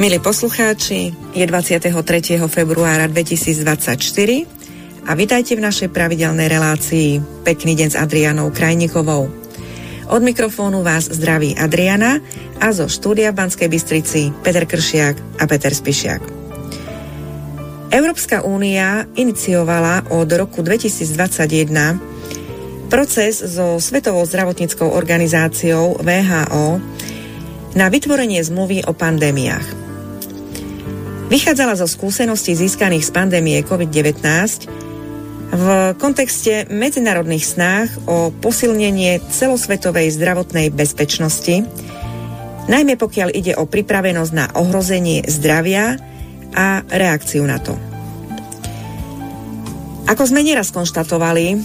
Milí poslucháči, je 23. februára 2024 a vitajte v našej pravidelnej relácii Pekný deň s Adrianou Krajnikovou. Od mikrofónu vás zdraví Adriana a zo štúdia v Banskej Bystrici Peter Kršiak a Peter Spišiak. Európska únia iniciovala od roku 2021 proces so Svetovou zdravotníckou organizáciou VHO na vytvorenie zmluvy o pandémiách. Vychádzala zo skúseností získaných z pandémie COVID-19 v kontexte medzinárodných snách o posilnenie celosvetovej zdravotnej bezpečnosti, najmä pokiaľ ide o pripravenosť na ohrozenie zdravia a reakciu na to. Ako sme nieraz konštatovali,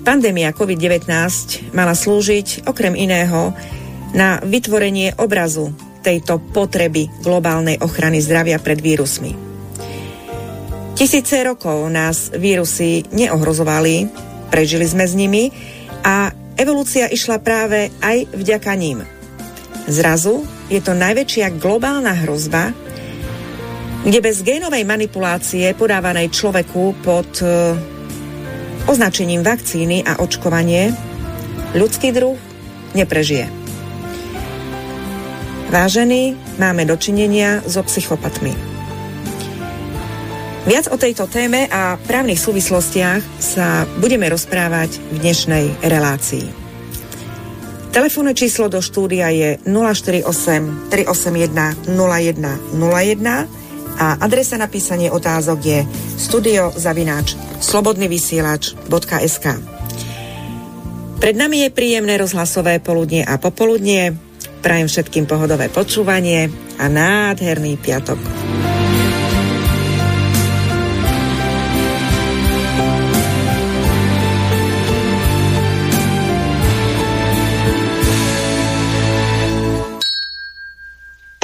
pandémia COVID-19 mala slúžiť okrem iného na vytvorenie obrazu tejto potreby globálnej ochrany zdravia pred vírusmi. Tisíce rokov nás vírusy neohrozovali, prežili sme s nimi a evolúcia išla práve aj vďaka ním. Zrazu je to najväčšia globálna hrozba, kde bez génovej manipulácie podávanej človeku pod e, označením vakcíny a očkovanie ľudský druh neprežije. Vážení, máme dočinenia so psychopatmi. Viac o tejto téme a právnych súvislostiach sa budeme rozprávať v dnešnej relácii. Telefónne číslo do štúdia je 048 381 0101 a adresa na písanie otázok je studiozavináč slobodnyvysielač.sk Pred nami je príjemné rozhlasové poludnie a popoludnie. Prajem všetkým pohodové počúvanie a nádherný piatok.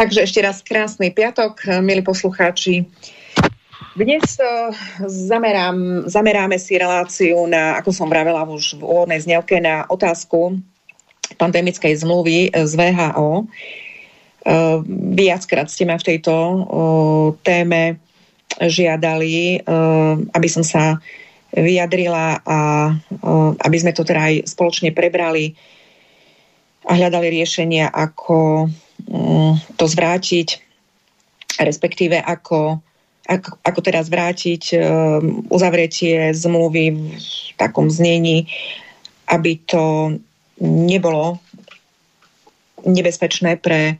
Takže ešte raz krásny piatok, milí poslucháči. Dnes uh, zamerám, zameráme si reláciu na, ako som vravela už v úvodnej znielke, na otázku, pandemickej zmluvy z VHO. E, viackrát ste ma v tejto téme žiadali, e, aby som sa vyjadrila a aby sme to teda aj spoločne prebrali a hľadali riešenia, ako mm, to zvrátiť, respektíve ako, ako, ako zvrátiť e, uzavretie zmluvy v takom znení, aby to nebolo nebezpečné pre,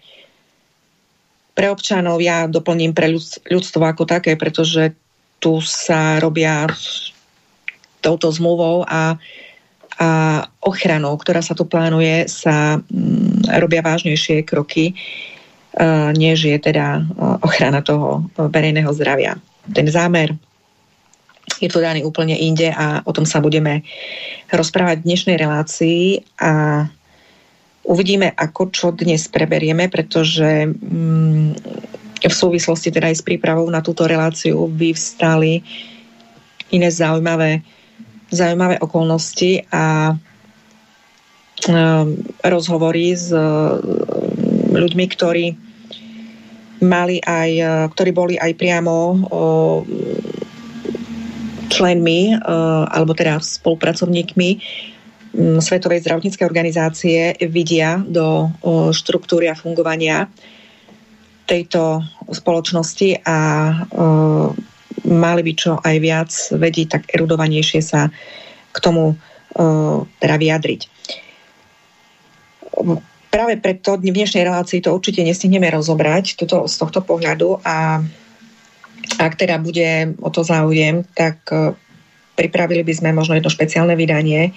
pre občanov. Ja doplním pre ľudstvo ako také, pretože tu sa robia touto zmluvou a, a ochranou, ktorá sa tu plánuje, sa mm, robia vážnejšie kroky, uh, než je teda ochrana toho verejného zdravia. Ten zámer je to daný úplne inde a o tom sa budeme rozprávať v dnešnej relácii a uvidíme, ako čo dnes preberieme, pretože mm, v súvislosti teda aj s prípravou na túto reláciu vyvstali iné zaujímavé, zaujímavé okolnosti a mm, rozhovory s ľuďmi, ktorí mali aj, ktorí boli aj priamo členmi, eh, alebo teda spolupracovníkmi mm, Svetovej zdravotníckej organizácie vidia do eh, štruktúry a fungovania tejto spoločnosti a eh, mali by čo aj viac vedieť, tak erudovanejšie sa k tomu teda vyjadriť. Práve preto v dnešnej relácii to určite nestihneme rozobrať toto, z tohto pohľadu a ak teda bude o to záujem, tak e, pripravili by sme možno jedno špeciálne vydanie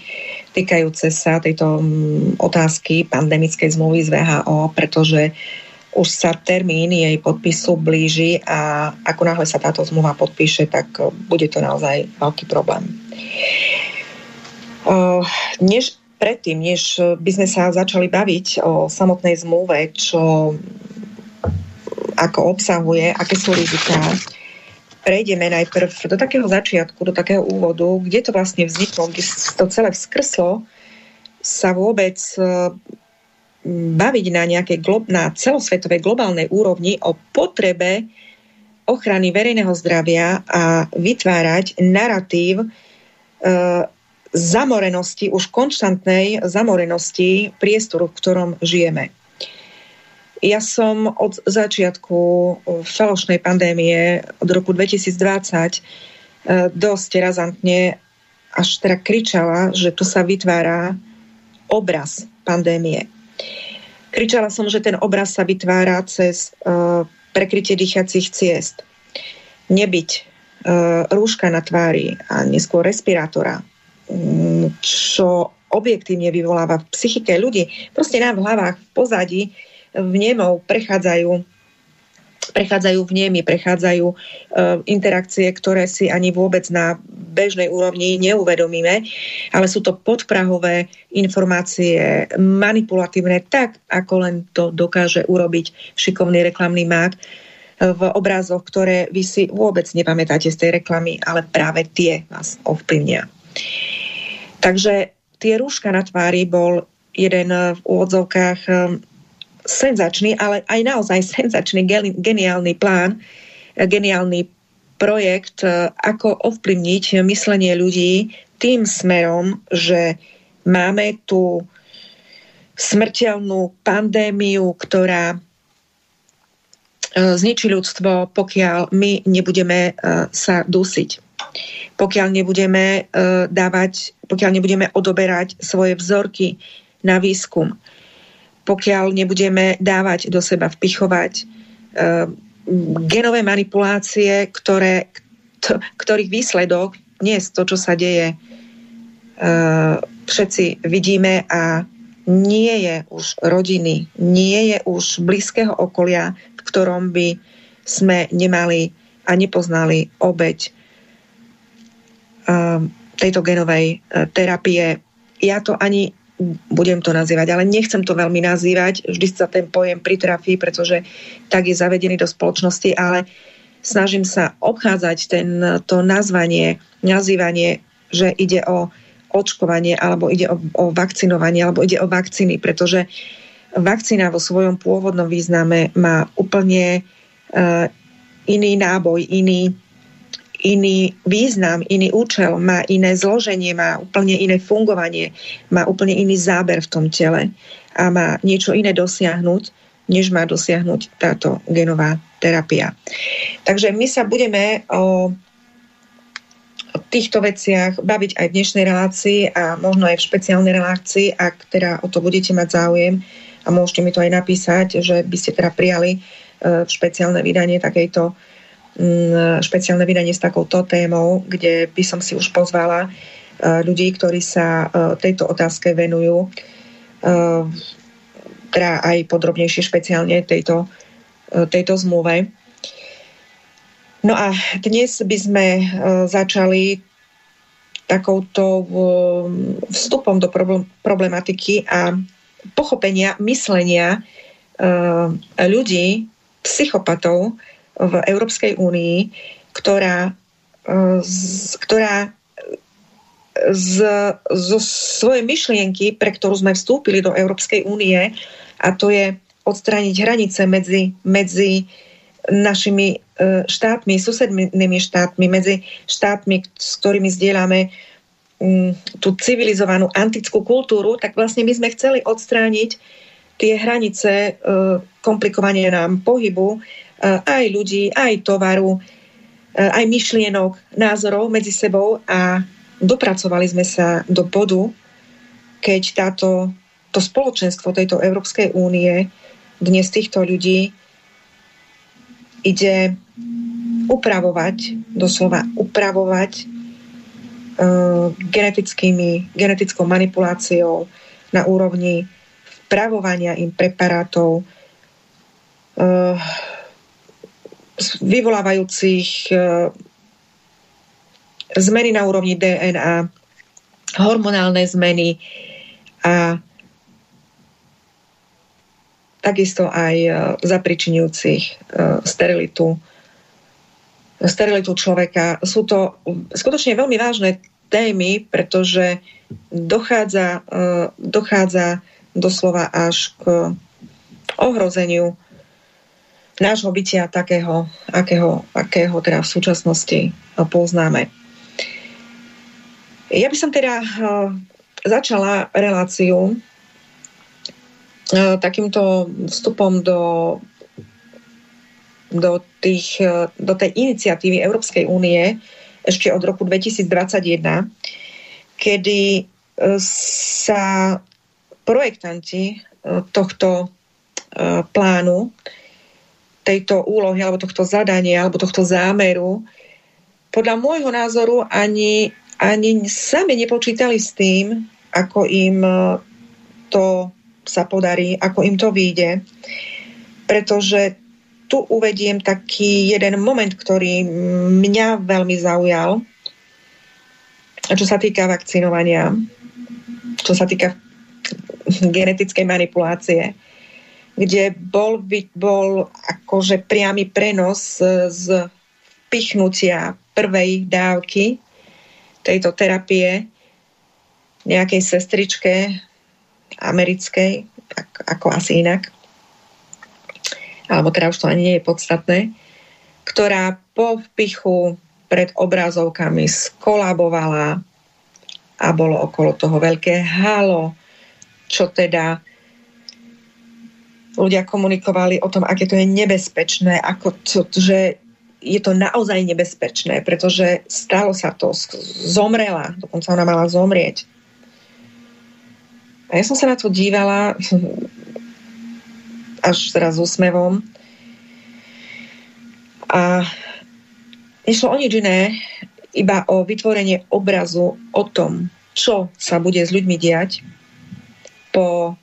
týkajúce sa tejto otázky pandemickej zmluvy z VHO, pretože už sa termín jej podpisu blíži a ako náhle sa táto zmluva podpíše, tak e, bude to naozaj veľký problém. E, než predtým, než by sme sa začali baviť o samotnej zmluve, čo ako obsahuje, aké sú riziká, prejdeme najprv do takého začiatku, do takého úvodu, kde to vlastne vzniklo, kde to celé vzkrslo, sa vôbec e, baviť na nejakej na celosvetovej globálnej úrovni o potrebe ochrany verejného zdravia a vytvárať narratív e, zamorenosti, už konštantnej zamorenosti priestoru, v ktorom žijeme. Ja som od začiatku falošnej pandémie od roku 2020 e, dosť razantne až teda kričala, že tu sa vytvára obraz pandémie. Kričala som, že ten obraz sa vytvára cez uh, prekrytie dýchacích ciest. Nebyť rúška na tvári a neskôr respirátora, um, čo objektívne vyvoláva v psychike ľudí. Proste nám v hlavách, v pozadí vnemov prechádzajú prechádzajú vnemy, prechádzajú e, interakcie, ktoré si ani vôbec na bežnej úrovni neuvedomíme, ale sú to podprahové informácie, manipulatívne, tak ako len to dokáže urobiť šikovný reklamný mák v obrazoch, ktoré vy si vôbec nepamätáte z tej reklamy, ale práve tie vás ovplyvnia. Takže tie rúška na tvári bol jeden v úvodzovkách senzačný, ale aj naozaj senzačný, geniálny plán, eh, geniálny projekt, eh, ako ovplyvniť myslenie ľudí tým smerom, že máme tu smrteľnú pandémiu, ktorá eh, zničí ľudstvo, pokiaľ my nebudeme sa dusiť. Pokiaľ nebudeme dávať, pokiaľ nebudeme odoberať svoje vzorky na výskum pokiaľ nebudeme dávať do seba vpichovať uh, genové manipulácie, ktoré, to, ktorých výsledok dnes to, čo sa deje, uh, všetci vidíme a nie je už rodiny, nie je už blízkeho okolia, v ktorom by sme nemali a nepoznali obeď uh, tejto genovej terapie. Ja to ani budem to nazývať, ale nechcem to veľmi nazývať, vždy sa ten pojem pritrafí, pretože tak je zavedený do spoločnosti, ale snažím sa obchádzať ten, to nazvanie, nazývanie, že ide o očkovanie alebo ide o, o vakcinovanie alebo ide o vakcíny, pretože vakcína vo svojom pôvodnom význame má úplne uh, iný náboj, iný, iný význam, iný účel, má iné zloženie, má úplne iné fungovanie, má úplne iný záber v tom tele a má niečo iné dosiahnuť, než má dosiahnuť táto genová terapia. Takže my sa budeme o týchto veciach baviť aj v dnešnej relácii a možno aj v špeciálnej relácii, ak teda o to budete mať záujem a môžete mi to aj napísať, že by ste teda prijali e, špeciálne vydanie takejto špeciálne vydanie s takouto témou, kde by som si už pozvala e, ľudí, ktorí sa e, tejto otázke venujú, e, teda aj podrobnejšie špeciálne tejto, tejto zmluve. No a dnes by sme začali takouto vstupom do problematiky a pochopenia myslenia ľudí, psychopatov, v Európskej únii, ktorá, e, ktorá z, zo svojej myšlienky, pre ktorú sme vstúpili do Európskej únie, a to je odstrániť hranice medzi, medzi našimi e, štátmi, susednými štátmi, medzi štátmi, s ktorými zdieľame mm, tú civilizovanú antickú kultúru, tak vlastne my sme chceli odstrániť tie hranice e, komplikovania nám pohybu aj ľudí, aj tovaru, aj myšlienok, názorov medzi sebou a dopracovali sme sa do bodu, keď táto, to spoločenstvo tejto Európskej únie dnes týchto ľudí ide upravovať, doslova upravovať uh, genetickými, genetickou manipuláciou na úrovni vpravovania im preparátov, vyvolávajúcich e, zmeny na úrovni DNA, hormonálne zmeny a takisto aj e, zapričinujúcich e, sterilitu, sterilitu človeka. Sú to skutočne veľmi vážne témy, pretože dochádza, dochádza doslova až k ohrozeniu nášho bytia takého, akého, akého teda v súčasnosti poznáme. Ja by som teda začala reláciu takýmto vstupom do, do, tých, do tej iniciatívy Európskej únie ešte od roku 2021, kedy sa projektanti tohto plánu, tejto úlohy alebo tohto zadania alebo tohto zámeru podľa môjho názoru ani, ani sami nepočítali s tým, ako im to sa podarí, ako im to vyjde. Pretože tu uvediem taký jeden moment, ktorý mňa veľmi zaujal, čo sa týka vakcinovania, čo sa týka genetickej manipulácie, kde bol, bol akože priamy prenos z pichnutia prvej dávky tejto terapie nejakej sestričke americkej, ako asi inak, alebo teda už to ani nie je podstatné, ktorá po vpichu pred obrazovkami skolabovala a bolo okolo toho veľké halo, čo teda ľudia komunikovali o tom, aké to je nebezpečné, ako to, že je to naozaj nebezpečné, pretože stalo sa to, zomrela, dokonca ona mala zomrieť. A ja som sa na to dívala až teraz s úsmevom. A nešlo o nič iné, iba o vytvorenie obrazu o tom, čo sa bude s ľuďmi diať po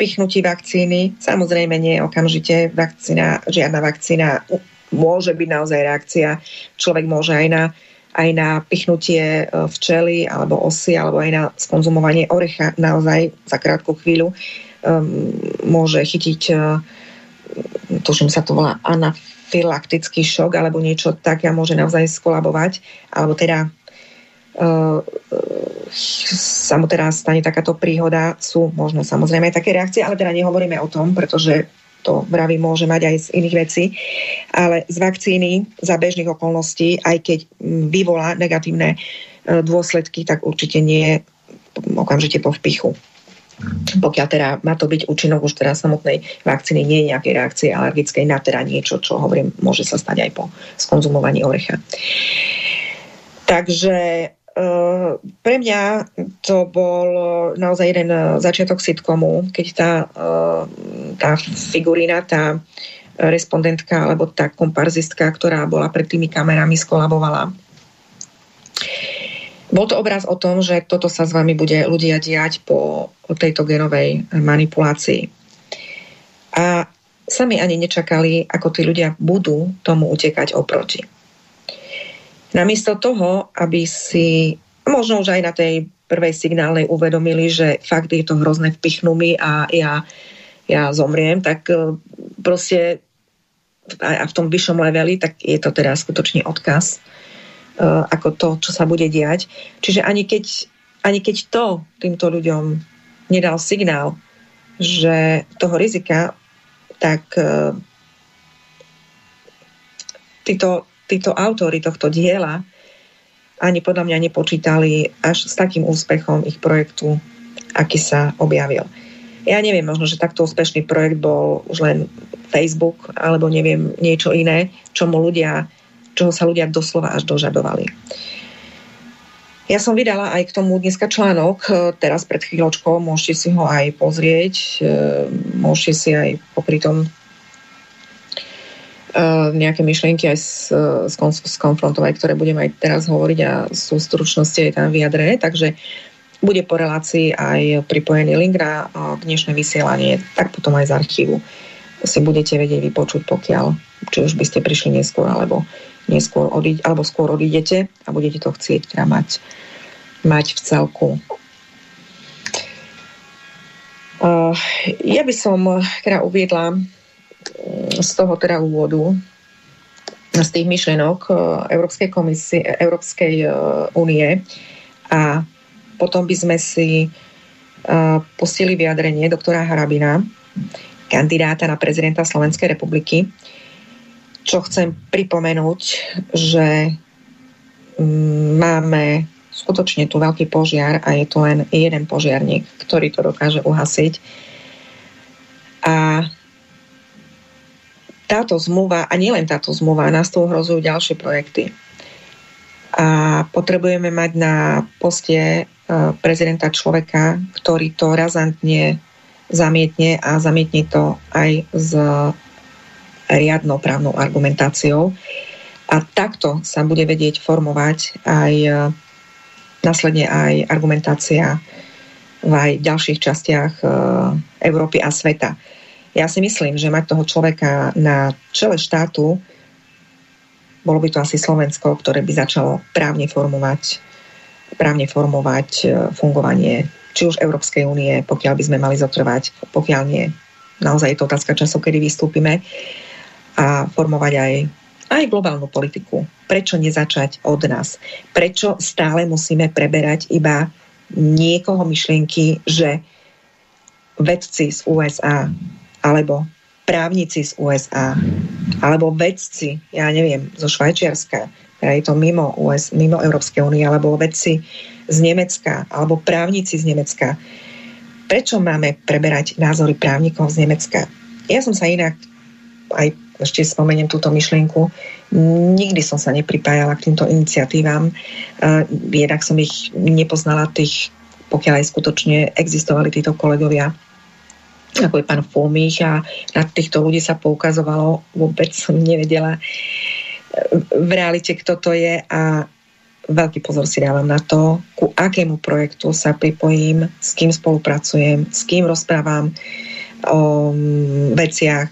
vpichnutí vakcíny. Samozrejme nie okamžite vakcína, žiadna vakcína môže byť naozaj reakcia. Človek môže aj na, aj na pichnutie e, včely alebo osy alebo aj na skonzumovanie orecha naozaj za krátku chvíľu um, môže chytiť, uh, tuším sa to volá anafylaktický šok alebo niečo také a môže naozaj skolabovať, alebo teda sa mu teraz stane takáto príhoda, sú možno samozrejme aj také reakcie, ale teda nehovoríme o tom, pretože to vraví môže mať aj z iných vecí, ale z vakcíny za bežných okolností, aj keď vyvolá negatívne uh, dôsledky, tak určite nie je okamžite po vpichu pokiaľ teda má to byť účinok už teda samotnej vakcíny, nie je nejakej reakcie alergickej na teda niečo, čo hovorím, môže sa stať aj po skonzumovaní orecha. Takže e, pre mňa to bol naozaj jeden začiatok sitcomu, keď tá, tá figurína, tá respondentka alebo tá komparzistka, ktorá bola pred tými kamerami, skolabovala bol to obraz o tom, že toto sa s vami bude ľudia diať po tejto genovej manipulácii. A sami ani nečakali, ako tí ľudia budú tomu utekať oproti. Namiesto toho, aby si možno už aj na tej prvej signálnej uvedomili, že fakt je to hrozné, vpichnú mi a ja, ja zomriem, tak e, proste a v tom vyššom leveli, tak je to teda skutočne odkaz E, ako to, čo sa bude diať. Čiže ani keď, ani keď to týmto ľuďom nedal signál, že toho rizika, tak e, títo, títo autory tohto diela ani podľa mňa nepočítali až s takým úspechom ich projektu, aký sa objavil. Ja neviem, možno, že takto úspešný projekt bol už len Facebook, alebo neviem, niečo iné, čomu ľudia čoho sa ľudia doslova až dožadovali. Ja som vydala aj k tomu dneska článok, e, teraz pred chvíľočkou, môžete si ho aj pozrieť, e, môžete si aj popri tom nejaké myšlienky aj skonfrontovať, ktoré budem aj teraz hovoriť a sú stručnosti aj tam vyjadrené, takže bude po relácii aj pripojený link na dnešné vysielanie, tak potom aj z archívu si budete vedieť vypočuť, pokiaľ, či už by ste prišli neskôr, alebo neskôr odíde, alebo skôr odídete a budete to chcieť teda mať, mať v celku. Uh, ja by som teda uviedla z toho teda úvodu z tých myšlenok uh, Európskej komisie, Európskej uh, únie a potom by sme si pustili vyjadrenie doktora Harabina, kandidáta na prezidenta Slovenskej republiky, čo chcem pripomenúť, že mm, máme skutočne tu veľký požiar a je to len jeden požiarník, ktorý to dokáže uhasiť. A táto zmluva, a nielen táto zmluva, nás tu ohrozujú ďalšie projekty. A potrebujeme mať na poste e, prezidenta človeka, ktorý to razantne zamietne a zamietne to aj s riadnou právnou argumentáciou. A takto sa bude vedieť formovať aj e, následne aj argumentácia v aj ďalších častiach e, Európy a sveta. Ja si myslím, že mať toho človeka na čele štátu, bolo by to asi Slovensko, ktoré by začalo právne formovať, právne formovať e, fungovanie či už Európskej únie, pokiaľ by sme mali zotrvať, pokiaľ nie. Naozaj je to otázka času, kedy vystúpime a formovať aj, aj globálnu politiku. Prečo nezačať od nás? Prečo stále musíme preberať iba niekoho myšlienky, že vedci z USA alebo právnici z USA, alebo vedci, ja neviem, zo Švajčiarska, teda je to mimo, US, mimo Európskej únie, alebo vedci z Nemecka, alebo právnici z Nemecka. Prečo máme preberať názory právnikov z Nemecka? Ja som sa inak, aj ešte spomeniem túto myšlienku, nikdy som sa nepripájala k týmto iniciatívam. Uh, jednak som ich nepoznala tých, pokiaľ aj skutočne existovali títo kolegovia ako je pán Fomich a na týchto ľudí sa poukazovalo, vôbec som nevedela e, v realite, kto to je a veľký pozor si dávam na to, ku akému projektu sa pripojím, s kým spolupracujem, s kým rozprávam o veciach.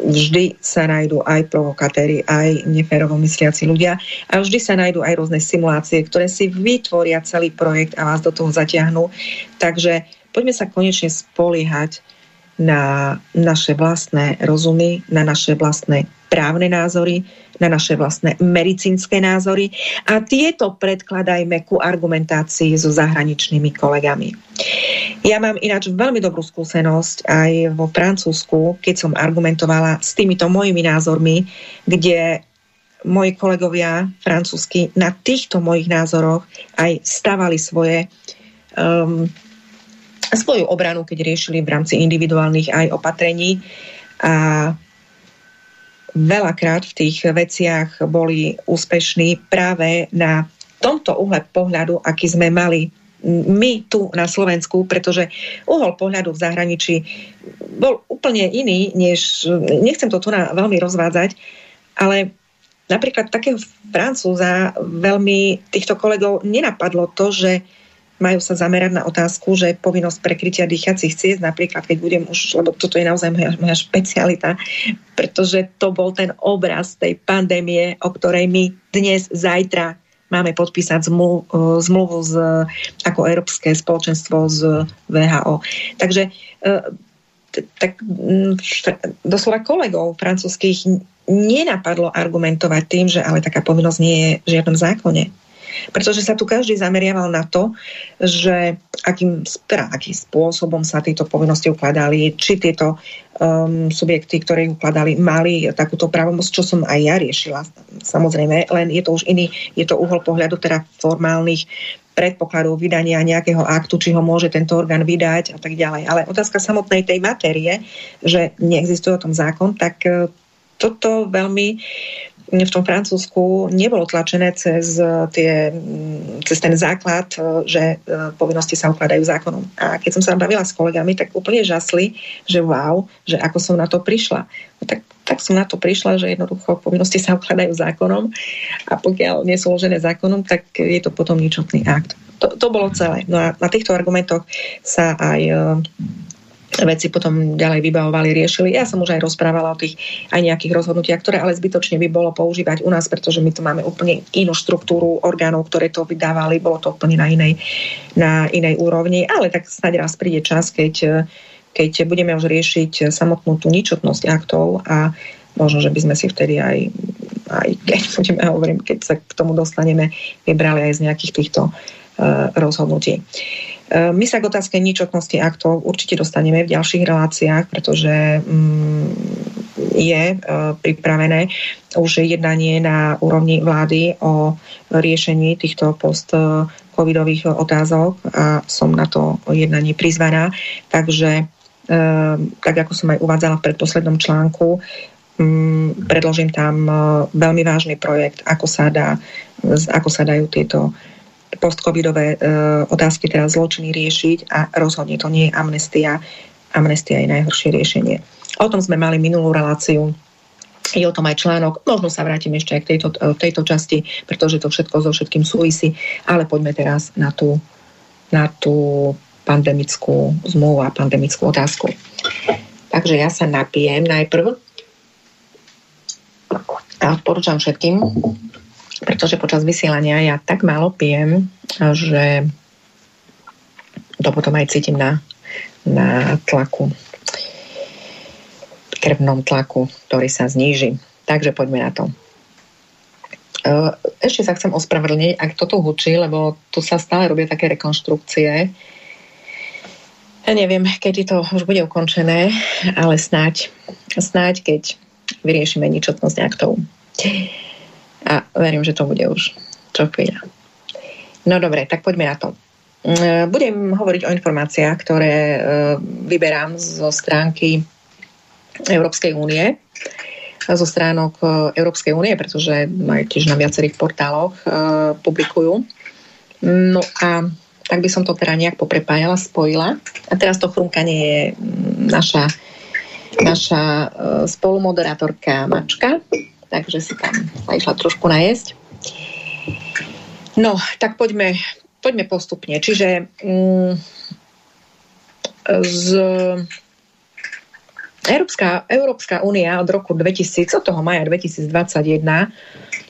Vždy sa nájdú aj provokatéri, aj neférovo mysliaci ľudia a vždy sa nájdú aj rôzne simulácie, ktoré si vytvoria celý projekt a vás do toho zatiahnu. Takže poďme sa konečne spoliehať na naše vlastné rozumy, na naše vlastné právne názory, na naše vlastné medicínske názory a tieto predkladajme ku argumentácii so zahraničnými kolegami. Ja mám ináč veľmi dobrú skúsenosť aj vo Francúzsku, keď som argumentovala s týmito mojimi názormi, kde moji kolegovia francúzsky na týchto mojich názoroch aj stavali svoje um, svoju obranu, keď riešili v rámci individuálnych aj opatrení. A veľakrát v tých veciach boli úspešní práve na tomto uhle pohľadu, aký sme mali my tu na Slovensku, pretože uhol pohľadu v zahraničí bol úplne iný, než, nechcem to tu na veľmi rozvádzať, ale napríklad takého Francúza veľmi týchto kolegov nenapadlo to, že majú sa zamerať na otázku, že povinnosť prekrytia dýchacích ciest, napríklad keď budem už, lebo toto je naozaj moja, moja špecialita, pretože to bol ten obraz tej pandémie, o ktorej my dnes, zajtra máme podpísať zmluv, e, zmluvu z, ako Európske spoločenstvo z VHO. Takže e, tak doslova kolegov francúzských nenapadlo argumentovať tým, že ale taká povinnosť nie je v žiadnom zákone pretože sa tu každý zameriaval na to, že akým, teda, akým spôsobom sa tieto povinnosti ukladali, či tieto um, subjekty, ktoré ukladali, mali takúto právomoc, čo som aj ja riešila. Samozrejme, len je to už iný, je to uhol pohľadu teda formálnych predpokladov vydania nejakého aktu, či ho môže tento orgán vydať a tak ďalej. Ale otázka samotnej tej matérie, že neexistuje o tom zákon, tak uh, toto veľmi v tom Francúzsku nebolo tlačené cez, tie, cez ten základ, e, že e, povinnosti sa ukladajú zákonom. A keď som sa bavila s kolegami, tak úplne žasli, že wow, že ako som na to prišla. No tak, tak som na to prišla, že jednoducho povinnosti sa ukladajú zákonom a pokiaľ nie sú uložené zákonom, tak je to potom ničotný akt. To, to bolo celé. No a na týchto argumentoch sa aj veci potom ďalej vybavovali, riešili. Ja som už aj rozprávala o tých aj nejakých rozhodnutiach, ktoré ale zbytočne by bolo používať u nás, pretože my tu máme úplne inú štruktúru orgánov, ktoré to vydávali, bolo to úplne na inej, na inej úrovni, ale tak snáď raz príde čas, keď, keď budeme už riešiť samotnú tú ničotnosť aktov a možno, že by sme si vtedy aj, aj keď budeme, hovorím, keď sa k tomu dostaneme, vybrali aj z nejakých týchto uh, rozhodnutí. My sa k otázke ničotnosti aktov určite dostaneme v ďalších reláciách, pretože mm, je e, pripravené už jednanie na úrovni vlády o riešení týchto post-covidových otázok a som na to jednanie prizvaná. Takže tak ako som aj uvádzala v predposlednom článku, mm, predložím tam veľmi vážny projekt, ako sa, dá, ako sa dajú tieto postcovidové e, otázky, teda zločiny riešiť a rozhodne to nie je amnestia. Amnestia je najhoršie riešenie. O tom sme mali minulú reláciu. Je o tom aj článok. Možno sa vrátim ešte aj k tejto, e, tejto časti, pretože to všetko so všetkým súvisí. Ale poďme teraz na tú, na tú pandemickú zmluvu a pandemickú otázku. Takže ja sa napijem najprv a odporúčam všetkým, pretože počas vysielania ja tak málo pijem, že to potom aj cítim na, na tlaku, krvnom tlaku, ktorý sa zníži. Takže poďme na to. E, ešte sa chcem ospravedlniť, ak toto hučí, lebo tu sa stále robia také rekonštrukcie. Ja neviem, kedy to už bude ukončené, ale snáď, snáď keď vyriešime ničotnosť aktov. A verím, že to bude už čo chvíľa. No dobre, tak poďme na to. Mm, budem hovoriť o informáciách, ktoré e, vyberám zo stránky Európskej únie, zo stránok e, Európskej únie, pretože aj tiež na viacerých portáloch e, publikujú. No a tak by som to teda nejak poprepájala, spojila. A teraz to chrumkanie je mm, naša, naša spolumoderátorka Mačka, takže si tam sa išla trošku najesť. No, tak poďme, poďme postupne. Čiže mm, z Európska, Európska únia od roku 2000, od toho maja 2021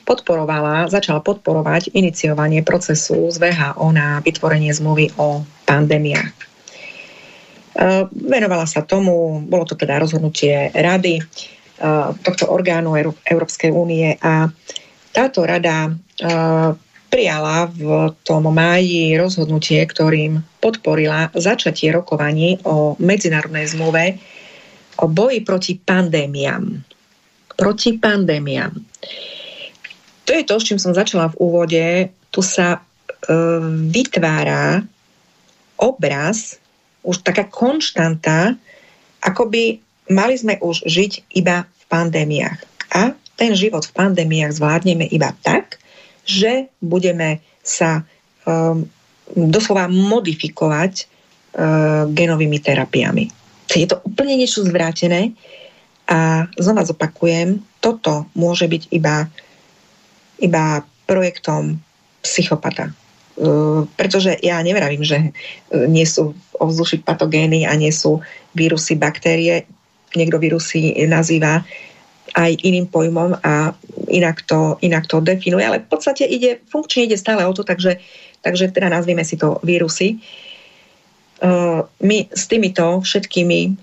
podporovala, začala podporovať iniciovanie procesu z VHO na vytvorenie zmluvy o pandémiách. E, venovala sa tomu, bolo to teda rozhodnutie rady, tohto orgánu Európskej únie a táto rada prijala v tom máji rozhodnutie, ktorým podporila začatie rokovaní o medzinárodnej zmluve o boji proti pandémiám. Proti pandémiám. To je to, s čím som začala v úvode. Tu sa e, vytvára obraz, už taká konštanta, akoby mali sme už žiť iba v pandémiách. A ten život v pandémiách zvládneme iba tak, že budeme sa um, doslova modifikovať uh, genovými terapiami. Je to úplne niečo zvrátené a znova zopakujem, toto môže byť iba, iba projektom psychopata. Uh, pretože ja nevravím, že uh, nie sú ovzduši patogény a nie sú vírusy, baktérie niekto vírusy nazýva aj iným pojmom a inak to, inak to definuje, ale v podstate ide, funkčne ide stále o to, takže, takže teda nazvieme si to vírusy. Uh, my s týmito všetkými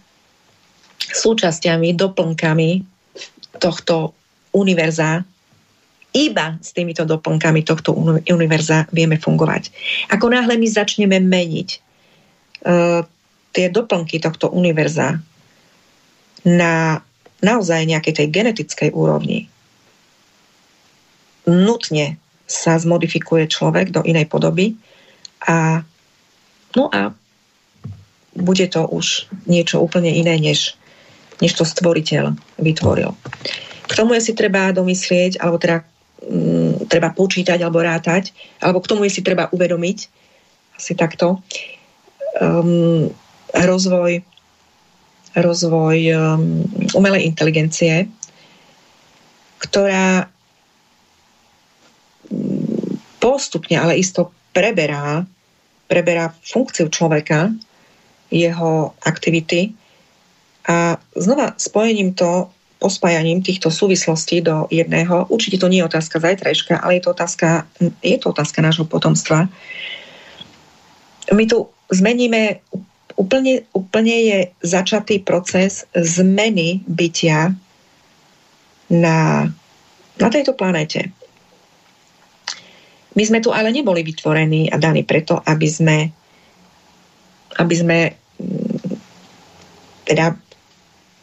súčasťami, doplnkami tohto univerza, iba s týmito doplnkami tohto univerza vieme fungovať. Ako náhle my začneme meniť uh, tie doplnky tohto univerza na naozaj nejakej tej genetickej úrovni nutne sa zmodifikuje človek do inej podoby a no a bude to už niečo úplne iné, než, než to stvoriteľ vytvoril. K tomu je si treba domyslieť, alebo teda m, mm, treba počítať alebo rátať, alebo k tomu je si treba uvedomiť, asi takto, um, rozvoj rozvoj um, umelej inteligencie, ktorá mm, postupne, ale isto preberá, preberá funkciu človeka, jeho aktivity a znova spojením to, pospájaním týchto súvislostí do jedného, určite to nie je otázka zajtrajška, ale je to otázka, je to otázka nášho potomstva. My tu zmeníme úplne, úplne je začatý proces zmeny bytia na, na tejto planéte. My sme tu ale neboli vytvorení a daní preto, aby sme aby sme mm, teda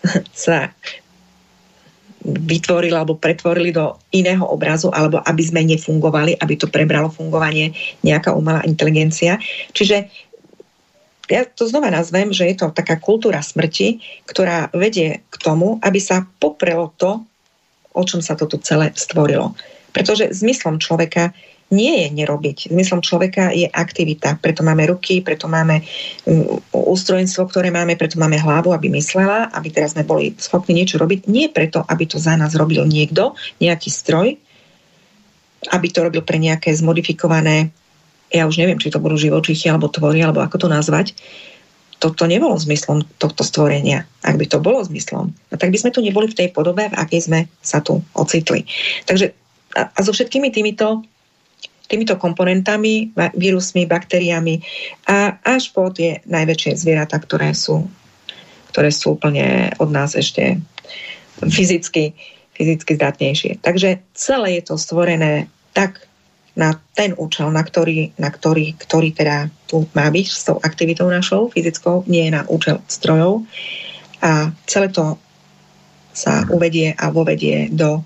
sa vytvorili alebo pretvorili do iného obrazu, alebo aby sme nefungovali, aby to prebralo fungovanie nejaká umelá inteligencia. Čiže ja to znova nazvem, že je to taká kultúra smrti, ktorá vedie k tomu, aby sa poprelo to, o čom sa toto celé stvorilo. Pretože zmyslom človeka nie je nerobiť. Zmyslom človeka je aktivita. Preto máme ruky, preto máme mm, ústrojenstvo, ktoré máme, preto máme hlavu, aby myslela, aby teraz sme boli schopní niečo robiť. Nie preto, aby to za nás robil niekto, nejaký stroj, aby to robil pre nejaké zmodifikované, ja už neviem, či to budú živočichy, alebo tvory, alebo ako to nazvať. Toto nebolo zmyslom tohto stvorenia. Ak by to bolo zmyslom, no tak by sme tu neboli v tej podobe, v akej sme sa tu ocitli. Takže a, a so všetkými týmito týmito komponentami, vírusmi, baktériami a až po tie najväčšie zvieratá, ktoré sú, ktoré sú úplne od nás ešte fyzicky, fyzicky zdatnejšie. Takže celé je to stvorené tak na ten účel, na ktorý, na ktorý, ktorý teda tu má byť s tou aktivitou našou fyzickou, nie na účel strojov. A celé to sa uvedie a vovedie do,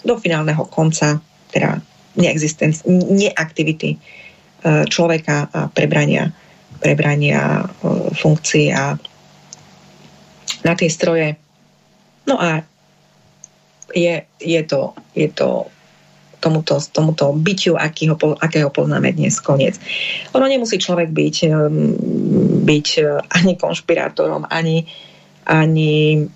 do finálneho konca, teda neaktivity e, človeka a prebrania, prebrania e, funkcií a na tie stroje. No a je, je, to, je to tomuto, tomuto byťu, akýho, akého poznáme dnes koniec. Ono nemusí človek byť, e, byť ani konšpirátorom, ani, ani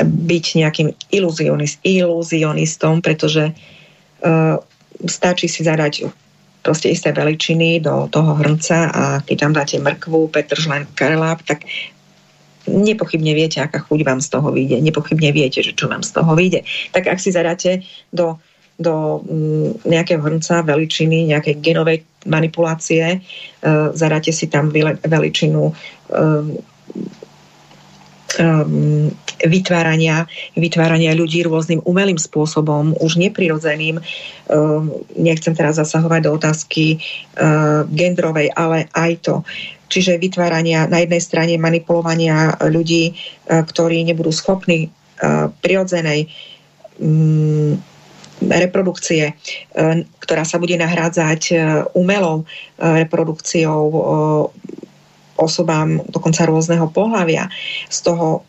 byť nejakým iluzionist, iluzionistom, pretože uh, stačí si zadať proste isté veličiny do toho hrnca a keď tam dáte mrkvu, petržlen, kareláp, tak nepochybne viete, aká chuť vám z toho vyjde. Nepochybne viete, že čo vám z toho vyjde. Tak ak si zadáte do, do mm, nejakého hrnca veličiny, nejakej genovej manipulácie, uh, zadáte si tam veličinu uh, um, vytvárania, vytvárania ľudí rôznym umelým spôsobom, už neprirodzeným. Nechcem teraz zasahovať do otázky gendrovej, ale aj to. Čiže vytvárania na jednej strane manipulovania ľudí, ktorí nebudú schopní uh, prirodzenej um, reprodukcie, ktorá sa bude nahrádzať umelou reprodukciou osobám dokonca rôzneho pohľavia. Z toho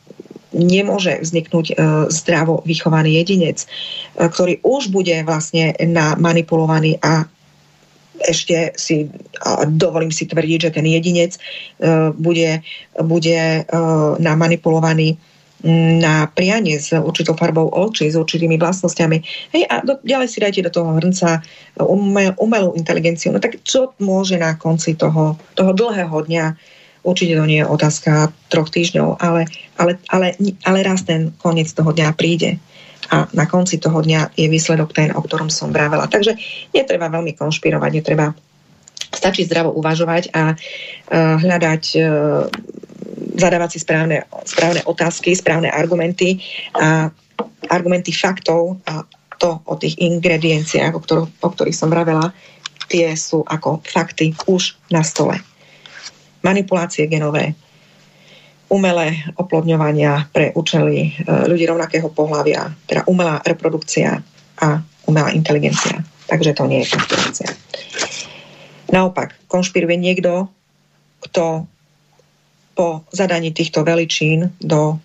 nemôže vzniknúť e, zdravo vychovaný jedinec, e, ktorý už bude vlastne manipulovaný a ešte si dovolím si tvrdiť, že ten jedinec e, bude, bude namanipulovaný na prianie s určitou farbou očí, s určitými vlastnosťami. Hej, a do, ďalej si dajte do toho hrnca umel, umelú inteligenciu. No tak čo môže na konci toho, toho dlhého dňa Určite to nie je otázka troch týždňov, ale, ale, ale, ale raz ten koniec toho dňa príde. A na konci toho dňa je výsledok ten, o ktorom som vravela. Takže netreba veľmi konšpirovať, netreba stačí zdravo uvažovať a uh, hľadať, uh, zadávať si správne, správne otázky, správne argumenty a argumenty faktov a to o tých ingredienciách, o, ktorých, o ktorých som vravela, tie sú ako fakty už na stole manipulácie genové, umelé oplodňovania pre účely e, ľudí rovnakého pohľavia, teda umelá reprodukcia a umelá inteligencia. Takže to nie je konšpirácia. Naopak, konšpiruje niekto, kto po zadaní týchto veličín do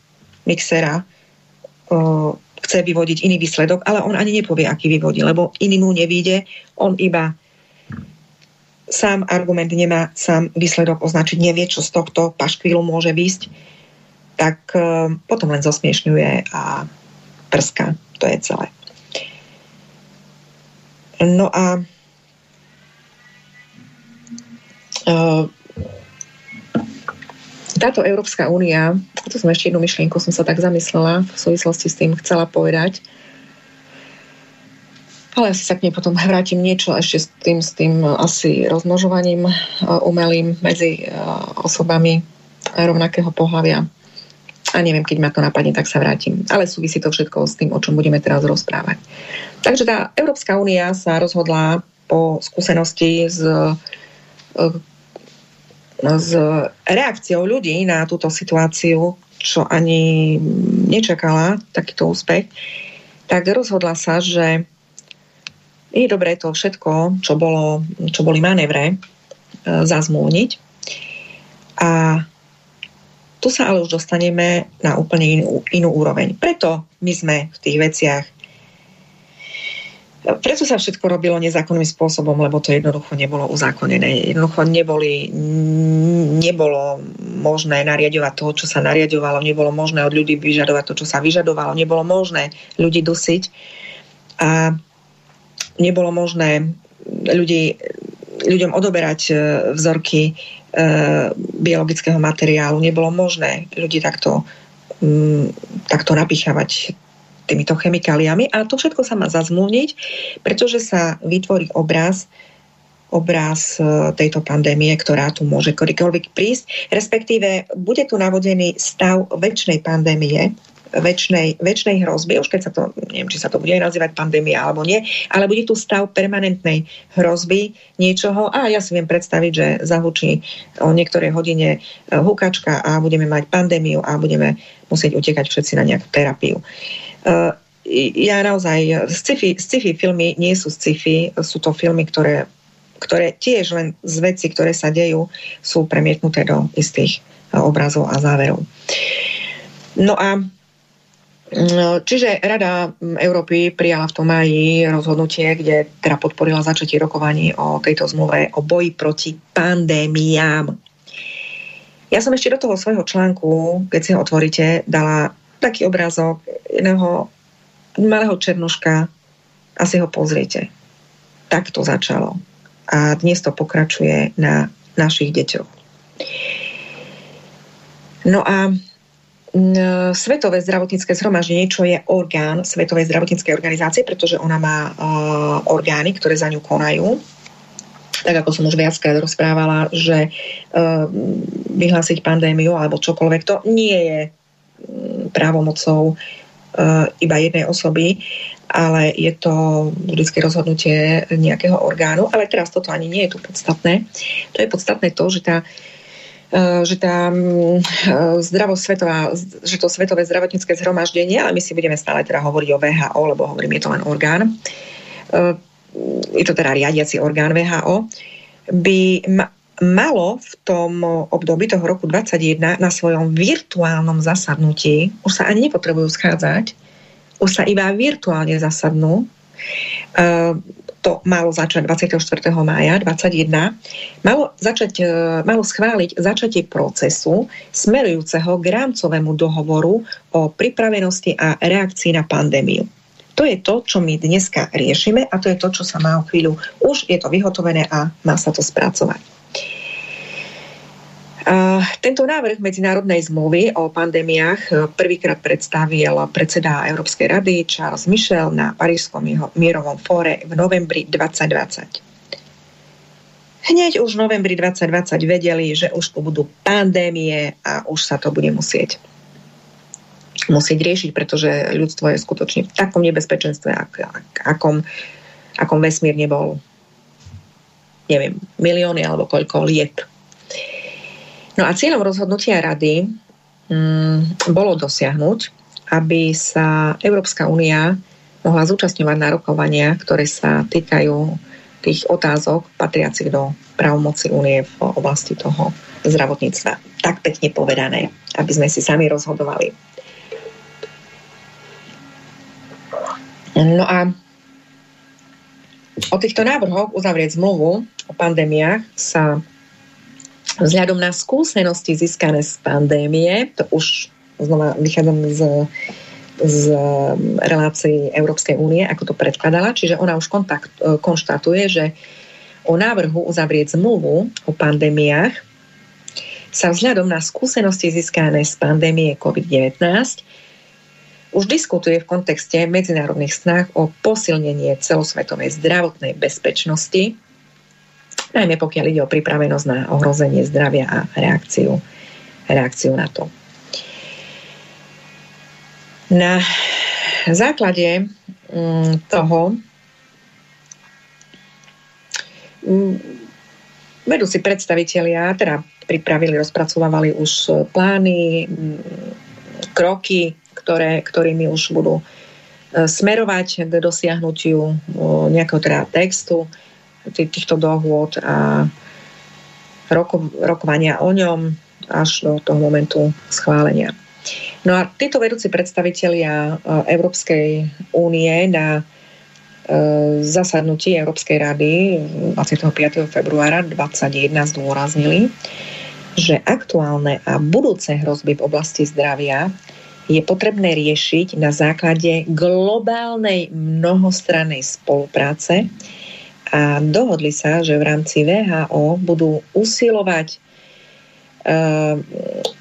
mixera uh, chce vyvodiť iný výsledok, ale on ani nepovie, aký vyvodí, lebo iný mu nevíde, on iba sám argument nemá sám výsledok označiť, nevie, čo z tohto paškvílu môže výsť, tak uh, potom len zosmiešňuje a prska. To je celé. No a uh, táto Európska únia, to som ešte jednu myšlienku, som sa tak zamyslela v súvislosti s tým chcela povedať, ale asi sa k nej potom vrátim niečo ešte s tým, s tým e, asi rozmnožovaním e, umelým medzi e, osobami rovnakého pohľavia. A neviem, keď ma to napadne, tak sa vrátim. Ale súvisí to všetko s tým, o čom budeme teraz rozprávať. Takže tá Európska únia sa rozhodla po skúsenosti s s reakciou ľudí na túto situáciu, čo ani nečakala takýto úspech, tak rozhodla sa, že je dobré to všetko, čo, bolo, čo boli manévre, e, zazmúniť. A tu sa ale už dostaneme na úplne inú, inú úroveň. Preto my sme v tých veciach preto sa všetko robilo nezákonným spôsobom, lebo to jednoducho nebolo uzákonené. Jednoducho neboli, nebolo možné nariadovať to, čo sa nariadovalo, nebolo možné od ľudí vyžadovať to, čo sa vyžadovalo, nebolo možné ľudí dusiť. A nebolo možné ľudí, ľuďom odoberať e, vzorky e, biologického materiálu, nebolo možné ľudí takto, takto napichávať týmito chemikáliami. A to všetko sa má zazmluvniť, pretože sa vytvorí obraz obraz e, tejto pandémie, ktorá tu môže kedykoľvek prísť, respektíve bude tu navodený stav väčšnej pandémie, väčšnej, väčšnej hrozby, už keď sa to, neviem, či sa to bude nazývať pandémia alebo nie, ale bude tu stav permanentnej hrozby niečoho. A ja si viem predstaviť, že zahučí o niektorej hodine e, hukačka a budeme mať pandémiu a budeme musieť utekať všetci na nejakú terapiu. Uh, ja naozaj, sci-fi, sci-fi filmy nie sú sci-fi, sú to filmy, ktoré, ktoré tiež len z veci, ktoré sa dejú, sú premietnuté do istých uh, obrazov a záverov. No a mm, Čiže Rada Európy prijala v tom maji rozhodnutie, kde teda podporila začatie rokovaní o tejto zmluve o boji proti pandémiám. Ja som ešte do toho svojho článku, keď si ho otvoríte, dala taký obrázok jedného malého černoška a si ho pozriete. Tak to začalo. A dnes to pokračuje na našich deťoch. No a Svetové zdravotnícke zhromaždenie, čo je orgán Svetovej zdravotníckej organizácie, pretože ona má uh, orgány, ktoré za ňu konajú. Tak ako som už viackrát rozprávala, že uh, vyhlásiť pandémiu alebo čokoľvek, to nie je právomocou eh, iba jednej osoby, ale je to vždycky rozhodnutie nejakého orgánu. Ale teraz toto ani nie je tu podstatné. To je podstatné to, že tá eh, že tá mm, eh, svetová, že to Svetové zdravotnícke zhromaždenie, ale my si budeme stále teda hovoriť o VHO, lebo hovorím, je to len orgán, je to teda riadiaci orgán VHO, by malo v tom období toho roku 2021 na svojom virtuálnom zasadnutí, už sa ani nepotrebujú schádzať, už sa iba virtuálne zasadnú, uh, to malo začať 24. mája 2021, malo, začať, uh, malo schváliť začatie procesu smerujúceho k rámcovému dohovoru o pripravenosti a reakcii na pandémiu. To je to, čo my dneska riešime a to je to, čo sa má o chvíľu. Už je to vyhotovené a má sa to spracovať. Tento návrh medzinárodnej zmluvy o pandémiách e, prvýkrát predstavil predseda Európskej rady Charles Michel na Parížskom mierovom fóre v novembri 2020. Hneď už v novembri 2020 vedeli, že už tu budú pandémie a už sa to bude musieť musieť riešiť, pretože ľudstvo je skutočne v takom nebezpečenstve, ak, ak, akom, akom vesmír nebol neviem, milióny alebo koľko liet No a cieľom rozhodnutia rady mm, bolo dosiahnuť, aby sa Európska únia mohla zúčastňovať na rokovania, ktoré sa týkajú tých otázok patriacich do právomoci únie v oblasti toho zdravotníctva. Tak pekne povedané, aby sme si sami rozhodovali. No a o týchto návrhoch uzavrieť zmluvu o pandémiách sa Vzhľadom na skúsenosti získané z pandémie, to už znova vychádzam z, z relácií Európskej únie, ako to predkladala, čiže ona už kontakt, e, konštatuje, že o návrhu uzavrieť zmluvu o pandémiách sa vzhľadom na skúsenosti získané z pandémie COVID-19 už diskutuje v kontexte medzinárodných snah o posilnenie celosvetovej zdravotnej bezpečnosti najmä pokiaľ ide o pripravenosť na ohrozenie zdravia a reakciu, reakciu na to. Na základe mm, toho mm, vedúci predstavitelia, teda pripravili, rozpracovávali už plány, kroky, ktoré, ktorými už budú smerovať k dosiahnutiu nejakého teda textu týchto dohôd a roko, rokovania o ňom až do toho momentu schválenia. No a títo vedúci predstavitelia Európskej únie na zasadnutí Európskej rady 25. februára 2021 zdôraznili, že aktuálne a budúce hrozby v oblasti zdravia je potrebné riešiť na základe globálnej mnohostrannej spolupráce a dohodli sa, že v rámci VHO budú usilovať uh,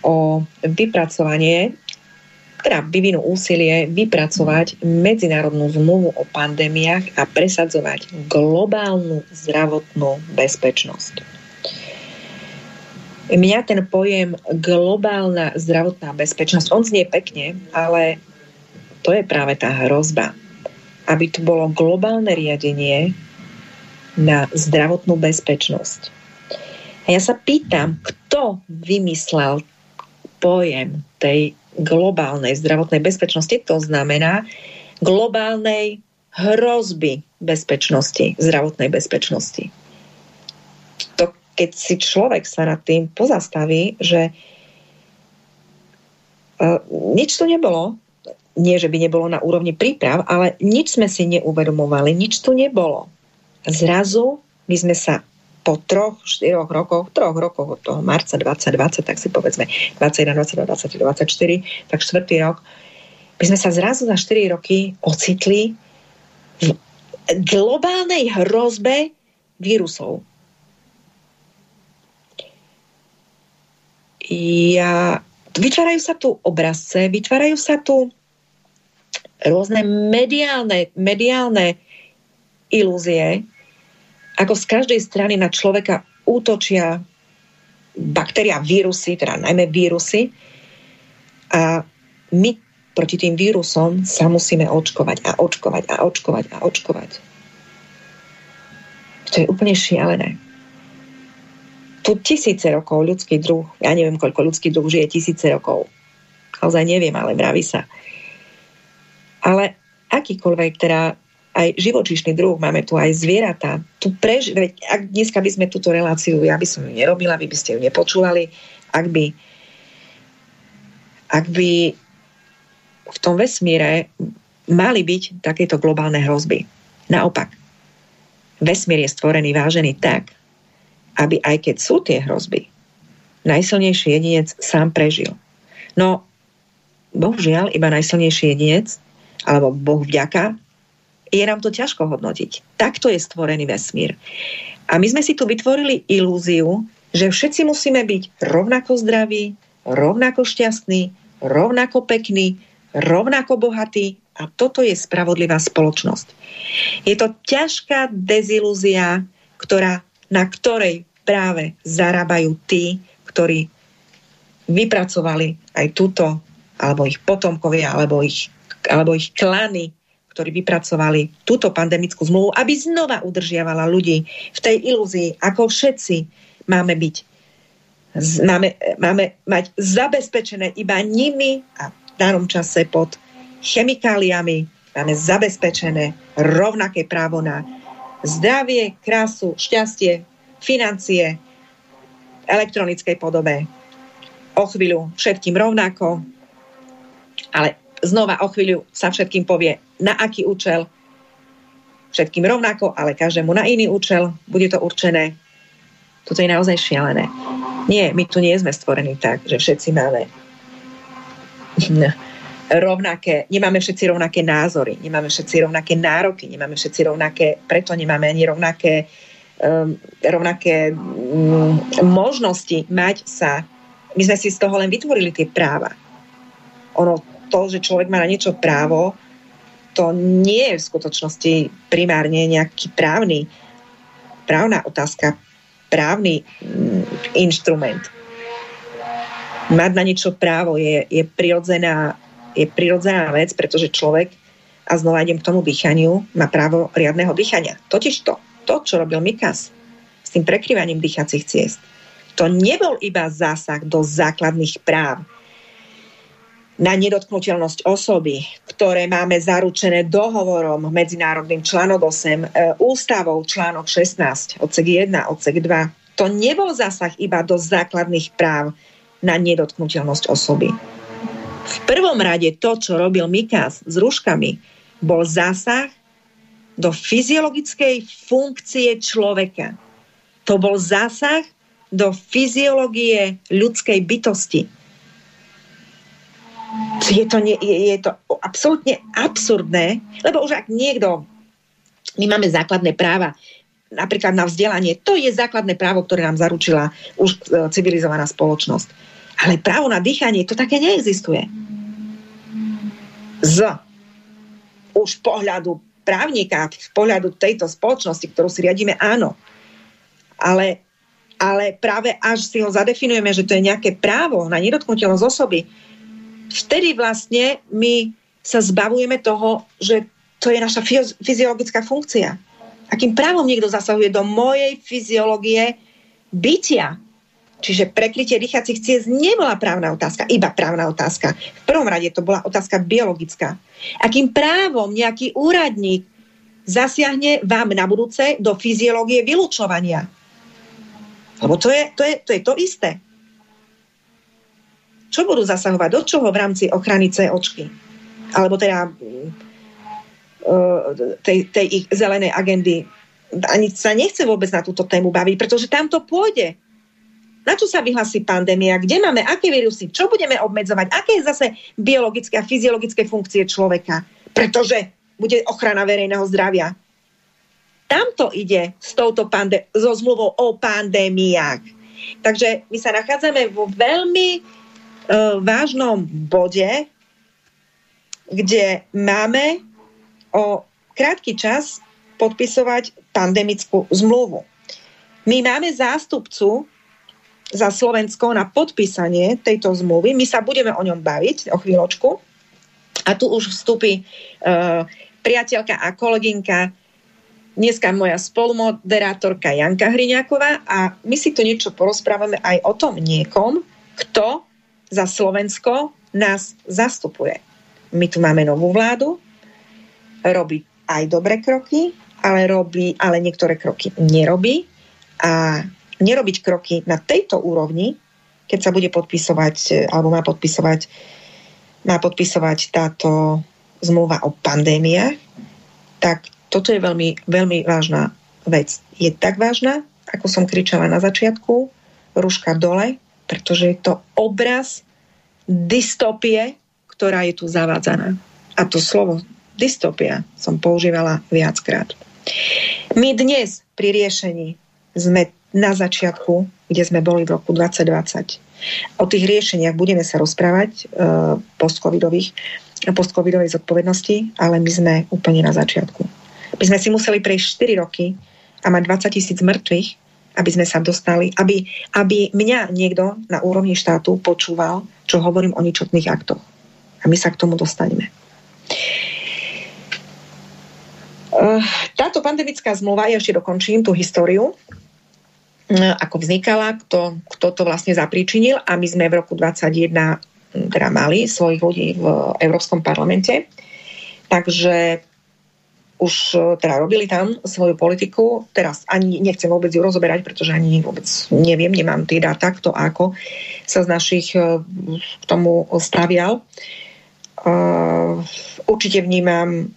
o vypracovanie teda vyvinú úsilie vypracovať medzinárodnú zmluvu o pandémiách a presadzovať globálnu zdravotnú bezpečnosť. Mňa ten pojem globálna zdravotná bezpečnosť, on znie pekne, ale to je práve tá hrozba. Aby tu bolo globálne riadenie na zdravotnú bezpečnosť. A ja sa pýtam, kto vymyslel pojem tej globálnej zdravotnej bezpečnosti, to znamená globálnej hrozby bezpečnosti, zdravotnej bezpečnosti keď si človek sa nad tým pozastaví, že uh, nič tu nebolo, nie, že by nebolo na úrovni príprav, ale nič sme si neuvedomovali, nič tu nebolo. Zrazu my sme sa po troch, štyroch rokoch, troch rokoch od toho marca 2020, tak si povedzme 21, 22, 23, 24, tak štvrtý rok, my sme sa zrazu za 4 roky ocitli v globálnej hrozbe vírusov. Ja, vytvárajú sa tu obrazce, vytvárajú sa tu rôzne mediálne, mediálne ilúzie, ako z každej strany na človeka útočia baktéria, vírusy, teda najmä vírusy. A my proti tým vírusom sa musíme očkovať a očkovať a očkovať a očkovať. To je úplne šialené tu tisíce rokov ľudský druh, ja neviem, koľko ľudský druh žije tisíce rokov. Naozaj neviem, ale vraví sa. Ale akýkoľvek, teda aj živočíšny druh, máme tu aj zvieratá. Tu prež... Ak dneska by sme túto reláciu, ja by som ju nerobila, vy by ste ju nepočúvali, ak by ak by v tom vesmíre mali byť takéto globálne hrozby. Naopak, vesmír je stvorený, vážený tak, aby aj keď sú tie hrozby, najsilnejší jedinec sám prežil. No, bohužiaľ, iba najsilnejší jedinec, alebo Boh vďaka, je nám to ťažko hodnotiť. Takto je stvorený vesmír. A my sme si tu vytvorili ilúziu, že všetci musíme byť rovnako zdraví, rovnako šťastní, rovnako pekní, rovnako bohatí a toto je spravodlivá spoločnosť. Je to ťažká dezilúzia, ktorá na ktorej práve zarábajú tí, ktorí vypracovali aj túto, alebo ich potomkovia, alebo ich, alebo ich klany, ktorí vypracovali túto pandemickú zmluvu, aby znova udržiavala ľudí v tej ilúzii, ako všetci máme byť. Máme, máme mať zabezpečené iba nimi a v danom čase pod chemikáliami máme zabezpečené rovnaké právo na zdravie, krásu, šťastie, financie v elektronickej podobe. O chvíľu všetkým rovnako, ale znova o chvíľu sa všetkým povie, na aký účel, všetkým rovnako, ale každému na iný účel bude to určené. Toto je naozaj šialené. Nie, my tu nie sme stvorení tak, že všetci máme rovnaké, nemáme všetci rovnaké názory, nemáme všetci rovnaké nároky, nemáme všetci rovnaké, preto nemáme ani rovnaké, um, rovnaké um, možnosti mať sa. My sme si z toho len vytvorili tie práva. Ono, to, že človek má na niečo právo, to nie je v skutočnosti primárne nejaký právny, právna otázka, právny um, inštrument. Mať na niečo právo je, je prirodzená je prirodzená vec, pretože človek, a znova idem k tomu dýchaniu, má právo riadného dýchania. Totiž to, to, čo robil Mikas s tým prekryvaním dýchacích ciest, To nebol iba zásah do základných práv na nedotknutelnosť osoby, ktoré máme zaručené dohovorom medzinárodným článok 8, e, ústavou článok 16, odsek 1, odsek 2. To nebol zásah iba do základných práv na nedotknutelnosť osoby. V prvom rade to, čo robil Mikas s rúškami, bol zásah do fyziologickej funkcie človeka. To bol zásah do fyziológie ľudskej bytosti. Je to, nie, je, je to absolútne absurdné, lebo už ak niekto, my máme základné práva, napríklad na vzdelanie, to je základné právo, ktoré nám zaručila už e, civilizovaná spoločnosť. Ale právo na dýchanie, to také neexistuje. Z už pohľadu právnika, z pohľadu tejto spoločnosti, ktorú si riadíme, áno. Ale, ale práve až si ho zadefinujeme, že to je nejaké právo na nedotknutelnosť osoby, vtedy vlastne my sa zbavujeme toho, že to je naša fyziologická funkcia. Akým právom niekto zasahuje do mojej fyziológie bytia. Čiže prekrytie dýchacích ciest nebola právna otázka, iba právna otázka. V prvom rade to bola otázka biologická. Akým právom nejaký úradník zasiahne vám na budúce do fyziológie vylúčovania? Lebo to je to, je, to, je to isté. Čo budú zasahovať? Do čoho v rámci ochrany očky? Alebo teda mm, tej, tej ich zelenej agendy. Ani sa nechce vôbec na túto tému baviť, pretože tam to pôjde. Na čo sa vyhlasí pandémia? Kde máme? Aké vírusy? Čo budeme obmedzovať? Aké je zase biologické a fyziologické funkcie človeka? Pretože bude ochrana verejného zdravia. Tamto ide s touto pandé- so zmluvou o pandémiách. Takže my sa nachádzame vo veľmi vážnom bode, kde máme o krátky čas podpisovať pandemickú zmluvu. My máme zástupcu za Slovensko na podpísanie tejto zmluvy. My sa budeme o ňom baviť o chvíľočku. A tu už vstúpi uh, priateľka a kolegynka, dneska moja spolumoderátorka Janka Hriňáková a my si tu niečo porozprávame aj o tom niekom, kto za Slovensko nás zastupuje. My tu máme novú vládu, robí aj dobré kroky, ale robí, ale niektoré kroky nerobí a nerobiť kroky na tejto úrovni, keď sa bude podpisovať, e, alebo má podpisovať, má podpisovať táto zmluva o pandémiách, tak toto je veľmi, veľmi vážna vec. Je tak vážna, ako som kričala na začiatku, ruška dole, pretože je to obraz dystopie, ktorá je tu zavádzaná. A to slovo dystopia som používala viackrát. My dnes pri riešení sme na začiatku, kde sme boli v roku 2020. O tých riešeniach budeme sa rozprávať uh, post-covidových, post-covidovej zodpovednosti, ale my sme úplne na začiatku. My sme si museli prejsť 4 roky a mať 20 tisíc mŕtvych, aby sme sa dostali, aby, aby mňa niekto na úrovni štátu počúval, čo hovorím o ničotných aktoch. A my sa k tomu dostaneme. Uh, táto pandemická zmluva, ja ešte dokončím tú históriu, E, ako vznikala, kto, kto to vlastne zapríčinil a my sme v roku 2021 teda mali svojich ľudí v Európskom parlamente. Takže už e, teda robili tam svoju politiku. Teraz ani nechcem vôbec ju rozoberať, pretože ani vôbec neviem, nemám tie dáta, kto ako sa z našich e, k tomu stavial. Určite vnímam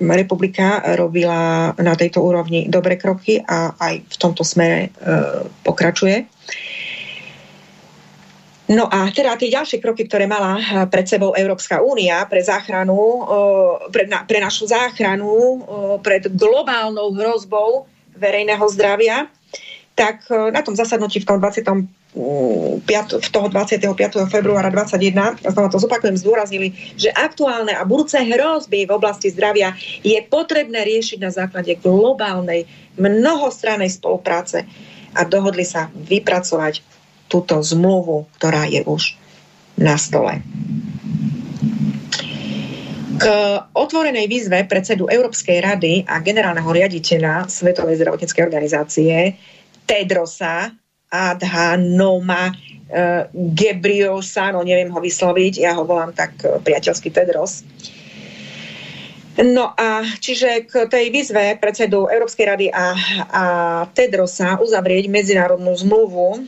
republika robila na tejto úrovni dobré kroky a aj v tomto smere e, pokračuje. No a teda tie ďalšie kroky, ktoré mala pred sebou Európska únia pre záchranu, e, pre, na, pre našu záchranu e, pred globálnou hrozbou verejného zdravia, tak na tom zasadnutí v tom 20 v toho 25. februára 2021, a znova to zopakujem, zdôraznili, že aktuálne a budúce hrozby v oblasti zdravia je potrebné riešiť na základe globálnej mnohostrannej spolupráce a dohodli sa vypracovať túto zmluvu, ktorá je už na stole. K otvorenej výzve predsedu Európskej rady a generálneho riaditeľa Svetovej zdravotníckej organizácie Tedrosa Adhanoma uh, Gebriosa, no neviem ho vysloviť, ja ho volám tak uh, priateľský Tedros. No a čiže k tej výzve predsedu Európskej rady a, a Tedrosa uzavrieť medzinárodnú zmluvu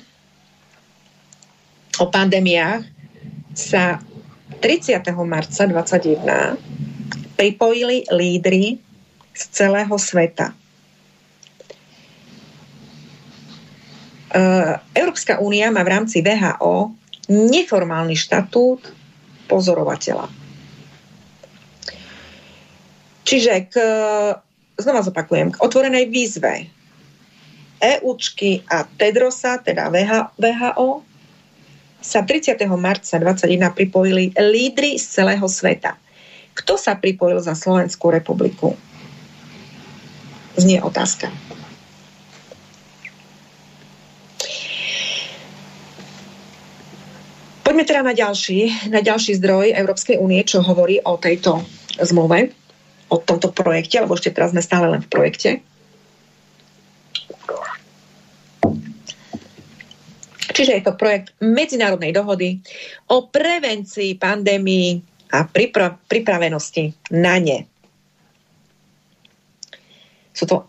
o pandémiách sa 30. marca 2021 pripojili lídry z celého sveta. E, Európska únia má v rámci VHO neformálny štatút pozorovateľa. Čiže k, znova zopakujem, k otvorenej výzve EUčky a Tedrosa, teda VHO, sa 30. marca 2021 pripojili lídry z celého sveta. Kto sa pripojil za Slovenskú republiku? Znie otázka. Poďme teda na ďalší, na ďalší zdroj Európskej únie, čo hovorí o tejto zmluve, o tomto projekte, lebo ešte teraz sme stále len v projekte. Čiže je to projekt medzinárodnej dohody o prevencii pandémii a pripra- pripravenosti na ne. Sú to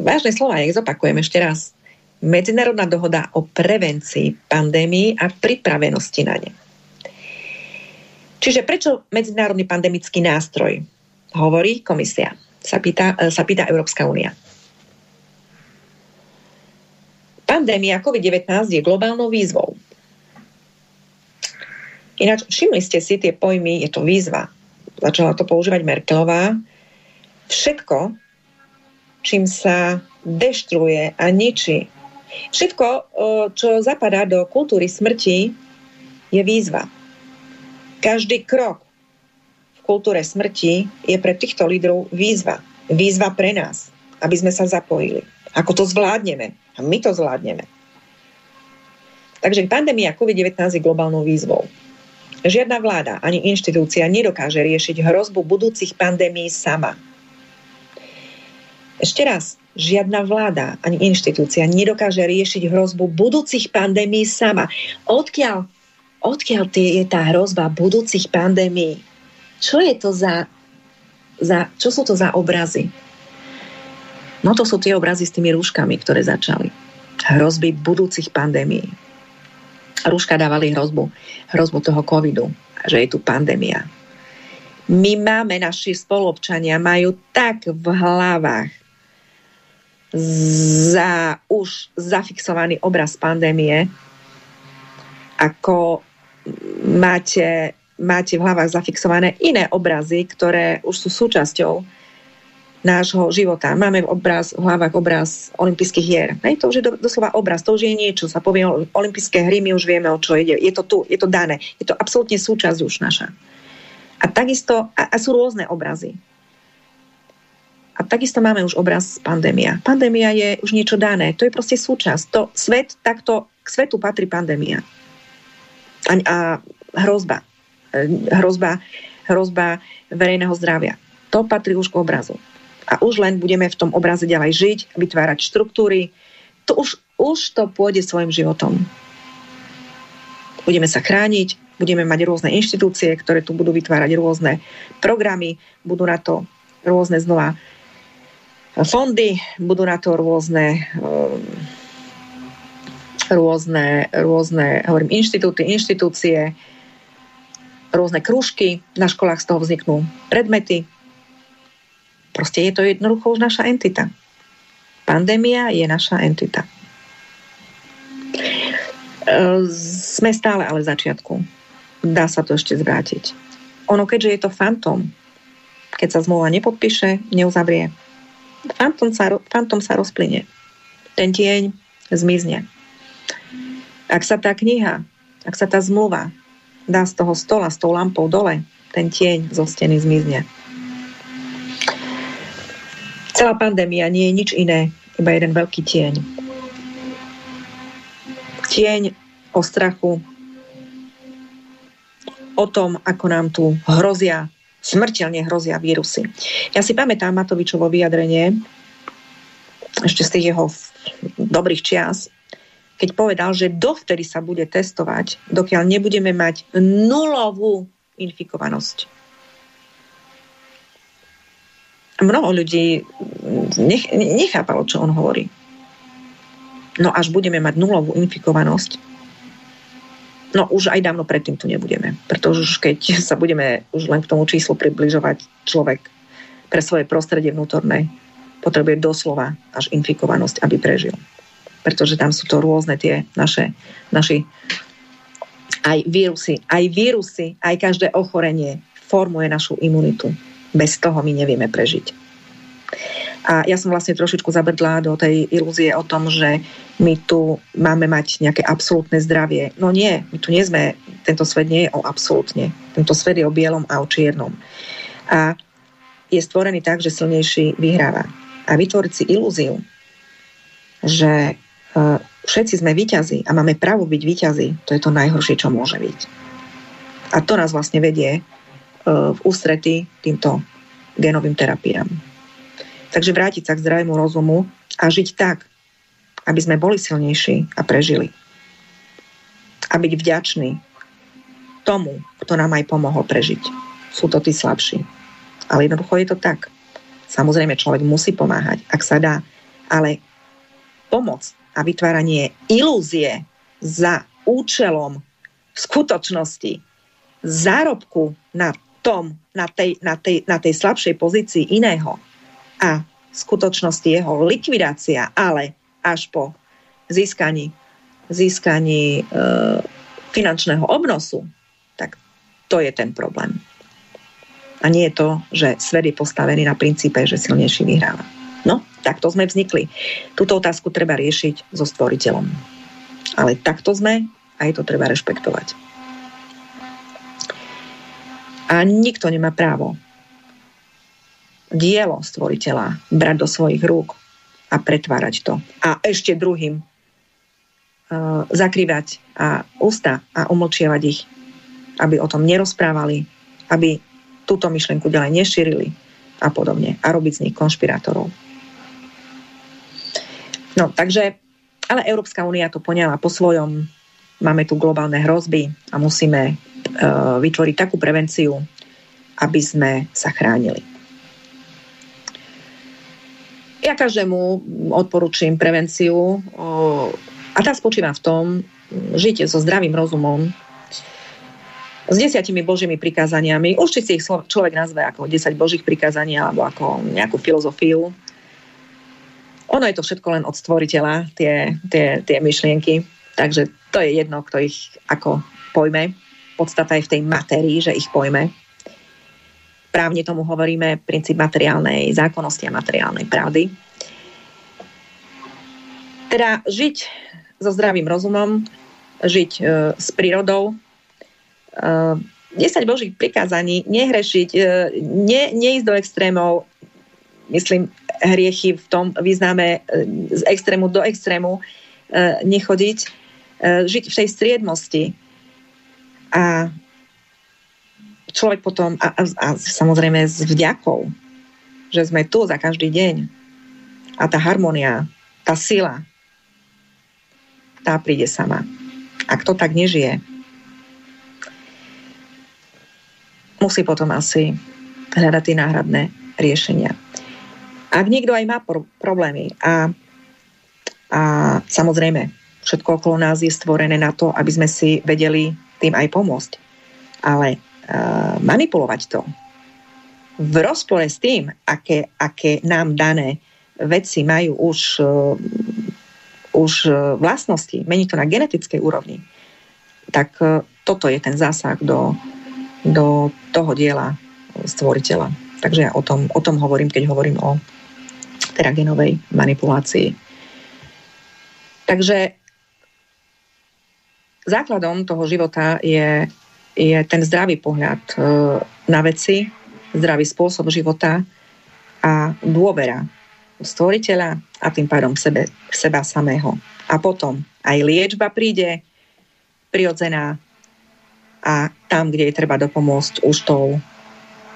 vážne slova, nech zopakujem ešte raz. Medzinárodná dohoda o prevencii pandémii a pripravenosti na ne. Čiže prečo medzinárodný pandemický nástroj? Hovorí komisia. Sa pýta, sa pýta Európska únia. Pandémia COVID-19 je globálnou výzvou. Ináč, všimli ste si tie pojmy, je to výzva. Začala to používať Merkelová. Všetko, čím sa deštruje a ničí. Všetko, čo zapadá do kultúry smrti, je výzva. Každý krok v kultúre smrti je pre týchto lídrov výzva. Výzva pre nás, aby sme sa zapojili. Ako to zvládneme? A my to zvládneme. Takže pandémia COVID-19 je globálnou výzvou. Žiadna vláda ani inštitúcia nedokáže riešiť hrozbu budúcich pandémií sama. Ešte raz, žiadna vláda ani inštitúcia nedokáže riešiť hrozbu budúcich pandémií sama. Odkiaľ, odkiaľ je tá hrozba budúcich pandémií? Čo je to za, za čo sú to za obrazy? No to sú tie obrazy s tými rúškami, ktoré začali. Hrozby budúcich pandémií. Rúška dávali hrozbu, hrozbu toho covidu, že je tu pandémia. My máme, naši spolupčania majú tak v hlavách za už zafixovaný obraz pandémie, ako máte, máte v hlavách zafixované iné obrazy, ktoré už sú súčasťou nášho života. Máme obraz, v hlavách obraz olympijských hier. Hej, to už je do, doslova obraz, to už je niečo. Sa povie olympijské hry, my už vieme, o čo ide. Je to tu, je to dané. Je to absolútne súčasť už naša. A takisto, a, a sú rôzne obrazy. A takisto máme už obraz pandémia. Pandémia je už niečo dané. To je proste súčasť. To svet, takto, k svetu patrí pandémia. A, a hrozba. Hrozba, hrozba verejného zdravia. To patrí už k obrazu a už len budeme v tom obraze ďalej žiť, vytvárať štruktúry, to už, už to pôjde svojim životom. Budeme sa chrániť, budeme mať rôzne inštitúcie, ktoré tu budú vytvárať rôzne programy, budú na to rôzne znova fondy, budú na to rôzne um, rôzne, rôzne hovorím, inštitúty, inštitúcie, rôzne kružky, na školách z toho vzniknú predmety, Proste je to jednoducho už naša entita. Pandémia je naša entita. E, sme stále ale v začiatku. Dá sa to ešte zvrátiť. Ono, keďže je to fantom, keď sa zmluva nepodpíše, neuzavrie, fantom sa, fantom sa rozplyne. Ten tieň zmizne. Ak sa tá kniha, ak sa tá zmluva dá z toho stola s tou lampou dole, ten tieň zo steny zmizne. Celá pandémia nie je nič iné, iba jeden veľký tieň. Tieň o strachu, o tom, ako nám tu hrozia, smrteľne hrozia vírusy. Ja si pamätám Matovičovo vyjadrenie ešte z tých jeho dobrých čias, keď povedal, že dovtedy sa bude testovať, dokiaľ nebudeme mať nulovú infikovanosť. Mnoho ľudí nech, nechápalo, čo on hovorí. No až budeme mať nulovú infikovanosť, no už aj dávno predtým tu nebudeme. Pretože už keď sa budeme už len k tomu číslu približovať, človek pre svoje prostredie vnútorné potrebuje doslova až infikovanosť, aby prežil pretože tam sú to rôzne tie naše, naši aj vírusy, aj vírusy, aj každé ochorenie formuje našu imunitu. Bez toho my nevieme prežiť. A ja som vlastne trošičku zabrdla do tej ilúzie o tom, že my tu máme mať nejaké absolútne zdravie. No nie, my tu nie sme, tento svet nie je o absolútne. Tento svet je o bielom a o čiernom. A je stvorený tak, že silnejší vyhráva. A vytvoriť si ilúziu, že všetci sme výťazí a máme právo byť výťazí, to je to najhoršie, čo môže byť. A to nás vlastne vedie e, v ústrety týmto genovým terapiám. Takže vrátiť sa k zdravému rozumu a žiť tak, aby sme boli silnejší a prežili. A byť vďační tomu, kto nám aj pomohol prežiť. Sú to tí slabší. Ale jednoducho je to tak. Samozrejme, človek musí pomáhať, ak sa dá. Ale pomoc a vytváranie ilúzie za účelom skutočnosti zárobku na tom, na tej, na tej, na tej slabšej pozícii iného a v skutočnosti jeho likvidácia, ale až po získaní, získaní e, finančného obnosu, tak to je ten problém. A nie je to, že svet je postavený na princípe, že silnejší vyhráva. No, takto sme vznikli. Túto otázku treba riešiť so stvoriteľom. Ale takto sme a je to treba rešpektovať. A nikto nemá právo dielo stvoriteľa brať do svojich rúk a pretvárať to. A ešte druhým uh, zakrývať a ústa a umlčievať ich, aby o tom nerozprávali, aby túto myšlienku ďalej nešírili a podobne. A robiť z nich konšpirátorov. No, takže, ale Európska únia to poňala po svojom. Máme tu globálne hrozby a musíme vytvoriť takú prevenciu, aby sme sa chránili. Ja každému odporúčam prevenciu uh, a tá spočíva v tom, žiť so zdravým rozumom, s desiatimi božími prikázaniami. Určite si ich človek nazve ako 10 božích prikázaní alebo ako nejakú filozofiu ono je to všetko len od stvoriteľa, tie, tie, tie myšlienky. Takže to je jedno, kto ich ako pojme. Podstata je v tej matérii, že ich pojme. Právne tomu hovoríme princíp materiálnej zákonnosti a materiálnej pravdy. Teda žiť so zdravým rozumom, žiť e, s prírodou, e, 10 božích prikázaní, nehrešiť, e, ne, neísť do extrémov, myslím, hriechy v tom význame e, z extrému do extrému e, nechodiť, e, žiť v tej striednosti. A človek potom, a, a, a samozrejme s vďakou, že sme tu za každý deň a tá harmonia, tá sila, tá príde sama. A kto tak nežije, musí potom asi hľadať tie náhradné riešenia. Ak niekto aj má pro- problémy a, a samozrejme všetko okolo nás je stvorené na to, aby sme si vedeli tým aj pomôcť. Ale uh, manipulovať to v rozpore s tým, aké, aké nám dané veci majú už, uh, už uh, vlastnosti, mení to na genetickej úrovni, tak uh, toto je ten zásah do, do toho diela stvoriteľa. Takže ja o tom, o tom hovorím, keď hovorím o teda genovej manipulácii. Takže základom toho života je, je ten zdravý pohľad e, na veci, zdravý spôsob života a dôvera stvoriteľa a tým pádom sebe, seba samého. A potom aj liečba príde prirodzená a tam, kde je treba dopomôcť už tou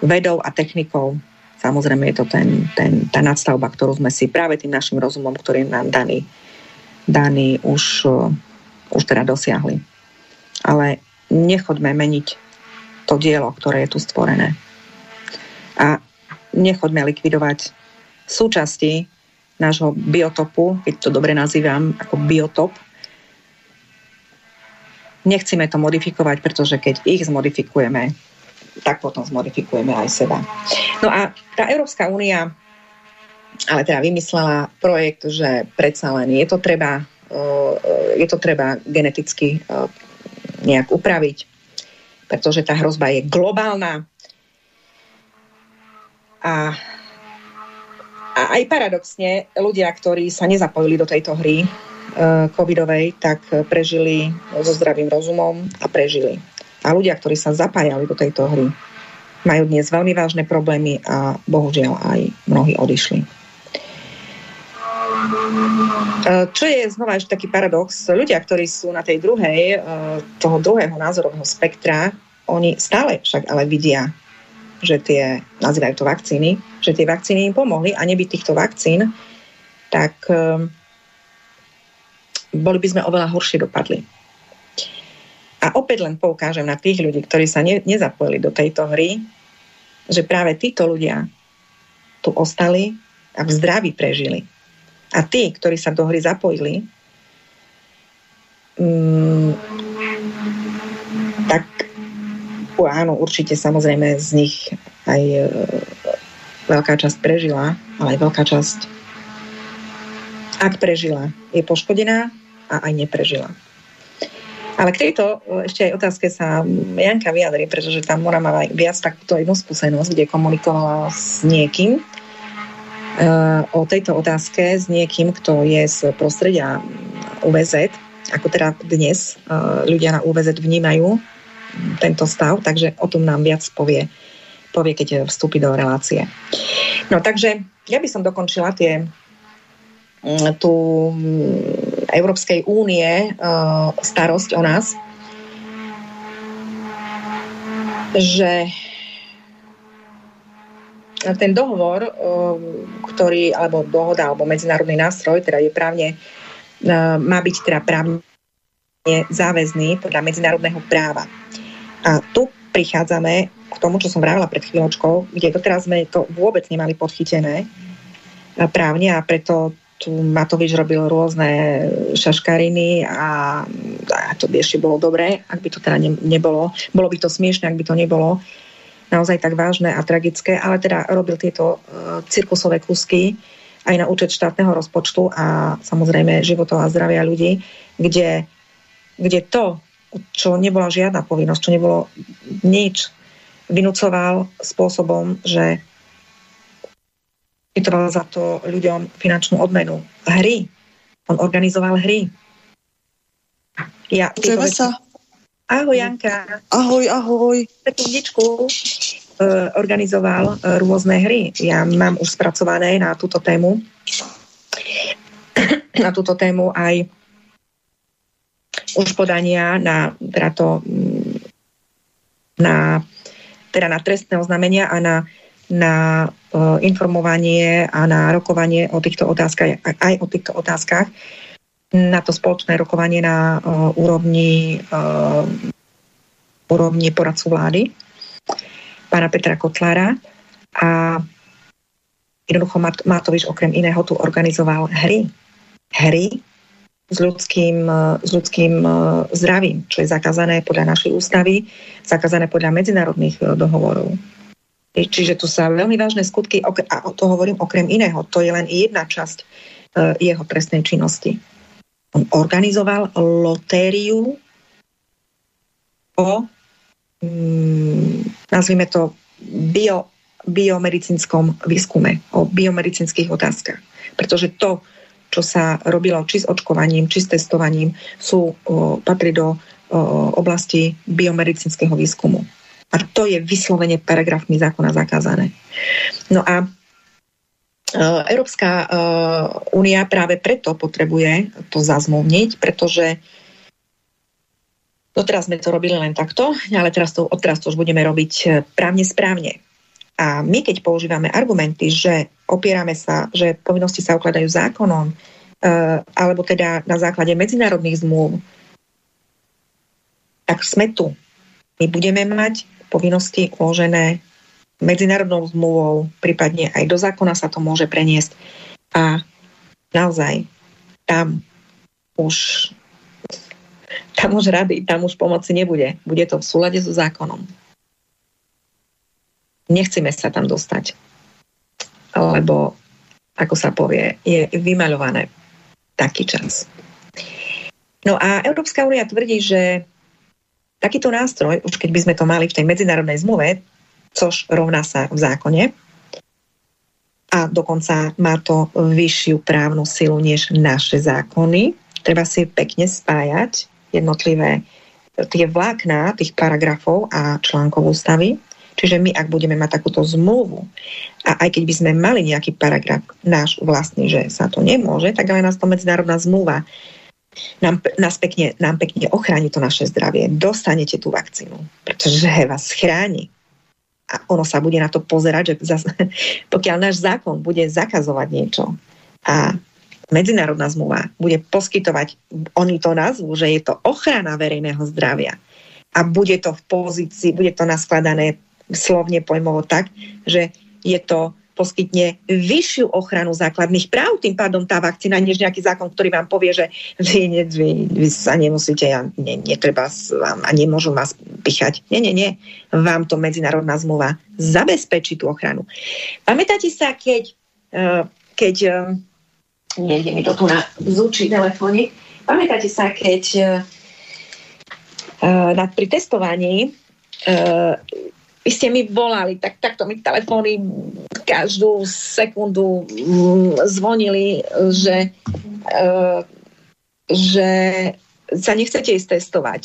vedou a technikou, Samozrejme je to ten, ten, tá nadstavba, ktorú sme si práve tým našim rozumom, ktorý je nám daný, Dáni už, už teda dosiahli. Ale nechoďme meniť to dielo, ktoré je tu stvorené. A nechoďme likvidovať súčasti nášho biotopu, keď to dobre nazývam ako biotop, nechceme to modifikovať, pretože keď ich zmodifikujeme, tak potom zmodifikujeme aj seba. No a tá Európska únia ale teda vymyslela projekt, že predsa len je to treba, je to treba geneticky eh, nejak upraviť, pretože tá hrozba je globálna. A, a aj paradoxne ľudia, ktorí sa nezapojili do tejto hry uh, covidovej, tak prežili so zdravým rozumom a prežili. A ľudia, ktorí sa zapájali do tejto hry, majú dnes veľmi vážne problémy a bohužiaľ aj mnohí odišli. Eh, čo je znova ešte taký paradox, ľudia, ktorí sú na tej druhej, eh, toho druhého názorového spektra, oni stále však ale vidia, že tie, nazývajú to vakcíny, že tie vakcíny im pomohli a nebyť týchto vakcín, tak eh, boli by sme oveľa horšie dopadli. A opäť len poukážem na tých ľudí, ktorí sa ne, nezapojili do tejto hry, že práve títo ľudia tu ostali a v zdraví prežili. A tí, ktorí sa do hry zapojili, mm, tak áno, určite samozrejme z nich aj e, veľká časť prežila, ale aj veľká časť, ak prežila, je poškodená a aj neprežila. Ale k tejto e, ešte aj otázke sa Janka vyjadri, pretože tam ona má viac takúto jednu skúsenosť, kde komunikovala s niekým, o tejto otázke s niekým, kto je z prostredia UVZ, ako teda dnes eh, ľudia na UVZ vnímajú tento stav, takže o tom nám viac povie, povie keď vstúpi do relácie. No takže ja by som dokončila tie mm, mm, Európskej únie eh, starosť o nás, že ten dohovor, um, ktorý, alebo dohoda, alebo medzinárodný nástroj, teda je právne, uh, má byť teda právne záväzný podľa medzinárodného práva. A tu prichádzame k tomu, čo som vravila pred chvíľočkou, kde doteraz sme to vôbec nemali podchytené uh, právne a preto tu Matovič robil rôzne šaškariny a, a to by ešte bolo dobré, ak by to teda ne, nebolo. Bolo by to smiešne, ak by to nebolo naozaj tak vážne a tragické, ale teda robil tieto uh, cirkusové kusky aj na účet štátneho rozpočtu a samozrejme životov a zdravia ľudí, kde, kde to, čo nebola žiadna povinnosť, čo nebolo nič, vynúcoval spôsobom, že vytoval za to ľuďom finančnú odmenu. Hry. On organizoval hry. Ja, sa. Ahoj Janka. Ahoj, ahoj. Sekundičku e, organizoval e, rôzne hry. Ja mám už spracované na túto tému na túto tému aj už podania na, teda to, mm, na, teda na trestné oznámenia a na, na uh, informovanie a na rokovanie o týchto otázkach, aj o týchto otázkach na to spoločné rokovanie na uh, úrovni, uh, úrovni poradcu vlády pána Petra Kotlára a jednoducho Mat- Matovič okrem iného tu organizoval hry. Hry s ľudským, s ľudským zdravím, čo je zakázané podľa našej ústavy, zakázané podľa medzinárodných dohovorov. Čiže tu sa veľmi vážne skutky, a to hovorím okrem iného, to je len jedna časť jeho trestnej činnosti. Organizoval lotériu o, mm, nazvime to, bio, biomedicínskom výskume, o biomedicínskych otázkach. Pretože to, čo sa robilo či s očkovaním, či s testovaním, sú, patrí do oblasti biomedicínskeho výskumu. A to je vyslovene paragrafmi zákona zakázané. No a Európska eh, únia práve preto potrebuje to zazmluvniť, pretože doteraz sme to robili len takto, ale teraz to, odteraz to už budeme robiť eh, právne správne. A my, keď používame argumenty, že opierame sa, že povinnosti sa ukladajú zákonom, alebo teda na základe medzinárodných zmluv, tak sme tu. My budeme mať povinnosti uložené medzinárodnou zmluvou, prípadne aj do zákona sa to môže preniesť. A naozaj tam už tam už rady, tam už pomoci nebude. Bude to v súlade so zákonom. Nechceme sa tam dostať. Lebo, ako sa povie, je vymaľované taký čas. No a Európska únia tvrdí, že takýto nástroj, už keď by sme to mali v tej medzinárodnej zmluve, což rovná sa v zákone, a dokonca má to vyššiu právnu silu než naše zákony. Treba si pekne spájať jednotlivé tie vlákna tých paragrafov a článkov ústavy. Čiže my, ak budeme mať takúto zmluvu a aj keď by sme mali nejaký paragraf náš vlastný, že sa to nemôže, tak ale nás to medzinárodná zmluva nám, nás pekne, nám pekne ochráni to naše zdravie. Dostanete tú vakcínu, pretože vás chráni. A ono sa bude na to pozerať, že zas, pokiaľ náš zákon bude zakazovať niečo a medzinárodná zmluva bude poskytovať, oni to nazvú, že je to ochrana verejného zdravia. A bude to v pozícii, bude to naskladané slovne pojmovo tak, že je to poskytne vyššiu ochranu základných práv, tým pádom tá vakcína, než nejaký zákon, ktorý vám povie, že vy, vy, vy sa nemusíte, ja, ne, netreba vám a nemôžu vás pichať. Nie, nie, nie. Vám to medzinárodná zmluva zabezpečí tú ochranu. Pamätáte sa, keď, eh, keď eh, nejde mi to tu na zúči telefónik, pamätáte sa, keď uh, pri testovaní vy ste mi volali, tak takto mi telefóny každú sekundu mm, zvonili, že, uh, že sa nechcete ísť testovať.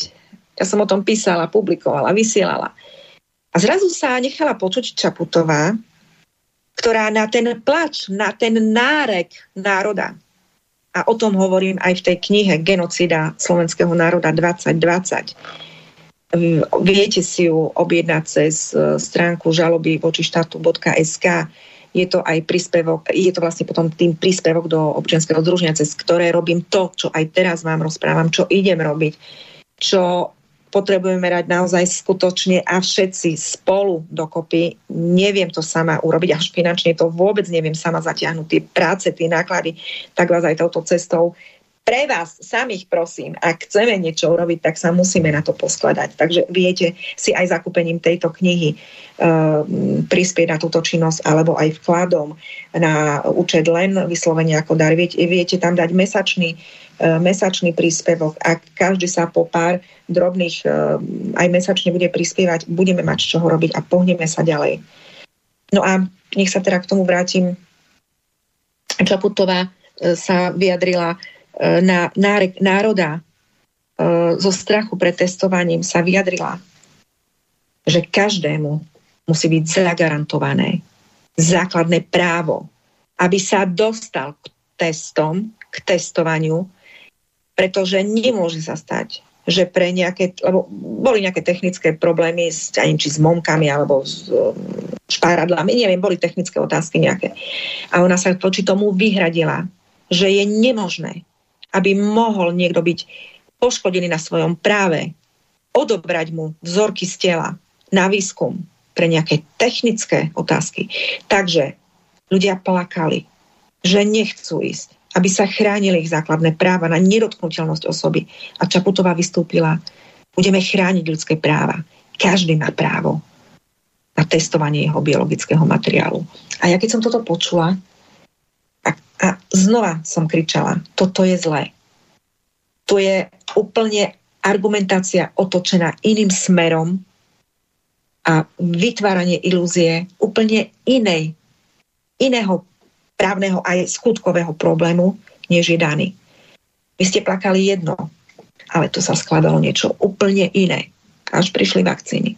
Ja som o tom písala, publikovala, vysielala. A zrazu sa nechala počuť Čaputová, ktorá na ten plač, na ten nárek národa, a o tom hovorím aj v tej knihe Genocida slovenského národa 2020, Viete si ju objednať cez e, stránku žaloby voči štátu.sk. Je to aj príspevok, je to vlastne potom tým príspevok do občianského združenia, cez ktoré robím to, čo aj teraz vám rozprávam, čo idem robiť, čo potrebujeme rať naozaj skutočne a všetci spolu dokopy. Neviem to sama urobiť, až finančne to vôbec neviem sama zatiahnuť. Tie práce, tie náklady, tak vás aj touto cestou pre vás samých prosím, ak chceme niečo urobiť, tak sa musíme na to poskladať. Takže viete si aj zakúpením tejto knihy uh, prispieť na túto činnosť alebo aj vkladom na účet len vyslovene ako dar. Viete, viete tam dať mesačný, uh, mesačný príspevok. Ak každý sa po pár drobných uh, aj mesačne bude prispievať, budeme mať z čoho robiť a pohneme sa ďalej. No a nech sa teda k tomu vrátim. Čaputová sa vyjadrila E, na nárek národa e, zo strachu pred testovaním sa vyjadrila, že každému musí byť zagarantované základné právo, aby sa dostal k testom, k testovaniu, pretože nemôže sa stať, že pre nejaké, lebo boli nejaké technické problémy s, neviem, či s momkami alebo s špáradlami, neviem, boli technické otázky nejaké. A ona sa voči tomu vyhradila, že je nemožné, aby mohol niekto byť poškodený na svojom práve, odobrať mu vzorky z tela na výskum pre nejaké technické otázky. Takže ľudia plakali, že nechcú ísť, aby sa chránili ich základné práva na nedotknutelnosť osoby. A Čaputová vystúpila, budeme chrániť ľudské práva. Každý má právo na testovanie jeho biologického materiálu. A ja keď som toto počula, a znova som kričala, toto je zlé. To je úplne argumentácia otočená iným smerom a vytváranie ilúzie úplne inej, iného právneho aj skutkového problému, než je daný. Vy ste plakali jedno, ale to sa skladalo niečo úplne iné, až prišli vakcíny.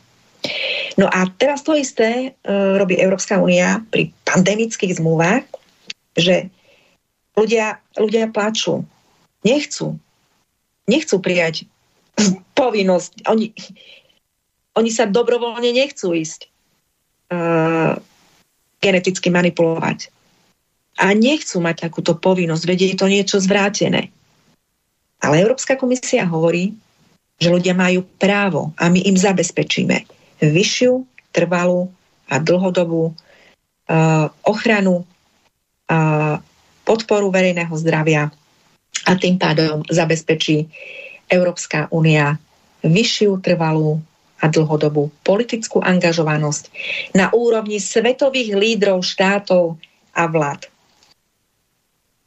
No a teraz to isté uh, robí Európska únia pri pandemických zmluvách, že Ľudia, ľudia plačú. Nechcú. Nechcú prijať povinnosť. Oni, oni sa dobrovoľne nechcú ísť uh, geneticky manipulovať. a nechcú mať takúto povinnosť, vedieť to niečo zvrátené. Ale Európska komisia hovorí, že ľudia majú právo a my im zabezpečíme vyššiu, trvalú a dlhodobú uh, ochranu, podporu verejného zdravia a tým pádom zabezpečí Európska únia vyššiu, trvalú a dlhodobú politickú angažovanosť na úrovni svetových lídrov štátov a vlád.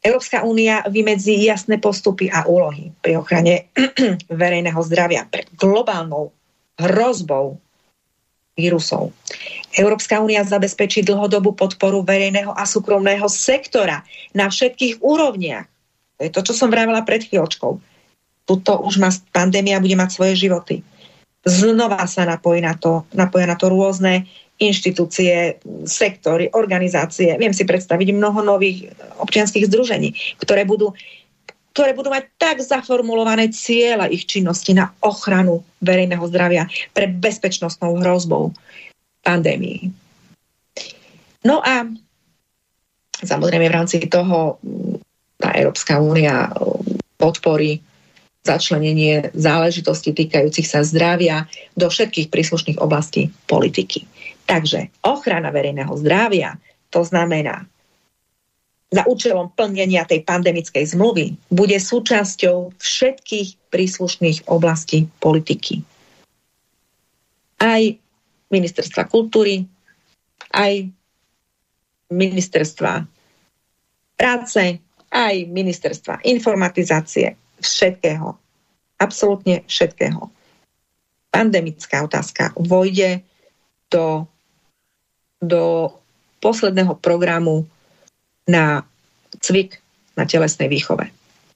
Európska únia vymedzí jasné postupy a úlohy pri ochrane verejného zdravia pred globálnou hrozbou vírusov. Európska únia zabezpečí dlhodobú podporu verejného a súkromného sektora na všetkých úrovniach. To je to, čo som vravela pred chvíľočkou. Tuto už má pandémia, bude mať svoje životy. Znova sa napojí na to, napoja na to rôzne inštitúcie, sektory, organizácie. Viem si predstaviť mnoho nových občianských združení, ktoré budú, ktoré budú mať tak zaformulované cieľa ich činnosti na ochranu verejného zdravia pred bezpečnostnou hrozbou pandémii. No a samozrejme v rámci toho tá Európska únia podporí začlenenie záležitostí týkajúcich sa zdravia do všetkých príslušných oblastí politiky. Takže ochrana verejného zdravia, to znamená za účelom plnenia tej pandemickej zmluvy, bude súčasťou všetkých príslušných oblastí politiky. Aj ministerstva kultúry, aj ministerstva práce, aj ministerstva informatizácie, všetkého. Absolútne všetkého. Pandemická otázka vojde do do posledného programu na cvik na telesnej výchove.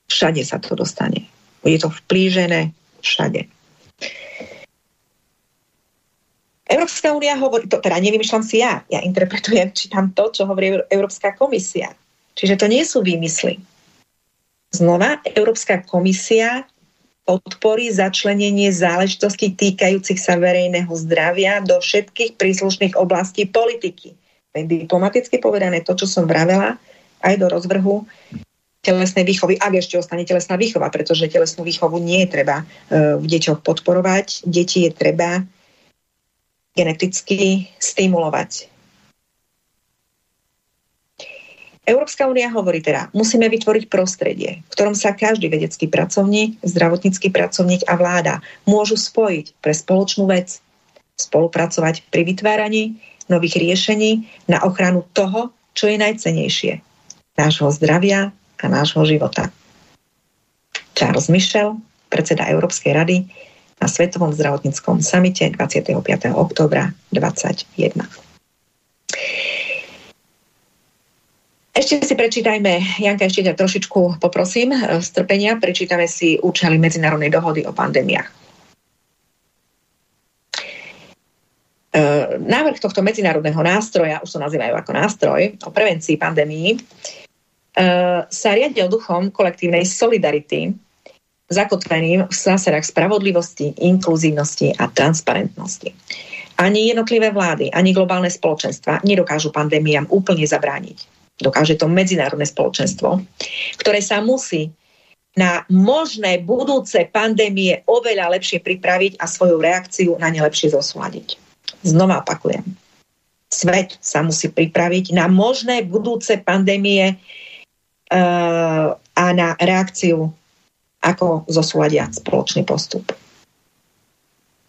Všade sa to dostane. Bude to vplížené všade. Európska únia hovorí, to teda nevymýšľam si ja, ja interpretujem, čítam to, čo hovorí Európska komisia. Čiže to nie sú výmysly. Znova, Európska komisia podporí začlenenie záležitostí týkajúcich sa verejného zdravia do všetkých príslušných oblastí politiky. Diplomaticky povedané to, čo som vravela, aj do rozvrhu telesnej výchovy, ak ešte ostane telesná výchova, pretože telesnú výchovu nie je treba uh, v deťoch podporovať. Deti je treba geneticky stimulovať Európska únia hovorí teda, musíme vytvoriť prostredie, v ktorom sa každý vedecký pracovník, zdravotnícky pracovník a vláda môžu spojiť pre spoločnú vec, spolupracovať pri vytváraní nových riešení na ochranu toho, čo je najcenejšie. Nášho zdravia a nášho života. Charles Michel, predseda Európskej rady na Svetovom zdravotníckom samite 25. oktobra 2021. Ešte si prečítajme, Janka, ešte ťa trošičku poprosím e, strpenia, prečítame si účely medzinárodnej dohody o pandémiách. E, návrh tohto medzinárodného nástroja, už to nazývajú ako nástroj o prevencii pandémií, e, sa riadil duchom kolektívnej solidarity, zakotveným v zásadách spravodlivosti, inkluzívnosti a transparentnosti. Ani jednotlivé vlády, ani globálne spoločenstva nedokážu pandémiám úplne zabrániť dokáže to medzinárodné spoločenstvo, ktoré sa musí na možné budúce pandémie oveľa lepšie pripraviť a svoju reakciu na ne lepšie zosúľadiť. Znova opakujem. Svet sa musí pripraviť na možné budúce pandémie uh, a na reakciu, ako zosúľadia spoločný postup.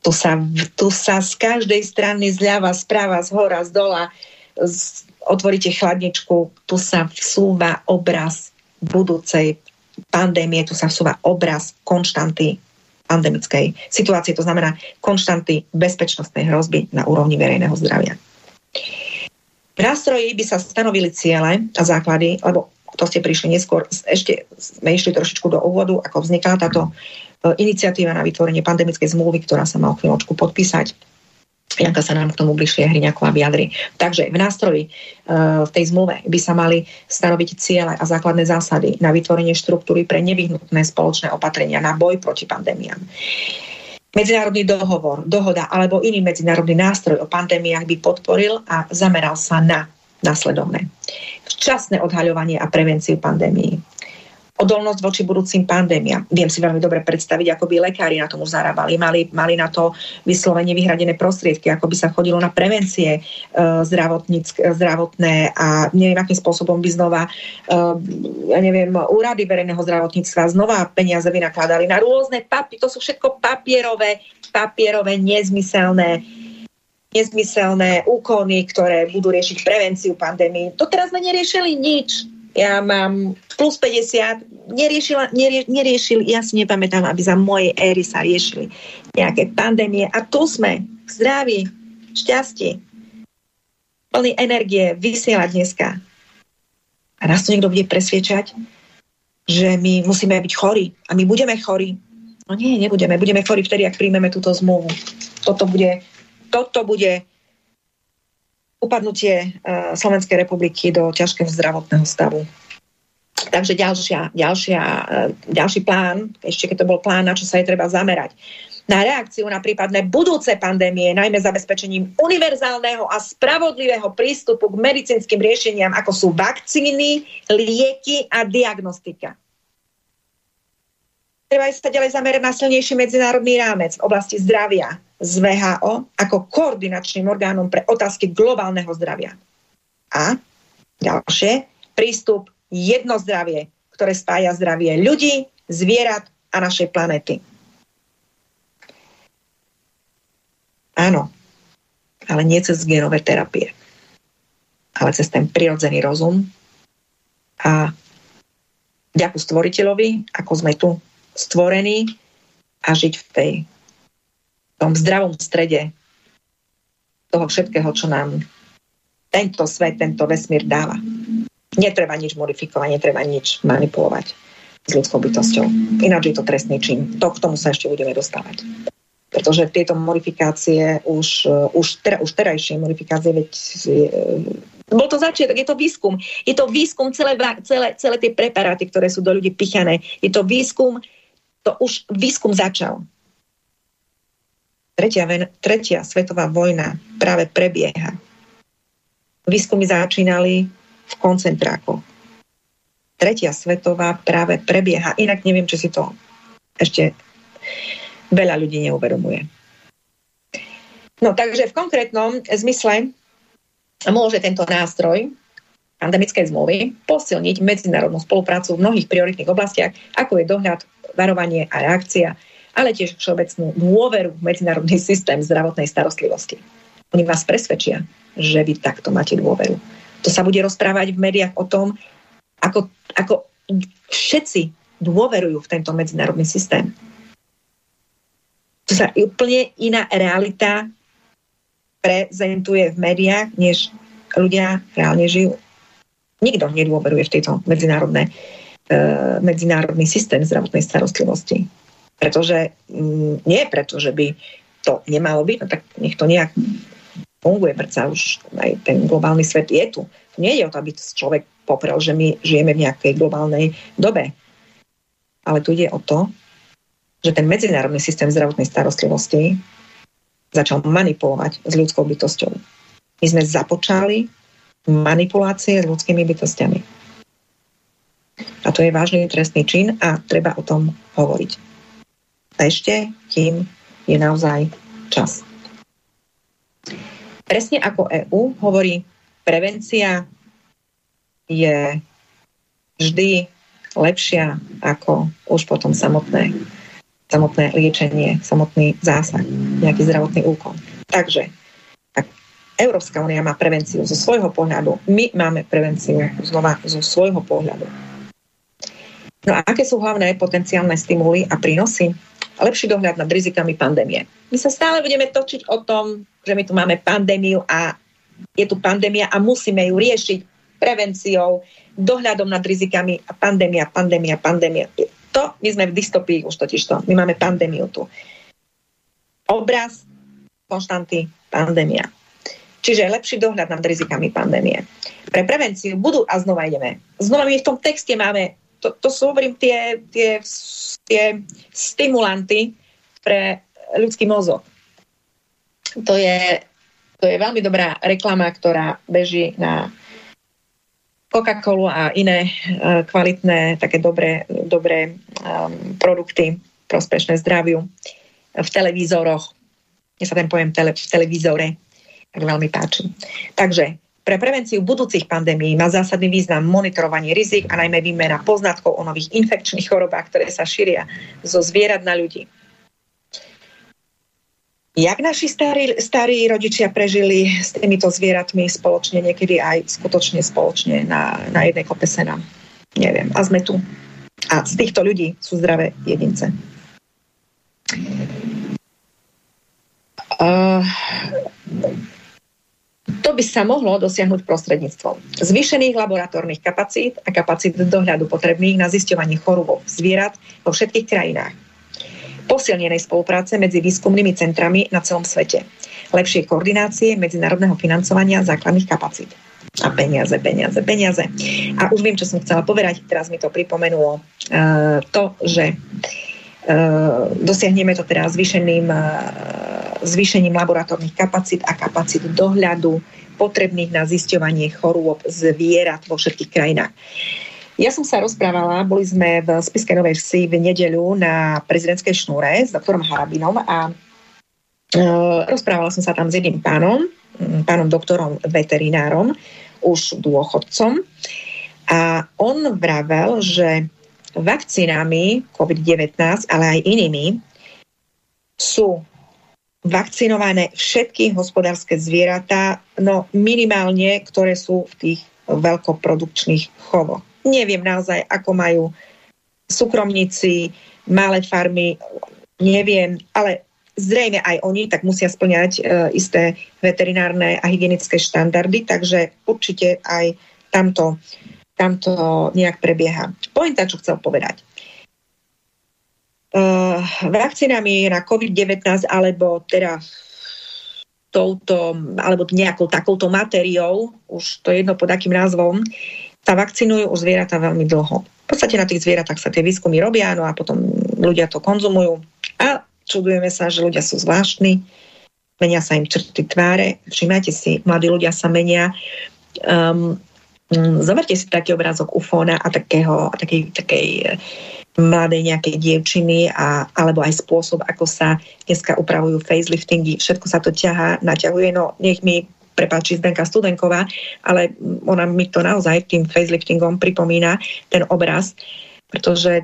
Tu sa, tu sa z každej strany, zľava, správa, z hora, z dola, z, otvoríte chladničku, tu sa vsúva obraz budúcej pandémie, tu sa vsúva obraz konštanty pandemickej situácie, to znamená konštanty bezpečnostnej hrozby na úrovni verejného zdravia. V nástroji by sa stanovili ciele a základy, lebo to ste prišli neskôr, ešte sme išli trošičku do úvodu, ako vznikla táto e, iniciatíva na vytvorenie pandemickej zmluvy, ktorá sa má o chvíľočku podpísať Janka sa nám k tomu bližšie Hriňaková vyjadri. Takže v nástroji e, v tej zmluve by sa mali stanoviť ciele a základné zásady na vytvorenie štruktúry pre nevyhnutné spoločné opatrenia na boj proti pandémiám. Medzinárodný dohovor, dohoda alebo iný medzinárodný nástroj o pandémiách by podporil a zameral sa na nasledovné. Včasné odhaľovanie a prevenciu pandémií odolnosť voči budúcim pandémiám. Viem si veľmi dobre predstaviť, ako by lekári na tomu zarábali. Mali, mali na to vyslovene vyhradené prostriedky, ako by sa chodilo na prevencie e, zdravotné a neviem, akým spôsobom by znova, e, ja neviem, úrady verejného zdravotníctva znova peniaze vynakladali na rôzne papy. To sú všetko papierové, papierové, nezmyselné nezmyselné úkony, ktoré budú riešiť prevenciu pandémie. To teraz sme neriešili nič ja mám plus 50, neriešila, nerie, neriešili, ja si nepamätám, aby za mojej éry sa riešili nejaké pandémie. A tu sme, zdraví, šťastí, plný energie vysielať dneska. A nás to niekto bude presviečať, že my musíme byť chorí a my budeme chorí. No nie, nebudeme. Budeme chorí vtedy, ak príjmeme túto zmluvu. Toto bude, toto bude upadnutie uh, Slovenskej republiky do ťažkého zdravotného stavu. Takže ďalšia, ďalšia, uh, ďalší plán, ešte keď to bol plán, na čo sa je treba zamerať, na reakciu na prípadné budúce pandémie, najmä zabezpečením univerzálneho a spravodlivého prístupu k medicínskym riešeniam, ako sú vakcíny, lieky a diagnostika. Treba sa ďalej zamerať na silnejší medzinárodný rámec v oblasti zdravia, z VHO ako koordinačným orgánom pre otázky globálneho zdravia. A ďalšie, prístup jedno zdravie, ktoré spája zdravie ľudí, zvierat a našej planety. Áno, ale nie cez genové terapie, ale cez ten prirodzený rozum a ďakujem stvoriteľovi, ako sme tu stvorení a žiť v tej tom zdravom strede toho všetkého, čo nám tento svet, tento vesmír dáva. Netreba nič modifikovať, netreba nič manipulovať s ľudskou bytosťou. Ináč je to trestný čin. To k tomu sa ešte budeme dostávať. Pretože tieto modifikácie už, uh, už, tera, už terajšie modifikácie, veď uh, bol to začiatok, je to výskum. Je to výskum celé, celé, celé tie preparáty, ktoré sú do ľudí pichané. Je to výskum, to už výskum začal tretia, tretia svetová vojna práve prebieha. Výskumy začínali v koncentrákoch. Tretia svetová práve prebieha. Inak neviem, či si to ešte veľa ľudí neuvedomuje. No takže v konkrétnom zmysle môže tento nástroj pandemickej zmluvy posilniť medzinárodnú spoluprácu v mnohých prioritných oblastiach, ako je dohľad, varovanie a reakcia ale tiež všeobecnú dôveru v medzinárodný systém zdravotnej starostlivosti. Oni vás presvedčia, že vy takto máte dôveru. To sa bude rozprávať v médiách o tom, ako, ako všetci dôverujú v tento medzinárodný systém. To sa úplne iná realita prezentuje v médiách, než ľudia reálne žijú. Nikto nedôveruje v tejto medzinárodné, medzinárodný systém zdravotnej starostlivosti. Pretože mm, nie preto, že by to nemalo byť, no tak nech to nejak funguje, predsa už aj ten globálny svet je tu. Nie je o to, aby človek poprel, že my žijeme v nejakej globálnej dobe. Ale tu ide o to, že ten medzinárodný systém zdravotnej starostlivosti začal manipulovať s ľudskou bytosťou. My sme započali manipulácie s ľudskými bytostiami. A to je vážny trestný čin a treba o tom hovoriť ešte, kým je naozaj čas. Presne ako EÚ hovorí, prevencia je vždy lepšia ako už potom samotné, samotné liečenie, samotný zásah, nejaký zdravotný úkon. Takže ak Európska únia má prevenciu zo svojho pohľadu, my máme prevenciu znova zo svojho pohľadu. No a aké sú hlavné potenciálne stimuly a prínosy? lepší dohľad nad rizikami pandémie. My sa stále budeme točiť o tom, že my tu máme pandémiu a je tu pandémia a musíme ju riešiť prevenciou, dohľadom nad rizikami a pandémia, pandémia, pandémia. To, my sme v dystopii už totiž to. My máme pandémiu tu. Obraz, konštanty, pandémia. Čiže lepší dohľad nad rizikami pandémie. Pre prevenciu budú, a znova ideme, znova my v tom texte máme to, to sú, hovorím, tie, tie, tie stimulanty pre ľudský mozog. To je, to je veľmi dobrá reklama, ktorá beží na Coca-Colu a iné uh, kvalitné, také dobré, dobré um, produkty prospešné zdraviu v televízoroch. Mne sa ten pojem tele, v televízore tak veľmi páči. Takže pre prevenciu budúcich pandémií má zásadný význam monitorovanie rizik a najmä výmena poznatkov o nových infekčných chorobách, ktoré sa šíria zo zvierat na ľudí. Jak naši starí, starí rodičia prežili s týmito zvieratmi spoločne, niekedy aj skutočne spoločne na, na jednej kope sena? Neviem. A sme tu. A z týchto ľudí sú zdravé jedince. Uh, to by sa mohlo dosiahnuť prostredníctvom zvýšených laboratórnych kapacít a kapacít dohľadu potrebných na zisťovanie chorôb zvierat vo všetkých krajinách. Posilnenej spolupráce medzi výskumnými centrami na celom svete. Lepšie koordinácie medzinárodného financovania základných kapacít. A peniaze, peniaze, peniaze. A už viem, čo som chcela povedať. Teraz mi to pripomenulo uh, to, že uh, dosiahneme to teda zvýšeným uh, zvýšením laboratórnych kapacít a kapacít dohľadu potrebných na zisťovanie chorôb zvierat vo všetkých krajinách. Ja som sa rozprávala, boli sme v Spiskej Novej Vsi v nedeľu na prezidentskej šnúre s doktorom Harabinom a e, rozprávala som sa tam s jedným pánom, pánom doktorom veterinárom, už dôchodcom. A on vravel, že vakcínami COVID-19, ale aj inými, sú vakcinované všetky hospodárske zvieratá, no minimálne, ktoré sú v tých veľkoprodukčných chovoch. Neviem naozaj, ako majú súkromníci, malé farmy, neviem, ale zrejme aj oni tak musia splňať e, isté veterinárne a hygienické štandardy, takže určite aj tamto, tamto nejak prebieha. Pointa, čo chcel povedať vakcínami na COVID-19 alebo teda touto, alebo nejakou takouto materiou, už to je jedno pod akým názvom, sa vakcinujú už zvieratá veľmi dlho. V podstate na tých zvieratách sa tie výskumy robia, no a potom ľudia to konzumujú. A čudujeme sa, že ľudia sú zvláštni, menia sa im črty tváre. Všimnajte si, mladí ľudia sa menia. Um, zoberte si taký obrázok ufóna a takého, takej, takej mladej nejakej dievčiny a, alebo aj spôsob, ako sa dneska upravujú faceliftingy. Všetko sa to ťahá, naťahuje. No nech mi prepáči Zdenka Studenková, ale ona mi to naozaj tým faceliftingom pripomína ten obraz, pretože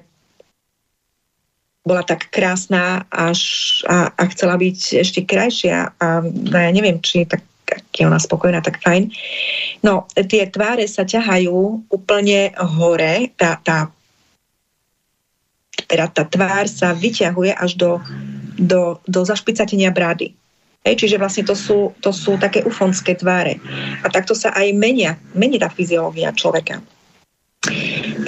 bola tak krásna až a, a chcela byť ešte krajšia a no ja neviem, či tak je ona spokojná, tak fajn. No, tie tváre sa ťahajú úplne hore, tá, tá teda tá tvár sa vyťahuje až do, do, do zašpicatenia brády. Hej, čiže vlastne to sú, to sú také ufonské tváre. A takto sa aj menia, mení tá fyziológia človeka.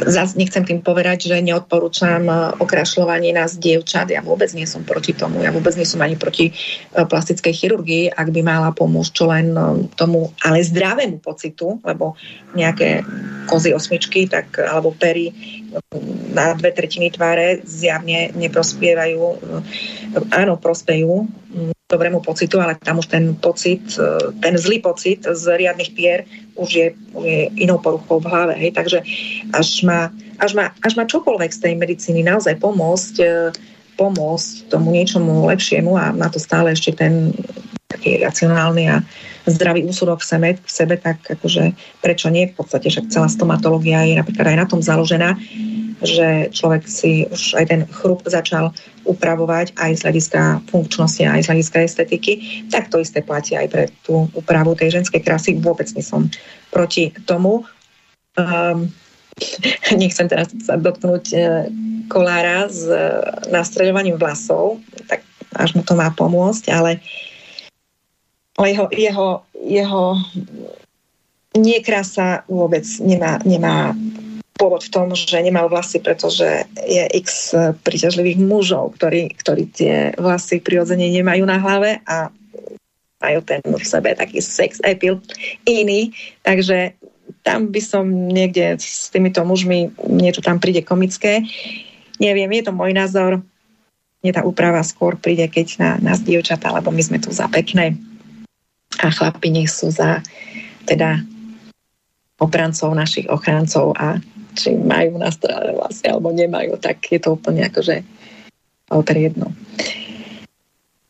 Zas nechcem tým povedať, že neodporúčam e, okrašľovanie nás dievčat. Ja vôbec nie som proti tomu. Ja vôbec nie som ani proti e, plastickej chirurgii, ak by mala pomôcť čo len e, tomu, ale zdravému pocitu, lebo nejaké kozy osmičky tak, alebo pery na dve tretiny tváre zjavne neprospievajú. Áno, prospejú dobrému pocitu, ale tam už ten pocit, e, ten zlý pocit z riadnych pier už je, je inou poruchou v hlave. Hej? Takže až má, až, má, až má čokoľvek z tej medicíny naozaj pomôcť, e, pomôcť tomu niečomu lepšiemu a má to stále ešte ten taký racionálny a zdravý úsudok v sebe, v sebe tak akože prečo nie? V podstate však celá stomatológia je napríklad aj na tom založená, že človek si už aj ten chrup začal upravovať aj z hľadiska funkčnosti, aj z hľadiska estetiky, tak to isté platí aj pre tú úpravu tej ženskej krásy. Vôbec nie som proti tomu. Um, nechcem teraz sa dotknúť e, kolára s e, nastreľovaním vlasov, tak až mu to má pomôcť, ale, ale jeho, jeho, jeho niekrása vôbec nemá, nemá pôvod v tom, že nemal vlasy, pretože je x príťažlivých mužov, ktorí, ktorí tie vlasy prirodzene nemajú na hlave a majú ten v sebe taký sex appeal iný. Takže tam by som niekde s týmito mužmi, niečo tam príde komické. Neviem, je to môj názor. Mne tá úprava skôr príde, keď na nás dievčatá, lebo my sme tu za pekné a chlapi nech sú za teda obrancov, našich ochráncov a či majú nastrelené vlasy alebo nemajú, tak je to úplne akože jedno.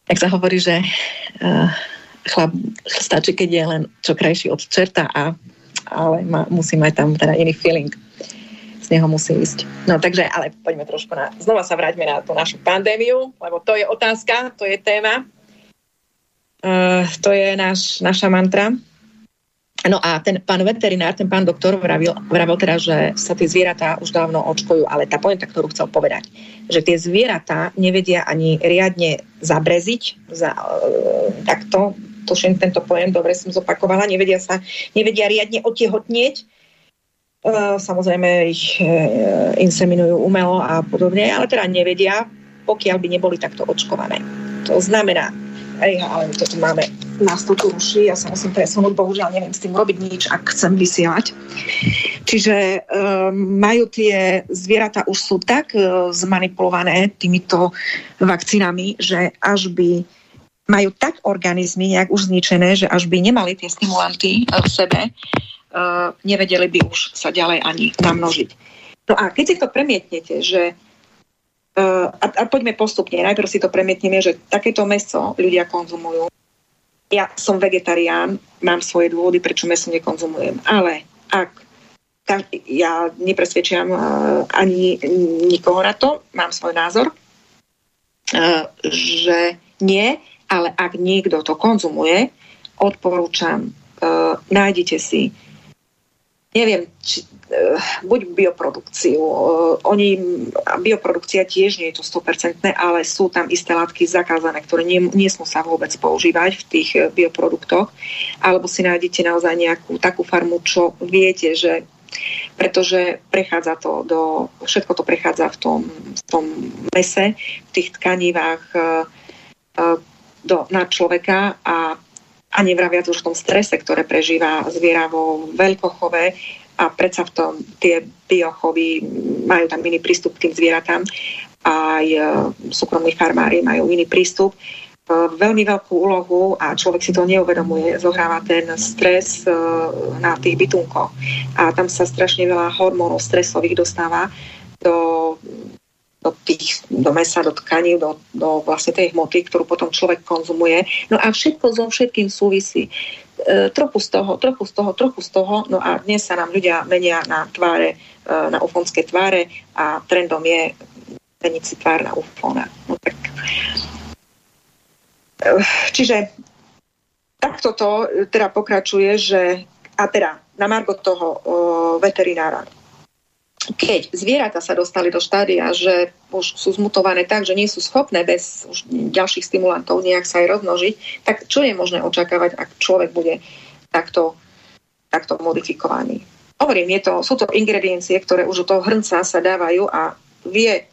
Tak sa hovorí, že chlap stačí, keď je len čo krajší od čerta, a, ale má, musí mať tam teda iný feeling. Z neho musí ísť. No takže, ale poďme trošku na... Znova sa vráťme na tú našu pandémiu, lebo to je otázka, to je téma. Uh, to je náš, naša mantra. No a ten pán veterinár, ten pán doktor vravil, vravil teda, že sa tie zvieratá už dávno očkujú, ale tá pointa, ktorú chcel povedať, že tie zvieratá nevedia ani riadne zabreziť, za, uh, takto, tuším tento pojem, dobre som zopakovala, nevedia sa, nevedia riadne otehotnieť, uh, samozrejme ich uh, inseminujú umelo a podobne, ale teda nevedia, pokiaľ by neboli takto očkované. To znamená, Ej, ale to tu máme, nás tu ruší, ja sa musím presunúť, bohužiaľ neviem s tým robiť nič, ak chcem vysielať. Čiže um, majú tie zvieratá už sú tak uh, zmanipulované týmito vakcínami, že až by majú tak organizmy nejak už zničené, že až by nemali tie stimulanty v sebe, uh, nevedeli by už sa ďalej ani namnožiť. No a keď si to premietnete, že a, a poďme postupne. Najprv si to premietneme, že takéto meso ľudia konzumujú. Ja som vegetarián, mám svoje dôvody, prečo meso nekonzumujem. Ale ak ja nepresvedčiam uh, ani nikoho na to, mám svoj názor, uh, že nie, ale ak niekto to konzumuje, odporúčam, uh, nájdete si neviem, či, uh, buď bioprodukciu. Uh, oni, bioprodukcia tiež nie je to 100%, ale sú tam isté látky zakázané, ktoré nie, nesmú sa vôbec používať v tých uh, bioproduktoch. Alebo si nájdete naozaj nejakú takú farmu, čo viete, že pretože prechádza to do, všetko to prechádza v tom, v tom mese, v tých tkanivách do, na človeka a a nevraviac už v tom strese, ktoré prežíva zviera vo veľkochove a predsa v tom tie biochovy majú tam iný prístup k tým zvieratám aj e, súkromní farmári majú iný prístup. E, veľmi veľkú úlohu a človek si to neuvedomuje, zohráva ten stres e, na tých bytunkoch. A tam sa strašne veľa hormónov stresových dostáva do do, tých, do mesa, do tkaní, do, do vlastne tej hmoty, ktorú potom človek konzumuje. No a všetko so všetkým súvisí. E, trochu z toho, trochu z toho, trochu z toho. No a dnes sa nám ľudia menia na tváre, e, na ufonské tváre a trendom je meniť si tvár na ufona. No tak... E, čiže takto to teda pokračuje, že a teda na margo toho o, veterinára keď zvieratá sa dostali do štádia, že už sú zmutované tak, že nie sú schopné bez už ďalších stimulantov nejak sa aj rozmnožiť, tak čo je možné očakávať, ak človek bude takto, takto modifikovaný? Hovorím, je to, sú to ingrediencie, ktoré už u toho hrnca sa dávajú a vie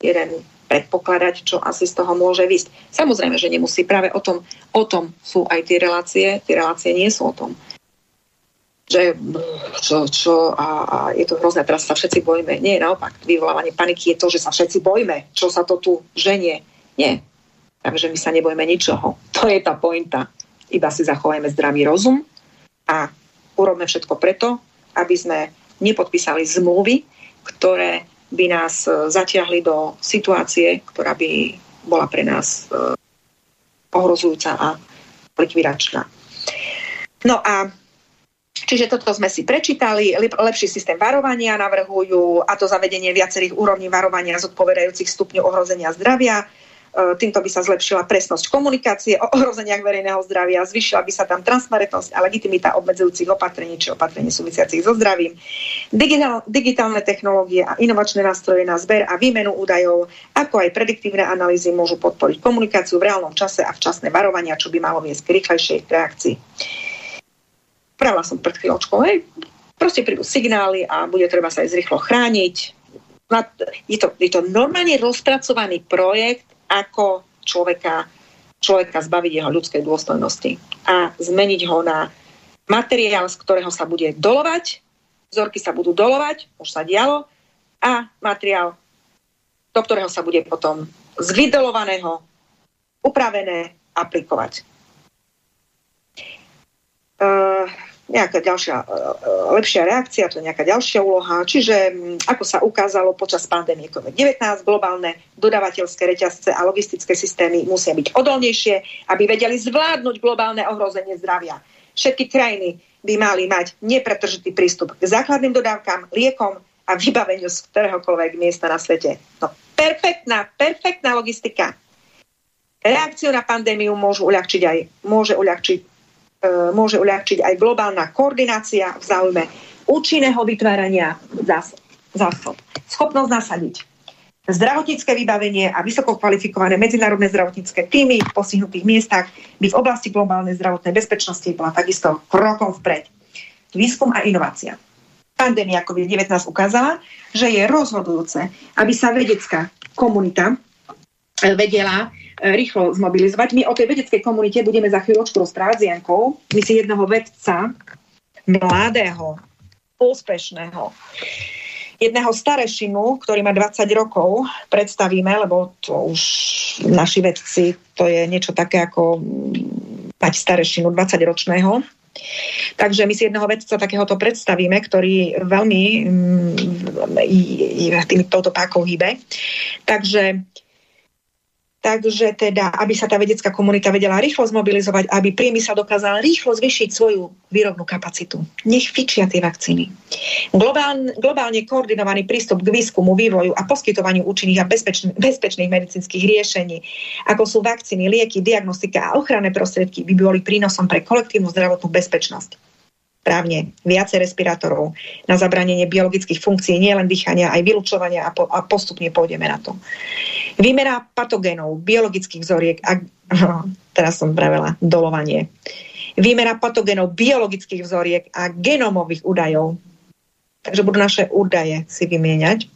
jeden predpokladať, čo asi z toho môže vysť. Samozrejme, že nemusí. Práve o tom, o tom sú aj tie relácie. Tie relácie nie sú o tom že čo, čo a, a je to hrozné, teraz sa všetci bojíme. Nie, naopak, vyvolávanie paniky je to, že sa všetci bojíme, čo sa to tu ženie. Nie. Takže my sa nebojíme ničoho. To je tá pointa. Iba si zachovajme zdravý rozum a urobme všetko preto, aby sme nepodpísali zmluvy, ktoré by nás e, zatiahli do situácie, ktorá by bola pre nás e, ohrozujúca a likvidačná. No a Čiže toto sme si prečítali, lepší systém varovania navrhujú a to zavedenie viacerých úrovní varovania zodpovedajúcich stupňov ohrozenia zdravia. E, týmto by sa zlepšila presnosť komunikácie o ohrozeniach verejného zdravia, zvyšila by sa tam transparentnosť a legitimita obmedzujúcich opatrení či opatrení súvisiacich so zdravím. Digitál, digitálne technológie a inovačné nástroje na zber a výmenu údajov, ako aj prediktívne analýzy môžu podporiť komunikáciu v reálnom čase a včasné varovania, čo by malo viesť k rýchlejšej reakcii. Pravila som pred chvíľočkou, hej, proste prídu signály a bude treba sa aj zrýchlo chrániť. Je to, je to normálne rozpracovaný projekt, ako človeka, človeka zbaviť jeho ľudskej dôstojnosti a zmeniť ho na materiál, z ktorého sa bude dolovať, vzorky sa budú dolovať, už sa dialo, a materiál, do ktorého sa bude potom z vydolovaného upravené aplikovať. Uh, nejaká ďalšia e, lepšia reakcia, to je nejaká ďalšia úloha. Čiže ako sa ukázalo počas pandémie COVID-19, globálne dodávateľské reťazce a logistické systémy musia byť odolnejšie, aby vedeli zvládnuť globálne ohrozenie zdravia. Všetky krajiny by mali mať nepretržitý prístup k základným dodávkam, liekom a vybaveniu z ktoréhokoľvek miesta na svete. No, perfektná, perfektná logistika. Reakciu na pandémiu môžu uľahčiť aj, môže uľahčiť, e, môže uľahčiť aj globálna koordinácia v záujme účinného vytvárania zásob. Schopnosť nasadiť zdravotnícke vybavenie a vysoko kvalifikované medzinárodné zdravotnícke týmy v postihnutých miestach by v oblasti globálnej zdravotnej bezpečnosti bola takisto krokom vpred. Výskum a inovácia. Pandémia COVID-19 ukázala, že je rozhodujúce, aby sa vedecká komunita vedela E, rýchlo zmobilizovať. My o tej vedeckej komunite budeme za chvíľočku rozprávať s Jankou. My si jedného vedca, mladého, úspešného, jedného starešinu, ktorý má 20 rokov, predstavíme, lebo to už naši vedci, to je niečo také ako mať starešinu 20-ročného. Takže my si jedného vedca takéhoto predstavíme, ktorý veľmi mm, touto pákou hýbe. Takže Takže teda, aby sa tá vedecká komunita vedela rýchlo zmobilizovať, aby priemysel dokázal rýchlo zvyšiť svoju výrobnú kapacitu. Nech fičia tie vakcíny. Globálne, globálne koordinovaný prístup k výskumu, vývoju a poskytovaniu účinných a bezpečn- bezpečných medicínskych riešení, ako sú vakcíny, lieky, diagnostika a ochranné prostriedky, by boli prínosom pre kolektívnu zdravotnú bezpečnosť právne viacej respirátorov na zabranenie biologických funkcií, nielen dýchania, aj vylúčovania a, po, a postupne pôjdeme na to. Výmera patogénov, biologických vzoriek a teraz som pravila dolovanie. Výmera patogénov, biologických vzoriek a genomových údajov takže budú naše údaje si vymieňať.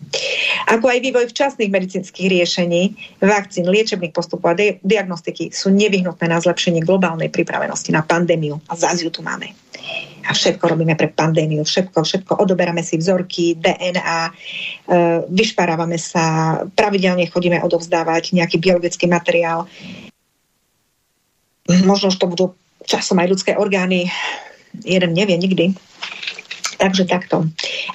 Ako aj vývoj včasných medicínskych riešení, vakcín, liečebných postupov a diagnostiky sú nevyhnutné na zlepšenie globálnej pripravenosti na pandémiu. A zase ju tu máme. A všetko robíme pre pandémiu, všetko, všetko odoberáme si vzorky, DNA, e, vyšparávame sa, pravidelne chodíme odovzdávať nejaký biologický materiál. Možno, že to budú časom aj ľudské orgány, jeden nevie nikdy. Takže takto.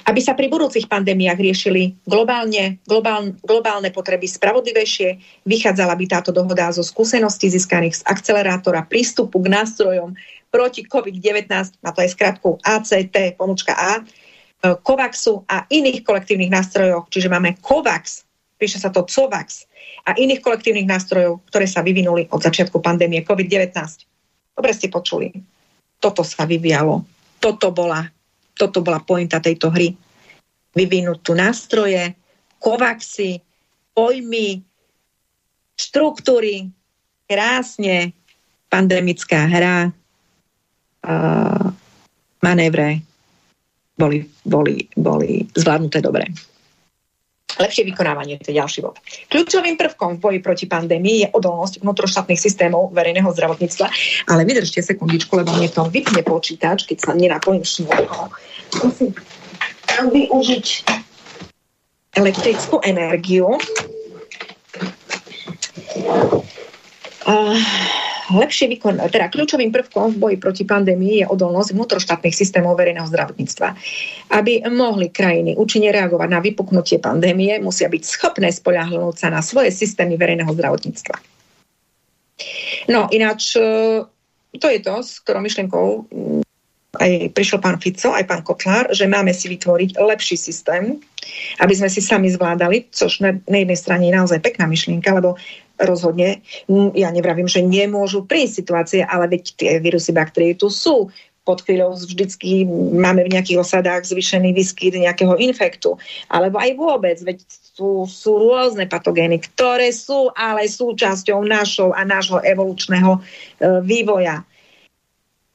Aby sa pri budúcich pandémiách riešili globálne, globál, globálne potreby spravodlivejšie, vychádzala by táto dohoda zo skúseností získaných z akcelerátora prístupu k nástrojom proti COVID-19, a to je skratkou ACT, pomočka A, COVAXu a iných kolektívnych nástrojov, čiže máme COVAX, píše sa to COVAX, a iných kolektívnych nástrojov, ktoré sa vyvinuli od začiatku pandémie COVID-19. Dobre ste počuli. Toto sa vyvíjalo. Toto bola toto bola pointa tejto hry. Vyvinúť tu nástroje, kovaxy, pojmy, štruktúry, krásne, pandemická hra, uh, manévre boli, boli, boli zvládnuté dobre. Lepšie vykonávanie, to je ďalší bod. Kľúčovým prvkom v boji proti pandémii je odolnosť vnútroštátnych systémov verejného zdravotníctva. Ale vydržte sekundičku, lebo mne to vypne počítač, keď sa nenapojím šnúrkou. Musím využiť elektrickú energiu. Uh, lepšie výkon, teda kľúčovým prvkom v boji proti pandémii je odolnosť vnútroštátnych systémov verejného zdravotníctva. Aby mohli krajiny účinne reagovať na vypuknutie pandémie, musia byť schopné spoľahnúť sa na svoje systémy verejného zdravotníctva. No ináč, e, to je to, s ktorou myšlienkou aj prišiel pán Fico, aj pán Kotlár, že máme si vytvoriť lepší systém, aby sme si sami zvládali, což na, na jednej strane je naozaj pekná myšlienka, lebo rozhodne, ja nevravím, že nemôžu prísť situácie, ale veď tie vírusy, baktérie tu sú. Pod chvíľou vždycky máme v nejakých osadách zvyšený výskyt nejakého infektu. Alebo aj vôbec, veď sú, sú rôzne patogény, ktoré sú ale súčasťou našou a nášho evolučného e, vývoja.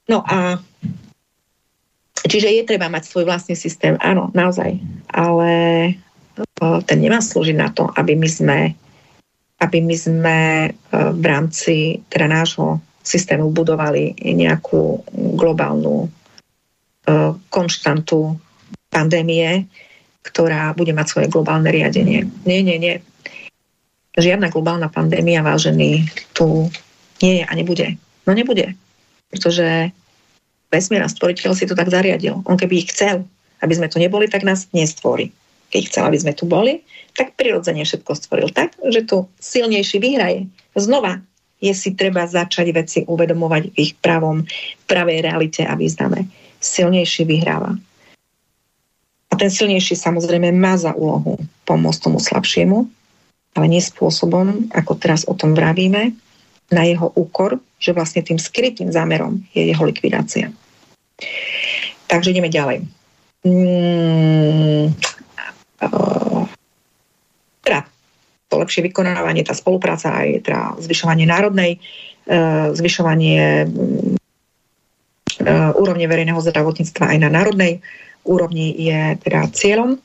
No a čiže je treba mať svoj vlastný systém, áno, naozaj. Ale ten nemá slúžiť na to, aby my sme aby my sme e, v rámci teda nášho systému budovali nejakú globálnu e, konštantu pandémie, ktorá bude mať svoje globálne riadenie. Nie, nie, nie. Žiadna globálna pandémia, vážený, tu nie je a nebude. No nebude. Pretože vesmír a stvoriteľ si to tak zariadil. On keby ich chcel, aby sme tu neboli, tak nás nestvorí. Keď chcel, aby sme tu boli, tak prirodzene všetko stvoril tak, že tu silnejší vyhraje. Znova je si treba začať veci uvedomovať v ich pravom, pravej realite a význame. Silnejší vyhráva. A ten silnejší samozrejme má za úlohu pomôcť tomu slabšiemu, ale nie spôsobom, ako teraz o tom vravíme, na jeho úkor, že vlastne tým skrytým zámerom je jeho likvidácia. Takže ideme ďalej. Mm, uh, teda to lepšie vykonávanie, tá spolupráca aj teda zvyšovanie národnej, uh, zvyšovanie uh, úrovne verejného zdravotníctva aj na národnej úrovni je teda cieľom.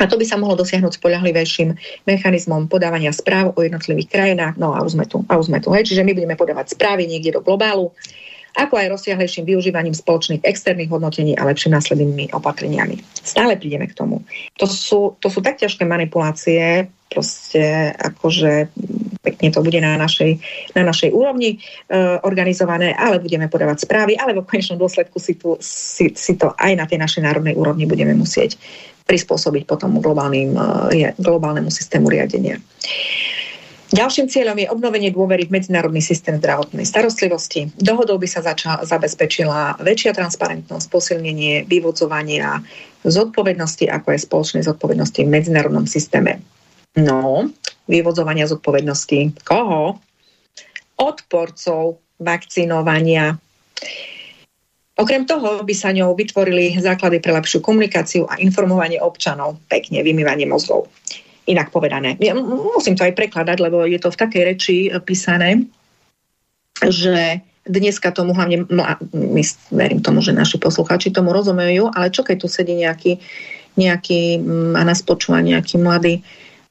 A to by sa mohlo dosiahnuť spolahlivejším mechanizmom podávania správ o jednotlivých krajinách. No a už sme tu. A už sme tu hej. Čiže my budeme podávať správy niekde do globálu, ako aj rozsiahlejším využívaním spoločných externých hodnotení a lepším následnými opatreniami. Stále prídeme k tomu. To sú, to sú tak ťažké manipulácie, proste akože pekne to bude na našej, na našej úrovni e, organizované, ale budeme podávať správy, ale v konečnom dôsledku si, tu, si, si to aj na tej našej národnej úrovni budeme musieť prispôsobiť potom globálnym, e, globálnemu systému riadenia. Ďalším cieľom je obnovenie dôvery v medzinárodný systém zdravotnej starostlivosti. Dohodou by sa začala, zabezpečila väčšia transparentnosť, posilnenie vyvodzovania zodpovednosti, ako aj spoločnej zodpovednosti v medzinárodnom systéme. No, vyvodzovania zodpovednosti koho? Odporcov vakcinovania. Okrem toho by sa ňou vytvorili základy pre lepšiu komunikáciu a informovanie občanov. Pekne, vymývanie mozgov. Inak povedané. Ja musím to aj prekladať, lebo je to v takej reči písané, že dneska tomu hlavne, my verím tomu, že naši poslucháči tomu rozumejú, ale čo keď tu sedí nejaký, nejaký a nás počúva nejaký mladý,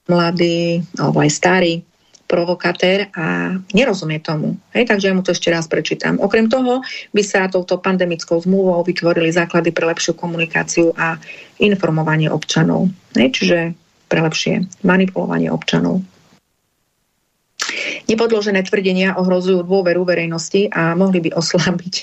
mladý alebo aj starý provokatér a nerozumie tomu. Hej, takže ja mu to ešte raz prečítam. Okrem toho by sa touto pandemickou zmluvou vytvorili základy pre lepšiu komunikáciu a informovanie občanov. Hej, čiže pre lepšie manipulovanie občanov. Nepodložené tvrdenia ohrozujú dôveru verejnosti a mohli by oslabiť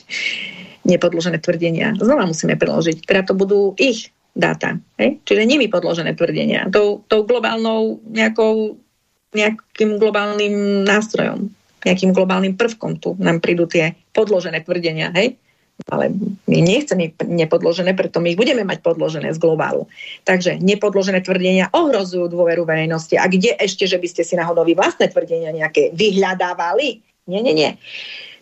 nepodložené tvrdenia. Znova musíme preložiť. Teda to budú ich dáta. Hej? Čiže nimi podložené tvrdenia. Tou, tou globálnou nejakou nejakým globálnym nástrojom, nejakým globálnym prvkom tu nám prídu tie podložené tvrdenia, hej? Ale my nechceme nepodložené, preto my ich budeme mať podložené z globálu. Takže nepodložené tvrdenia ohrozujú dôveru verejnosti. A kde ešte, že by ste si náhodou vlastné tvrdenia nejaké vyhľadávali? Nie, nie, nie.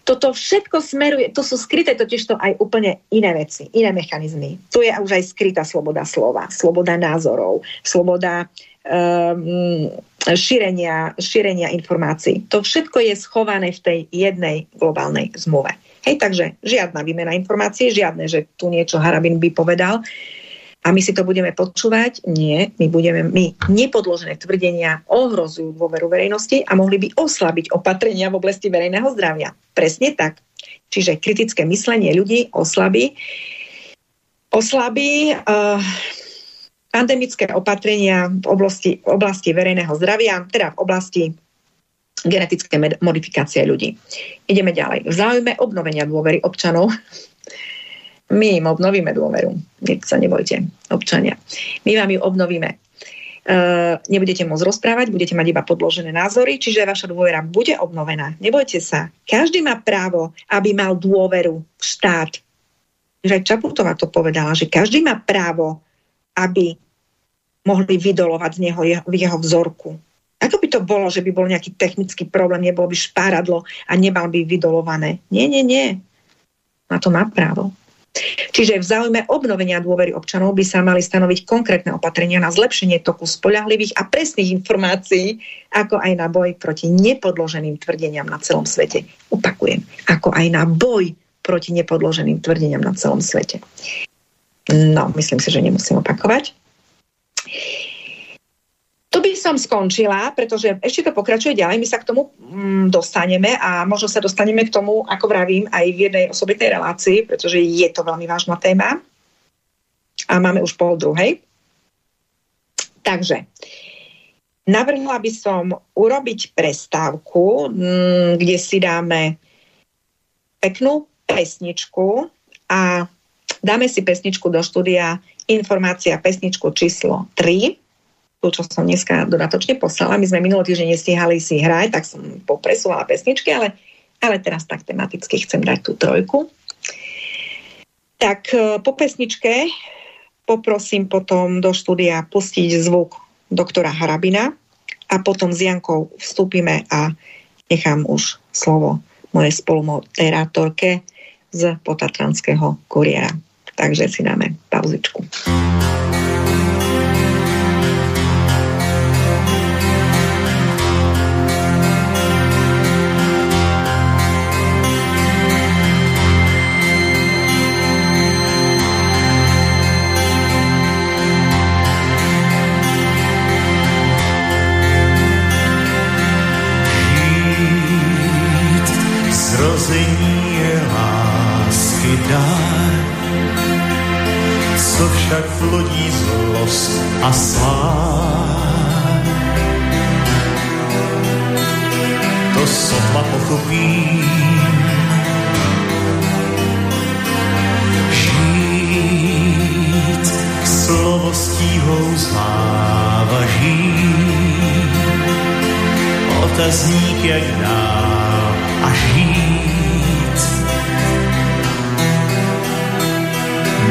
Toto všetko smeruje, to sú skryté totiž to aj úplne iné veci, iné mechanizmy. Tu je už aj skrytá sloboda slova, sloboda názorov, sloboda um, šírenia, šírenia informácií. To všetko je schované v tej jednej globálnej zmluve. Hej, takže žiadna výmena informácií, žiadne, že tu niečo Harabin by povedal a my si to budeme počúvať. Nie, my budeme, my nepodložené tvrdenia ohrozujú dôveru verejnosti a mohli by oslabiť opatrenia v oblasti verejného zdravia. Presne tak. Čiže kritické myslenie ľudí oslabí, oslabí uh, pandemické opatrenia v oblasti, v oblasti verejného zdravia, teda v oblasti genetické modifikácie ľudí. Ideme ďalej. V záujme obnovenia dôvery občanov my im obnovíme dôveru. Nech sa nebojte, občania. My vám ju obnovíme. Uh, nebudete môcť rozprávať, budete mať iba podložené názory, čiže vaša dôvera bude obnovená. Nebojte sa. Každý má právo, aby mal dôveru v štát. Že Čaputová to povedala, že každý má právo, aby mohli vydolovať z neho jeho, jeho vzorku. Ako by to bolo, že by bol nejaký technický problém, nebolo by špáradlo a nemal by vydolované? Nie, nie, nie. Na to má právo. Čiže v záujme obnovenia dôvery občanov by sa mali stanoviť konkrétne opatrenia na zlepšenie toku spoľahlivých a presných informácií, ako aj na boj proti nepodloženým tvrdeniam na celom svete. Opakujem, ako aj na boj proti nepodloženým tvrdeniam na celom svete. No, myslím si, že nemusím opakovať. Tu by som skončila, pretože ešte to pokračuje ďalej, my sa k tomu mm, dostaneme a možno sa dostaneme k tomu, ako vravím, aj v jednej osobitej relácii, pretože je to veľmi vážna téma a máme už pol druhej. Takže, navrhla by som urobiť prestávku, mm, kde si dáme peknú pesničku a dáme si pesničku do štúdia informácia pesničku číslo 3 tú, čo som dneska dodatočne poslala. My sme minulý týždeň nestihali si hrať, tak som popresúvala pesničky, ale, ale teraz tak tematicky chcem dať tú trojku. Tak e, po pesničke poprosím potom do štúdia pustiť zvuk doktora Harabina a potom s Jankou vstúpime a nechám už slovo mojej spolumoderátorke z Potatranského kuriéra. Takže si dáme pauzičku. A svár. To sotva pochopím, žít slovo stíhou zmávaží. Otazník jak dál a žít.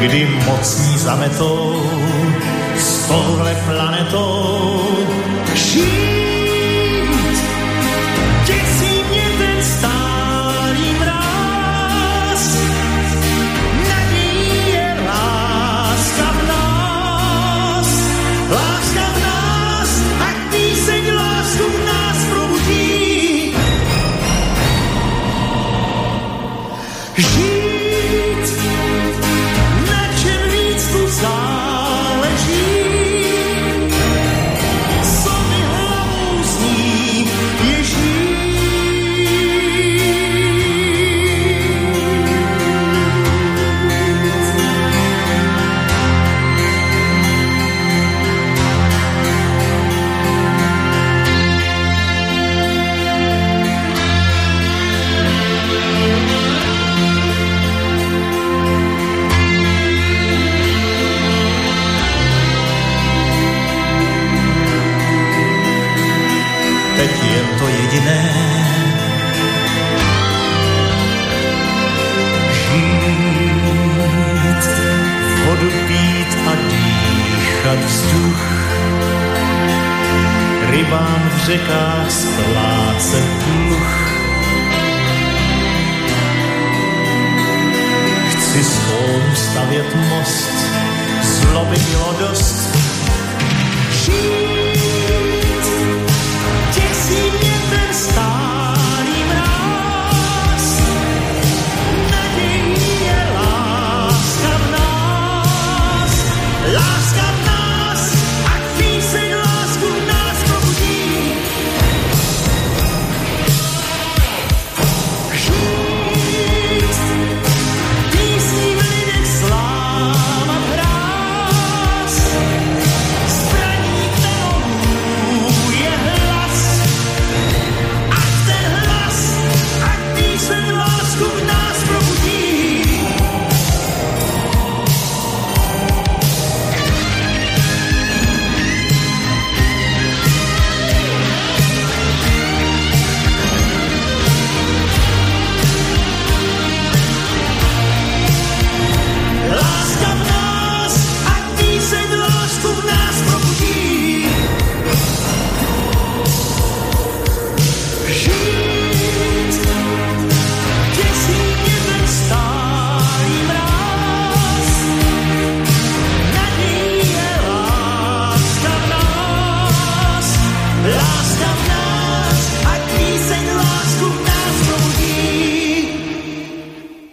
Kdy mocní zametou touhle planetou žít. Řekách splácet dluh. Chci spolu stavět most, zloby bylo dost. Žít,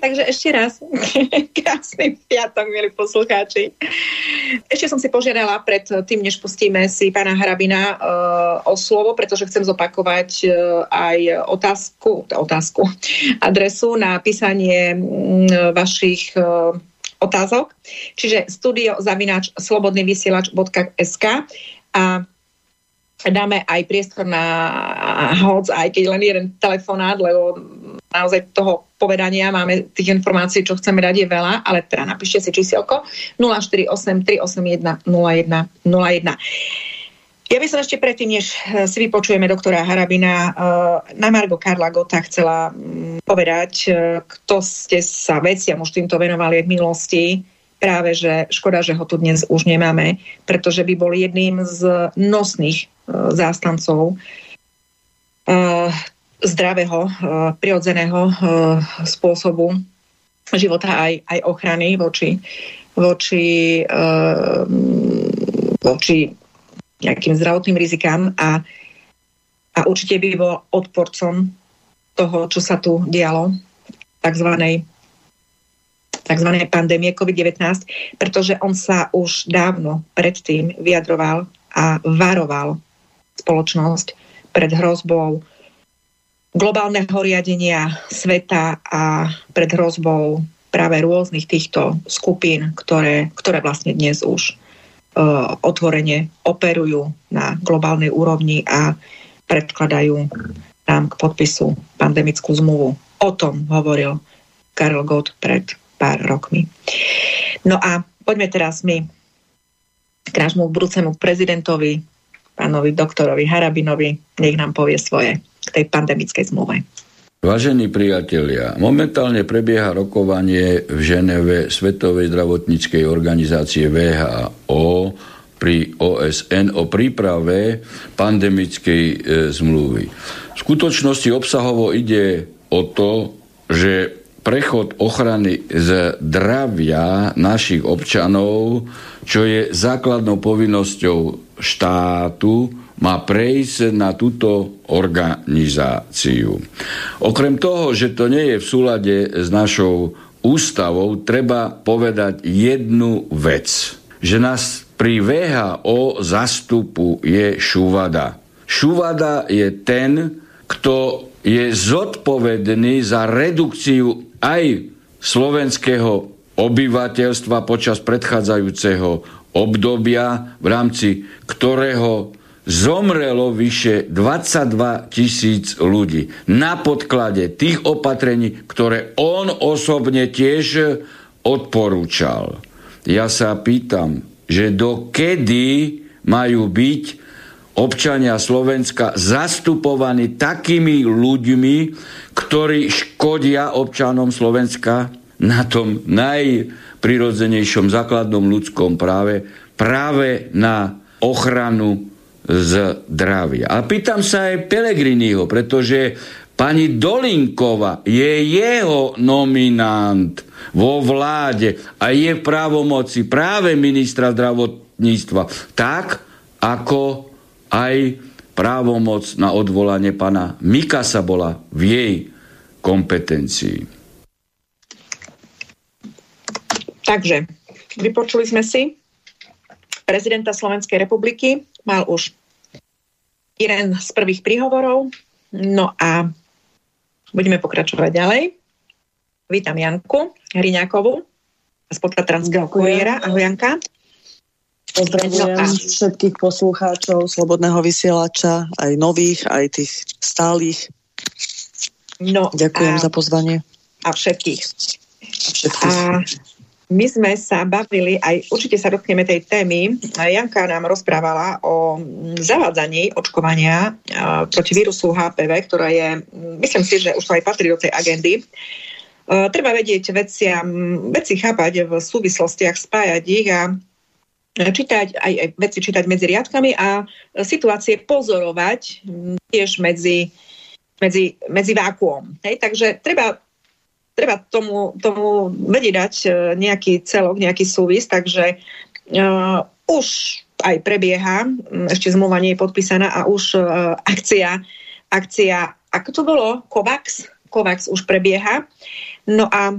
ešte raz krásny piatok, milí poslucháči. Ešte som si požiadala pred tým, než pustíme si pána Hrabina uh, o slovo, pretože chcem zopakovať uh, aj otázku, otázku, adresu na písanie um, vašich uh, otázok. Čiže studio zavináč slobodnyvysielač.sk a dáme aj priestor na hoc, aj keď len jeden telefonát, lebo naozaj toho povedania, máme tých informácií, čo chceme dať je veľa, ale teda napíšte si čísielko 048 381 01 01. Ja by som ešte predtým, než eh, si vypočujeme doktora Harabina, eh, na Margo Karla Gota chcela mm, povedať, eh, kto ste sa veciam už týmto venovali v minulosti. Práve, že škoda, že ho tu dnes už nemáme, pretože by bol jedným z nosných zástancov zdravého, prirodzeného spôsobu života aj, aj ochrany voči, voči, voči nejakým zdravotným rizikám a, a určite by bol odporcom toho, čo sa tu dialo, takzvanej tzv. pandémie COVID-19, pretože on sa už dávno predtým vyjadroval a varoval spoločnosť pred hrozbou globálneho riadenia sveta a pred hrozbou práve rôznych týchto skupín, ktoré, ktoré vlastne dnes už E, otvorene operujú na globálnej úrovni a predkladajú nám k podpisu pandemickú zmluvu. O tom hovoril Karel Gott pred pár rokmi. No a poďme teraz my k nášmu budúcemu prezidentovi, pánovi doktorovi Harabinovi, nech nám povie svoje k tej pandemickej zmluve. Vážení priatelia, momentálne prebieha rokovanie v Ženeve Svetovej zdravotníckej organizácie VHO pri OSN o príprave pandemickej e, zmluvy. V skutočnosti obsahovo ide o to, že prechod ochrany zdravia našich občanov, čo je základnou povinnosťou štátu, má prejsť na túto organizáciu. Okrem toho, že to nie je v súlade s našou ústavou, treba povedať jednu vec. Že nás pri VHO zastupuje Šuvada. Šuvada je ten, kto je zodpovedný za redukciu aj slovenského obyvateľstva počas predchádzajúceho obdobia, v rámci ktorého zomrelo vyše 22 tisíc ľudí na podklade tých opatrení, ktoré on osobne tiež odporúčal. Ja sa pýtam, že do majú byť občania Slovenska zastupovaní takými ľuďmi, ktorí škodia občanom Slovenska na tom najprirodzenejšom základnom ľudskom práve, práve na ochranu zdravia. A pýtam sa aj Pelegriniho, pretože pani Dolinkova je jeho nominant vo vláde a je v právomoci práve ministra zdravotníctva. Tak, ako aj právomoc na odvolanie pana Mikasa bola v jej kompetencii. Takže, vypočuli sme si prezidenta Slovenskej republiky, mal už jeden z prvých príhovorov. No a budeme pokračovať ďalej. Vítam Janku Hriňákovú z Podtatranského kuriéra. Ahoj Janka. Pozdravujem no a... všetkých poslucháčov Slobodného vysielača, aj nových, aj tých stálych. No Ďakujem a... za pozvanie. A všetkých. A všetkých. A my sme sa bavili, aj určite sa dotkneme tej témy. Janka nám rozprávala o zavádzaní očkovania proti vírusu HPV, ktorá je, myslím si, že už to aj patrí do tej agendy. Treba vedieť veci, veci chápať v súvislostiach, spájať ich a čítať, aj, aj veci čítať medzi riadkami a situácie pozorovať tiež medzi, medzi, medzi vákuom. Hej? Takže treba treba tomu, tomu vedieť dať e, nejaký celok, nejaký súvis, takže uh, už aj prebieha, ešte zmluva nie je podpísaná a už uh, akcia, akcia, ako to bolo? COVAX? COVAX už prebieha. No a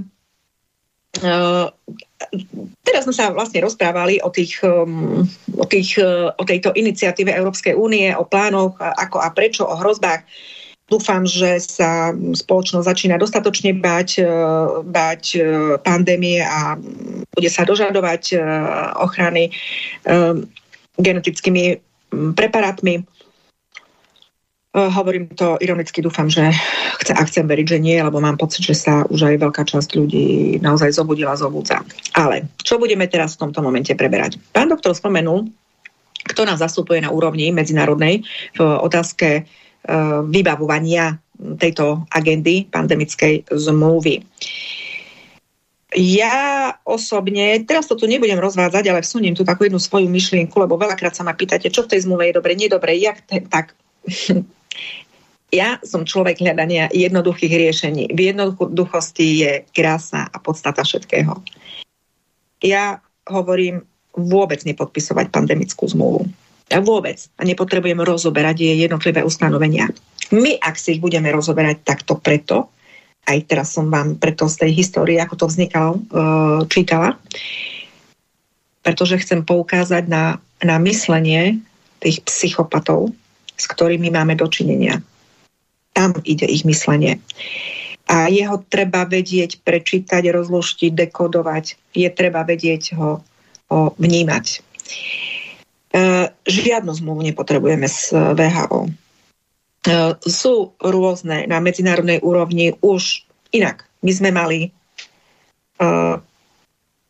uh, teraz sme sa vlastne rozprávali o, tých, um, o, tých, uh, o tejto iniciatíve Európskej únie, o plánoch, ako a prečo, o hrozbách. Uh, Dúfam, že sa spoločnosť začína dostatočne bať, e, bať e, pandémie a bude sa dožadovať e, ochrany genetickými preparátmi. Hovorím to ironicky, dúfam, že chce, a chcem veriť, že nie, lebo mám pocit, že sa už aj veľká časť ľudí naozaj zobudila, zobudza. Ale čo budeme teraz v tomto momente preberať? Pán doktor spomenul, kto nás zastupuje na úrovni medzinárodnej v otázke vybavovania tejto agendy pandemickej zmluvy. Ja osobne, teraz to tu nebudem rozvádzať, ale vsuniem tu takú jednu svoju myšlienku, lebo veľakrát sa ma pýtate, čo v tej zmluve je dobre, nedobre, jak te, tak. ja som človek hľadania jednoduchých riešení. V jednoduchosti je krása a podstata všetkého. Ja hovorím vôbec nepodpisovať pandemickú zmluvu. Ja vôbec. A nepotrebujem rozoberať jej jednotlivé ustanovenia. My, ak si ich budeme rozoberať takto preto, aj teraz som vám preto z tej histórie, ako to vznikalo, e, čítala, pretože chcem poukázať na, na myslenie tých psychopatov, s ktorými máme dočinenia. Tam ide ich myslenie. A jeho treba vedieť, prečítať, rozloštiť, dekodovať. Je treba vedieť ho, ho vnímať. E, žiadnu zmluvu nepotrebujeme s VHO E, sú rôzne na medzinárodnej úrovni už inak. My sme mali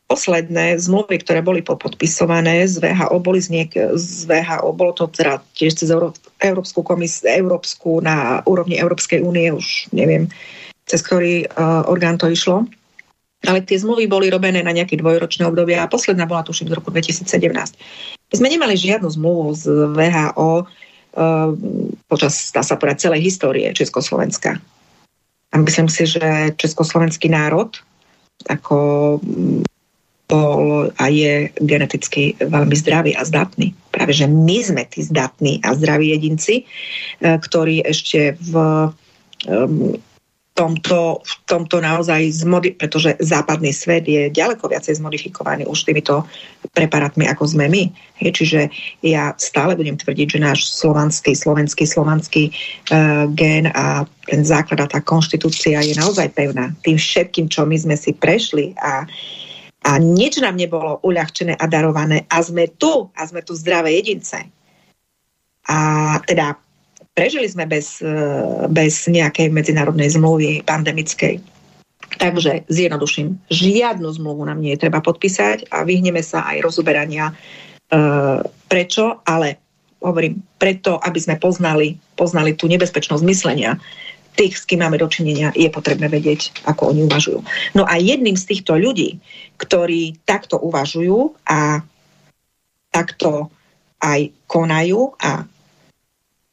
posledné zmluvy, ktoré boli podpisované z VHO, boli z, niek- z VHO, bolo to teda tiež cez Euró- Európsku komisiu, Európsku na úrovni Európskej únie, už neviem, cez ktorý uh, orgán to išlo. Ale tie zmluvy boli robené na nejaké dvojročné obdobie a posledná bola tuším z roku 2017. My sme nemali žiadnu zmluvu z VHO, Ehm, počas, dá sa povedať, celej histórie Československa. A myslím si, že československý národ ako mm, bol a je geneticky veľmi zdravý a zdatný. Práve, že my sme tí zdatní a zdraví jedinci, eh, ktorí ešte v ehm, tomto, v tomto naozaj, zmodi- pretože západný svet je ďaleko viacej zmodifikovaný už týmito preparátmi, ako sme my. Je, čiže ja stále budem tvrdiť, že náš slovanský, slovenský, slovanský uh, gen a ten základ a tá konštitúcia je naozaj pevná. Tým všetkým, čo my sme si prešli a a nič nám nebolo uľahčené a darované a sme tu a sme tu zdravé jedince. A teda prežili sme bez, e, bez nejakej medzinárodnej zmluvy pandemickej. Takže zjednoduším, žiadnu zmluvu nám nie je treba podpísať a vyhneme sa aj rozoberania e, prečo, ale hovorím preto, aby sme poznali, poznali tú nebezpečnosť myslenia tých, s kým máme dočinenia, je potrebné vedieť, ako oni uvažujú. No a jedným z týchto ľudí, ktorí takto uvažujú a takto aj konajú a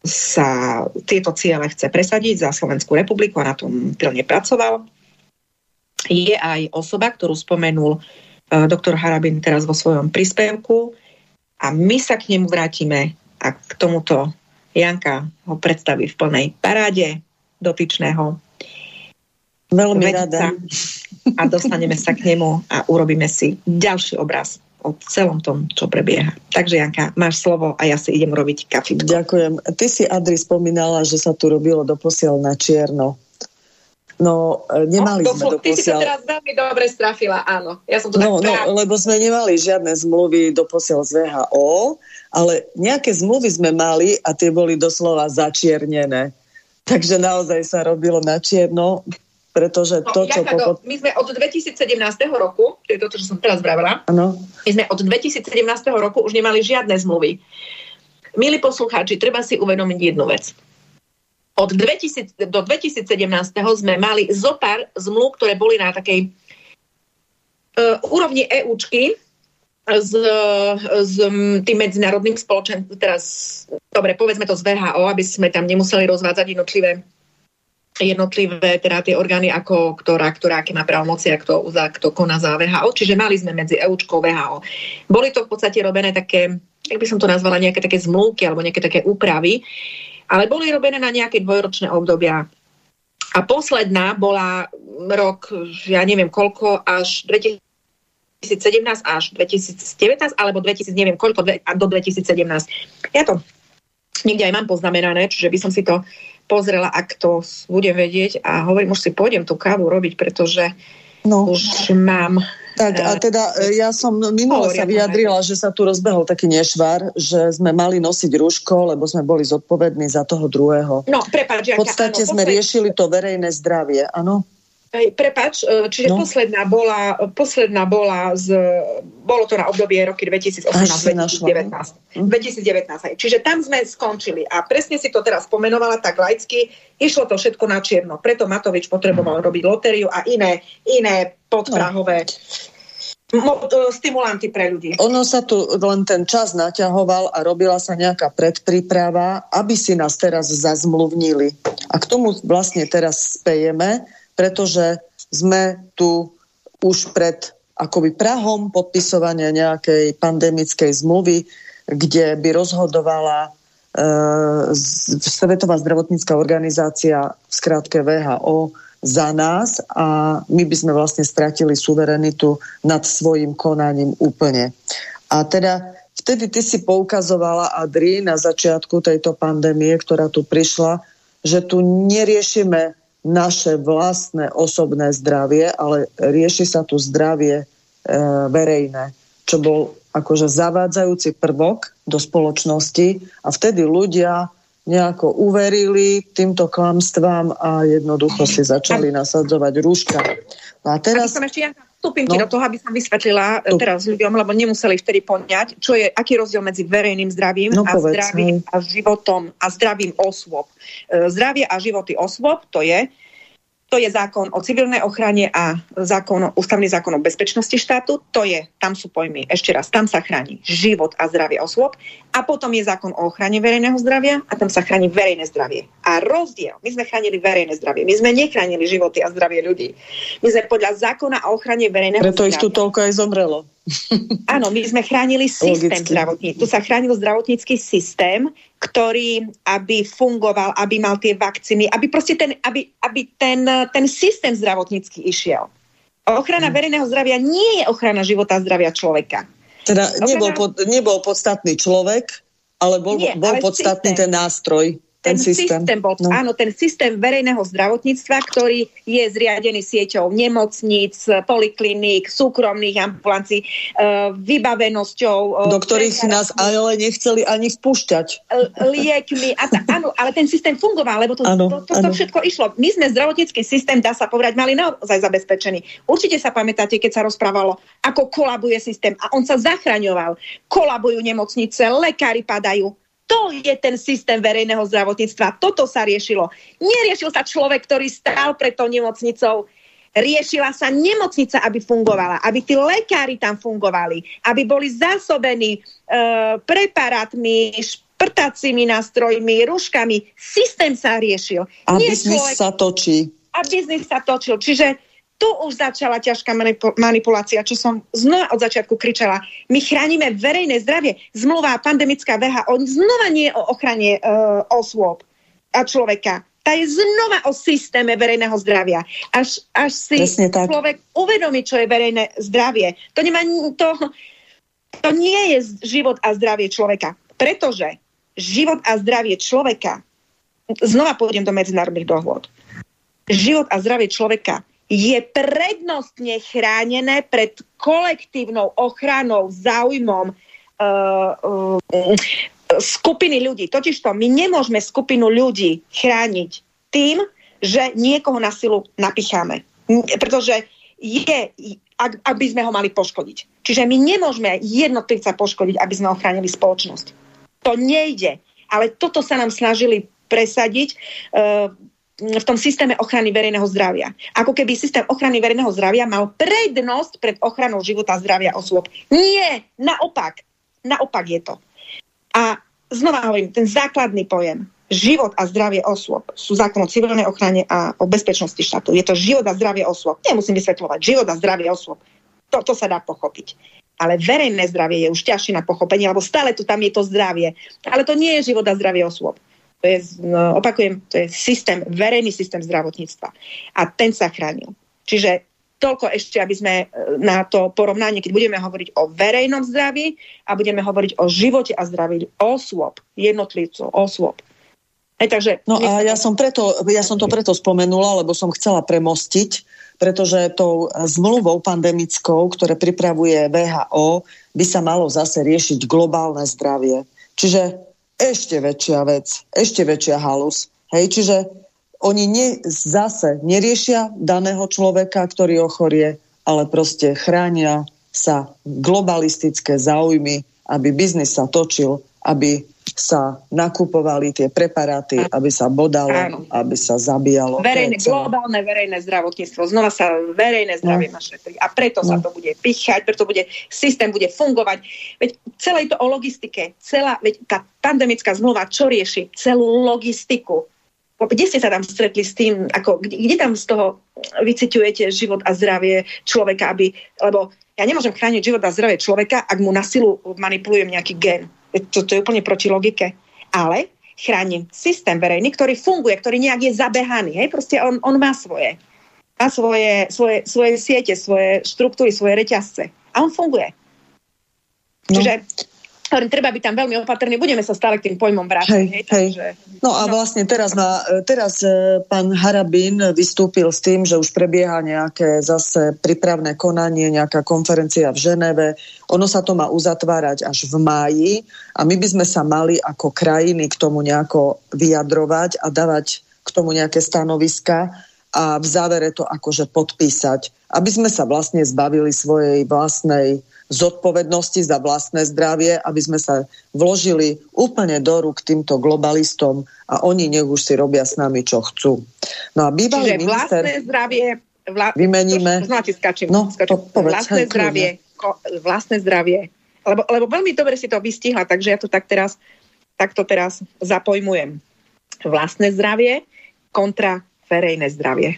sa tieto ciele chce presadiť za Slovenskú republiku a na tom pilne pracoval. Je aj osoba, ktorú spomenul uh, doktor Harabin teraz vo svojom príspevku a my sa k nemu vrátime a k tomuto Janka ho predstaví v plnej paráde dotyčného. Veľmi rada. A dostaneme sa k nemu a urobíme si ďalší obraz o celom tom, čo prebieha. Takže Janka, máš slovo a ja si idem robiť kafitko. Ďakujem. Ty si, Adri, spomínala, že sa tu robilo doposiaľ na čierno. No, e, nemali no, sme doposiaľ... Ty si to teraz veľmi dobre strafila, áno. Ja som to no, tak no, lebo sme nemali žiadne zmluvy doposiaľ z VHO, ale nejaké zmluvy sme mali a tie boli doslova začiernené. Takže naozaj sa robilo na čierno pretože no, to, čo... Popod... My sme od 2017 roku, to je to, čo som teraz vravela, ano. my sme od 2017 roku už nemali žiadne zmluvy. Milí poslucháči, treba si uvedomiť jednu vec. Od 2000, do 2017 sme mali zopár zmluv, ktoré boli na takej uh, úrovni EUčky, s, s tým medzinárodným spoločenstvom, teraz, dobre, povedzme to z VHO, aby sme tam nemuseli rozvádzať jednotlivé jednotlivé teda tie orgány, ako ktorá, ktorá aké má právomoci a kto, kto koná za VHO. Čiže mali sme medzi EUčkou VHO. Boli to v podstate robené také, jak by som to nazvala, nejaké také zmluvky alebo nejaké také úpravy, ale boli robené na nejaké dvojročné obdobia. A posledná bola rok, ja neviem koľko, až 2017 až 2019, alebo 2000, neviem koľko, do 2017. Ja to niekde aj mám poznamenané, čiže by som si to pozrela, ak to budem vedieť a hovorím, už si pôjdem tú kávu robiť, pretože no. už mám Tak a teda e, ja som minule sa vyjadrila, že sa tu rozbehol taký nešvar, že sme mali nosiť rúško, lebo sme boli zodpovední za toho druhého. No, prepáč, V podstate áno, sme riešili to verejné zdravie, áno? Prepač, e, čiže no. posledná bola, posledná bola z, bolo to na obdobie roky 2018-2019. 2019. Čiže tam sme skončili a presne si to teraz pomenovala tak laicky, išlo to všetko na čierno. Preto Matovič potreboval robiť lotériu a iné, iné podprahové no stimulanty pre ľudí. Ono sa tu len ten čas naťahoval a robila sa nejaká predpríprava, aby si nás teraz zazmluvnili. A k tomu vlastne teraz spejeme, pretože sme tu už pred akoby Prahom podpisovania nejakej pandemickej zmluvy, kde by rozhodovala e, Svetová zdravotnícká organizácia, v skrátke VHO, za nás a my by sme vlastne stratili suverenitu nad svojim konaním úplne. A teda vtedy ty si poukazovala, Adri, na začiatku tejto pandémie, ktorá tu prišla, že tu neriešime naše vlastné osobné zdravie, ale rieši sa tu zdravie e, verejné, čo bol akože zavádzajúci prvok do spoločnosti a vtedy ľudia nejako uverili týmto klamstvám a jednoducho si začali nasadzovať rúška. A teraz... Aby som ešte ja vstúpim no. do toho, aby som vysvetlila tu. teraz ľuďom, lebo nemuseli vtedy poňať, čo je, aký rozdiel medzi verejným zdravím no, a povedz, zdravím no. a životom a zdravím osôb. E, zdravie a životy osôb, to je, to je zákon o civilnej ochrane a zákon, ústavný zákon o bezpečnosti štátu. To je, tam sú pojmy, ešte raz, tam sa chráni život a zdravie osôb. A potom je zákon o ochrane verejného zdravia a tam sa chráni verejné zdravie. A rozdiel, my sme chránili verejné zdravie, my sme nechránili životy a zdravie ľudí. My sme podľa zákona o ochrane verejného Preto zdravia. ich tu toľko aj zomrelo. Áno, my sme chránili systém zdravotnícky. Tu sa chránil zdravotnícky systém, ktorý, aby fungoval, aby mal tie vakcíny, aby proste ten, aby, aby ten, ten systém zdravotnícky išiel. Ochrana hmm. verejného zdravia nie je ochrana života a zdravia človeka. Teda ochrana... nebol, pod, nebol podstatný človek, ale bol, nie, bol ale podstatný systém. ten nástroj ten, ten systém. systém bol, no. áno, ten systém verejného zdravotníctva, ktorý je zriadený sieťou nemocníc, polikliník, súkromných ambulancií, e, vybavenosťou. E, Do ktorých nás ale nechceli ani vpúšťať. Liekmi. A ta, áno, ale ten systém fungoval, lebo to, ano, to, to, to všetko išlo. My sme zdravotnícky systém, dá sa povedať, mali naozaj zabezpečený. Určite sa pamätáte, keď sa rozprávalo, ako kolabuje systém a on sa zachraňoval. Kolabujú nemocnice, lekári padajú to je ten systém verejného zdravotníctva. Toto sa riešilo. Neriešil sa človek, ktorý stál pred tou nemocnicou. Riešila sa nemocnica, aby fungovala, aby tí lekári tam fungovali, aby boli zásobení e, preparátmi, šprtacími nástrojmi, ruškami. Systém sa riešil. A Nie biznis človek, sa točí. A biznis sa točil. Čiže tu už začala ťažká manipulácia, čo som znova od začiatku kričala. My chránime verejné zdravie. Zmluva pandemická VHO znova nie je o ochrane e, osôb a človeka. Tá je znova o systéme verejného zdravia. Až, až si človek uvedomí, čo je verejné zdravie. To, nemá, to, to nie je život a zdravie človeka. Pretože život a zdravie človeka, znova pôjdem do medzinárodných dohôd, život a zdravie človeka je prednostne chránené pred kolektívnou ochranou záujmom uh, uh, skupiny ľudí. Totižto my nemôžeme skupinu ľudí chrániť tým, že niekoho na silu napicháme. Pretože je, aby sme ho mali poškodiť. Čiže my nemôžeme jednotlivca poškodiť, aby sme ochránili spoločnosť. To nejde. Ale toto sa nám snažili presadiť. Uh, v tom systéme ochrany verejného zdravia. Ako keby systém ochrany verejného zdravia mal prednosť pred ochranou života a zdravia osôb. Nie, naopak. Naopak je to. A znova hovorím, ten základný pojem život a zdravie osôb sú zákon o civilnej ochrane a o bezpečnosti štátu. Je to život a zdravie osôb. Nemusím vysvetľovať. Život a zdravie osôb. To, to sa dá pochopiť. Ale verejné zdravie je už ťažšie na pochopenie, lebo stále tu tam je to zdravie. Ale to nie je život a zdravie osôb. To je, no, opakujem, to je systém, verejný systém zdravotníctva. A ten sa chránil. Čiže toľko ešte, aby sme e, na to porovnanie, keď budeme hovoriť o verejnom zdraví a budeme hovoriť o živote a zdraví osôb, jednotlivcov, osôb. Hej, takže, no a ja som, preto, ja som to preto spomenula, lebo som chcela premostiť pretože tou zmluvou pandemickou, ktoré pripravuje VHO, by sa malo zase riešiť globálne zdravie. Čiže ešte väčšia vec, ešte väčšia halus. Hej, čiže oni ne, zase neriešia daného človeka, ktorý ochorie, ale proste chránia sa globalistické záujmy, aby biznis sa točil, aby sa nakupovali tie preparáty, aby sa bodalo, Áno. aby sa zabíjalo. Verejné, globálne verejné zdravotníctvo. Znova sa verejné zdravie no. naše. A preto no. sa to bude pichať, preto bude, systém bude fungovať. Veď celé to o logistike. Celá, veď tá pandemická zmluva čo rieši? Celú logistiku. Kde ste sa tam stretli s tým, ako, kde, kde tam z toho vyciťujete život a zdravie človeka, aby, lebo ja nemôžem chrániť život a zdravie človeka, ak mu na silu manipulujem nejaký gen to, to je úplne proti logike. Ale chránim systém verejný, ktorý funguje, ktorý nejak je zabehaný. Hej? Proste on, on má svoje. Má svoje, svoje, svoje siete, svoje štruktúry, svoje reťazce. A on funguje. No. Čiže Hovorím, treba byť tam veľmi opatrný, budeme sa stále k tým pojmom. Hej, hej, hej. Takže, no a no. vlastne teraz, má, teraz e, pán Harabín vystúpil s tým, že už prebieha nejaké zase prípravné konanie, nejaká konferencia v Ženeve. Ono sa to má uzatvárať až v máji a my by sme sa mali ako krajiny k tomu nejako vyjadrovať a dávať k tomu nejaké stanoviska a v závere to akože podpísať, aby sme sa vlastne zbavili svojej vlastnej zodpovednosti za vlastné zdravie, aby sme sa vložili úplne do rúk týmto globalistom a oni nech už si robia s nami, čo chcú. No a bývalý Čiže minister... vlastné zdravie... Vla... Vymeníme... To skačím, no, skačím. To povedz, vlastné hej, zdravie, ko, vlastné zdravie. Lebo, lebo veľmi dobre si to vystihla, takže ja to tak teraz, takto teraz zapojmujem. Vlastné zdravie kontra verejné zdravie.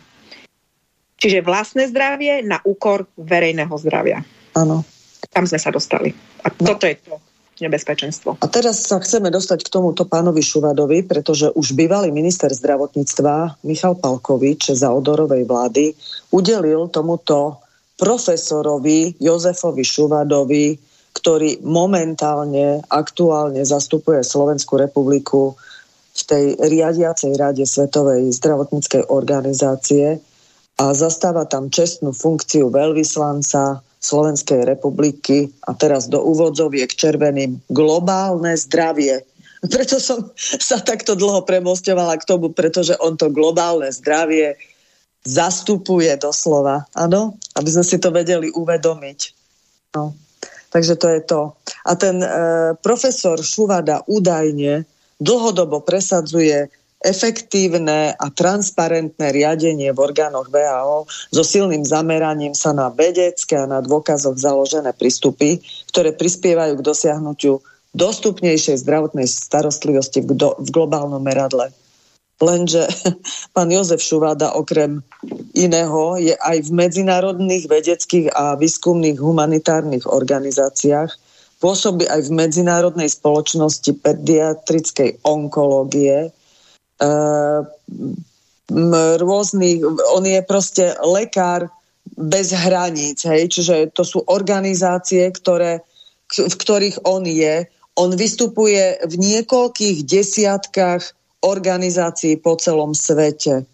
Čiže vlastné zdravie na úkor verejného zdravia. Áno tam sme sa dostali. A toto je to nebezpečenstvo. A teraz sa chceme dostať k tomuto pánovi Šuvadovi, pretože už bývalý minister zdravotníctva Michal Palkovič za odorovej vlády udelil tomuto profesorovi Jozefovi Šuvadovi, ktorý momentálne, aktuálne zastupuje Slovenskú republiku v tej riadiacej rade Svetovej zdravotníckej organizácie a zastáva tam čestnú funkciu veľvyslanca Slovenskej republiky a teraz do úvodzoviek červeným globálne zdravie. Preto som sa takto dlho premostovala k tomu, pretože on to globálne zdravie zastupuje doslova, áno? Aby sme si to vedeli uvedomiť. No. Takže to je to. A ten e, profesor Šuvada údajne dlhodobo presadzuje efektívne a transparentné riadenie v orgánoch VAO so silným zameraním sa na vedecké a na dôkazoch založené prístupy, ktoré prispievajú k dosiahnutiu dostupnejšej zdravotnej starostlivosti v, do, v globálnom meradle. Lenže pán Jozef Šuvada okrem iného je aj v medzinárodných vedeckých a výskumných humanitárnych organizáciách, pôsobí aj v medzinárodnej spoločnosti pediatrickej onkológie, rôznych, on je proste lekár bez hraníc, hej, čiže to sú organizácie, ktoré, v ktorých on je. On vystupuje v niekoľkých desiatkách organizácií po celom svete.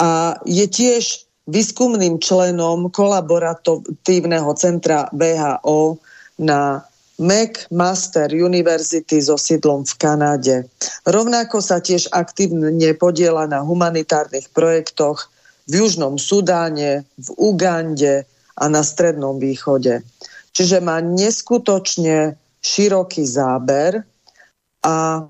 A je tiež výskumným členom kolaboratívneho centra VHO na McMaster University so sídlom v Kanade. Rovnako sa tiež aktívne podiela na humanitárnych projektoch v Južnom Sudáne, v Ugande a na Strednom východe. Čiže má neskutočne široký záber a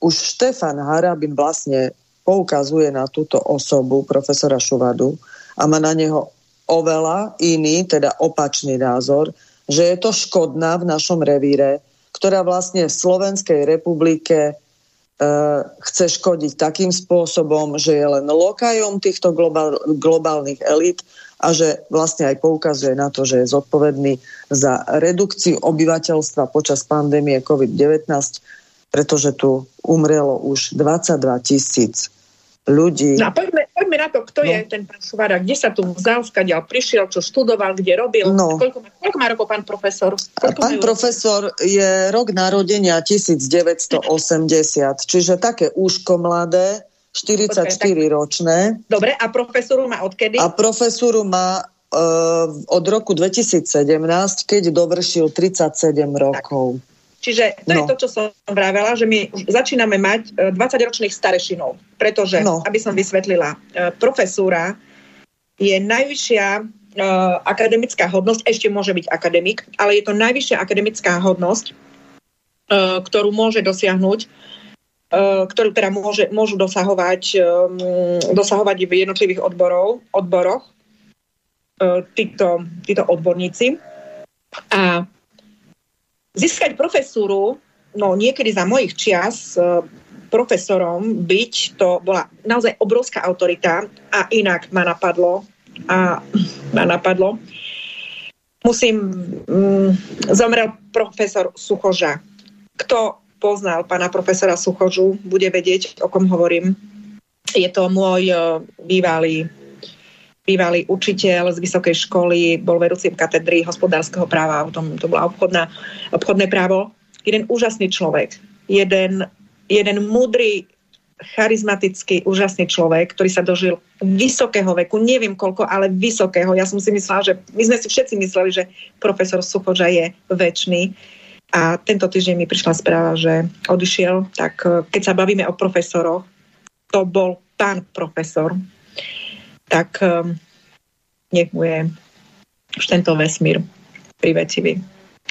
už Štefan Harabin vlastne poukazuje na túto osobu, profesora Šuvadu, a má na neho oveľa iný, teda opačný názor, že je to škodná v našom revíre, ktorá vlastne v Slovenskej republike e, chce škodiť takým spôsobom, že je len lokajom týchto globál, globálnych elít a že vlastne aj poukazuje na to, že je zodpovedný za redukciu obyvateľstva počas pandémie COVID-19, pretože tu umrelo už 22 tisíc ľudí. No a poďme, poďme na to, kto no. je ten pán Suvara, kde sa tu vzal, skadiaľ prišiel, čo študoval, kde robil. No. Koľko, má, koľko má rokov pán profesor? Koľko pán majú? profesor je rok narodenia 1980, čiže také úško mladé, 44 ročné. Dobre, a profesoru má odkedy? A profesoru má uh, od roku 2017, keď dovršil 37 rokov. Čiže to no. je to, čo som vravela, že my začíname mať 20-ročných e, starešinov, pretože, no. aby som vysvetlila, e, profesúra je najvyššia uh, akademická hodnosť, ešte môže byť akademik, ale je to najvyššia akademická hodnosť, ktorú môže dosiahnuť ktorú teda môže, môžu dosahovať, dosahovať v jednotlivých odborov, odboroch títo, títo odborníci. A Získať profesúru, no niekedy za mojich čias e, profesorom byť, to bola naozaj obrovská autorita a inak ma napadlo a ma napadlo. Musím, mm, zomrel profesor Suchoža. Kto poznal pána profesora Suchožu, bude vedieť, o kom hovorím. Je to môj e, bývalý bývalý učiteľ z vysokej školy, bol vedúcim katedry hospodárskeho práva, tom, to bola obchodná, obchodné právo. Jeden úžasný človek, jeden, jeden múdry, charizmatický, úžasný človek, ktorý sa dožil vysokého veku, neviem koľko, ale vysokého. Ja som si myslela, že my sme si všetci mysleli, že profesor Suchoža je väčší. A tento týždeň mi prišla správa, že odišiel. Tak eh, keď sa bavíme o profesoroch, to bol pán profesor, tak um, nech mu je už tento vesmír privetivý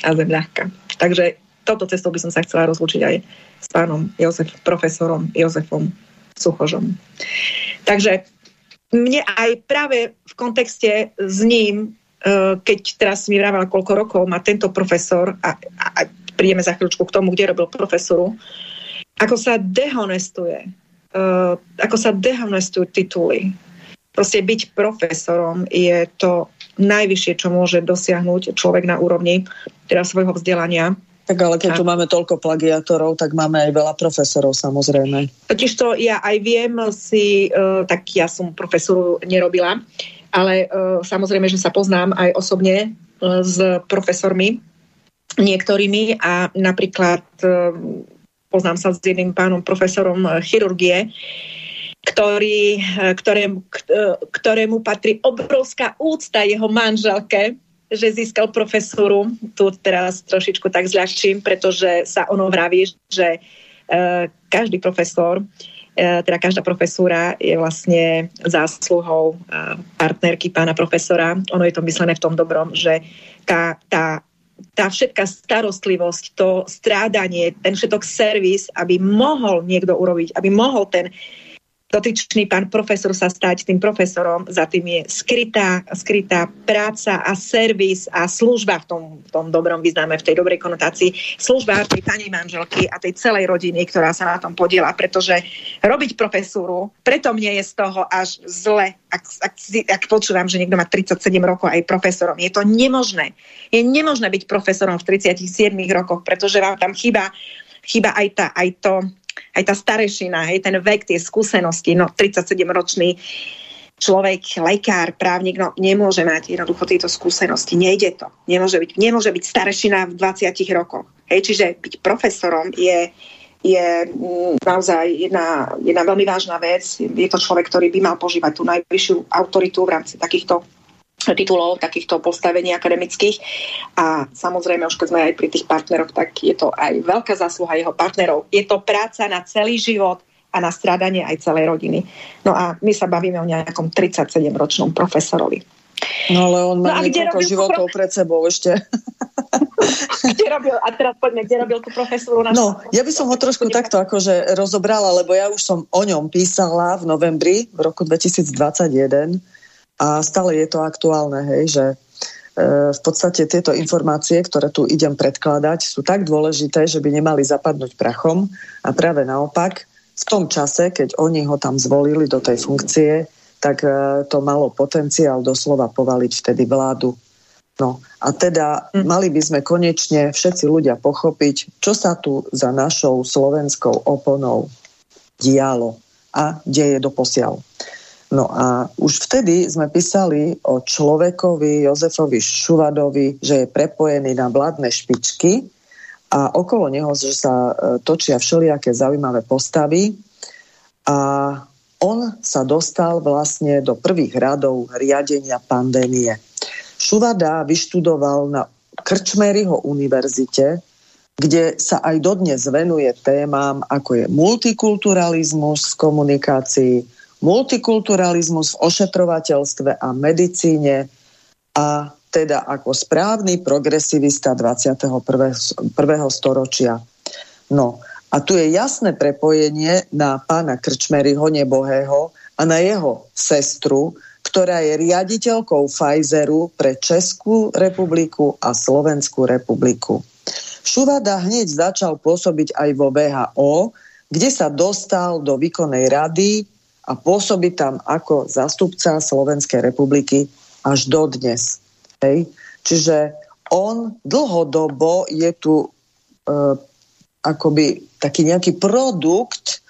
a zem ľahká. Takže toto cestou by som sa chcela rozlúčiť aj s pánom Jozef, profesorom Jozefom Suchožom. Takže mne aj práve v kontexte s ním, uh, keď teraz mi vravala, koľko rokov má tento profesor a, a, a prídeme za chvíľučku k tomu, kde robil profesoru, ako sa dehonestuje, uh, ako sa dehonestujú tituly, Proste byť profesorom je to najvyššie, čo môže dosiahnuť človek na úrovni teda svojho vzdelania. Tak ale keď tu máme toľko plagiátorov, tak máme aj veľa profesorov samozrejme. Totiž to ja aj viem si, uh, tak ja som profesoru nerobila, ale uh, samozrejme, že sa poznám aj osobne uh, s profesormi niektorými a napríklad poznám sa s jedným pánom profesorom chirurgie, ktorý, ktorému, ktorému patrí obrovská úcta jeho manželke, že získal profesúru. Tu teraz trošičku tak zľahčím, pretože sa ono vraví, že uh, každý profesor, teda každá profesúra je vlastne zásluhou uh, partnerky pána profesora. Ono je to myslené v tom dobrom, že tá, tá tá všetká starostlivosť, to strádanie, ten všetok servis, aby mohol niekto urobiť, aby mohol ten dotyčný pán profesor sa stať tým profesorom, za tým je skrytá, skrytá práca a servis a služba v tom, v tom dobrom význame, v tej dobrej konotácii, služba tej pani manželky a tej celej rodiny, ktorá sa na tom podiela, pretože robiť profesúru, preto mne je z toho až zle, ak, ak, ak počúvam, že niekto má 37 rokov aj profesorom. Je to nemožné. Je nemožné byť profesorom v 37 rokoch, pretože vám tam chýba, chýba aj, tá, aj to aj tá starešina, hej, ten vek, tie skúsenosti, no 37-ročný človek, lekár, právnik, no nemôže mať jednoducho tieto skúsenosti. Nejde to. Nemôže byť, nemôže byť starešina v 20 rokoch. Hej, čiže byť profesorom je, je mm, naozaj jedna, jedna veľmi vážna vec. Je to človek, ktorý by mal požívať tú najvyššiu autoritu v rámci takýchto titulov, takýchto postavení akademických. A samozrejme, už keď sme aj pri tých partneroch, tak je to aj veľká zásluha jeho partnerov. Je to práca na celý život a na strádanie aj celej rodiny. No a my sa bavíme o nejakom 37-ročnom profesorovi. No ale on má no, niekoľko životov pred sebou ešte. kde robil, a teraz poďme, kde robil tú profesúru? Na no, ja by som ho trošku takto akože rozobrala, lebo ja už som o ňom písala v novembri v roku 2021 a stále je to aktuálne, hej, že e, v podstate tieto informácie, ktoré tu idem predkladať, sú tak dôležité, že by nemali zapadnúť prachom a práve naopak, v tom čase, keď oni ho tam zvolili do tej funkcie, tak e, to malo potenciál doslova povaliť vtedy vládu. No a teda hm. mali by sme konečne všetci ľudia pochopiť, čo sa tu za našou slovenskou oponou dialo a deje doposiaľ. No a už vtedy sme písali o človekovi Jozefovi Šuvadovi, že je prepojený na vládne špičky a okolo neho že sa e, točia všelijaké zaujímavé postavy a on sa dostal vlastne do prvých radov riadenia pandémie. Šuvada vyštudoval na Krčmeryho univerzite, kde sa aj dodnes venuje témam, ako je multikulturalizmus v komunikácii, multikulturalizmus v ošetrovateľstve a medicíne a teda ako správny progresivista 21. storočia. No a tu je jasné prepojenie na pána Krčmeryho nebohého a na jeho sestru, ktorá je riaditeľkou Pfizeru pre Českú republiku a Slovenskú republiku. Šuvada hneď začal pôsobiť aj vo VHO, kde sa dostal do výkonnej rady a pôsobí tam ako zastupca Slovenskej republiky až dodnes. Hej. Čiže on dlhodobo je tu e, akoby taký nejaký produkt,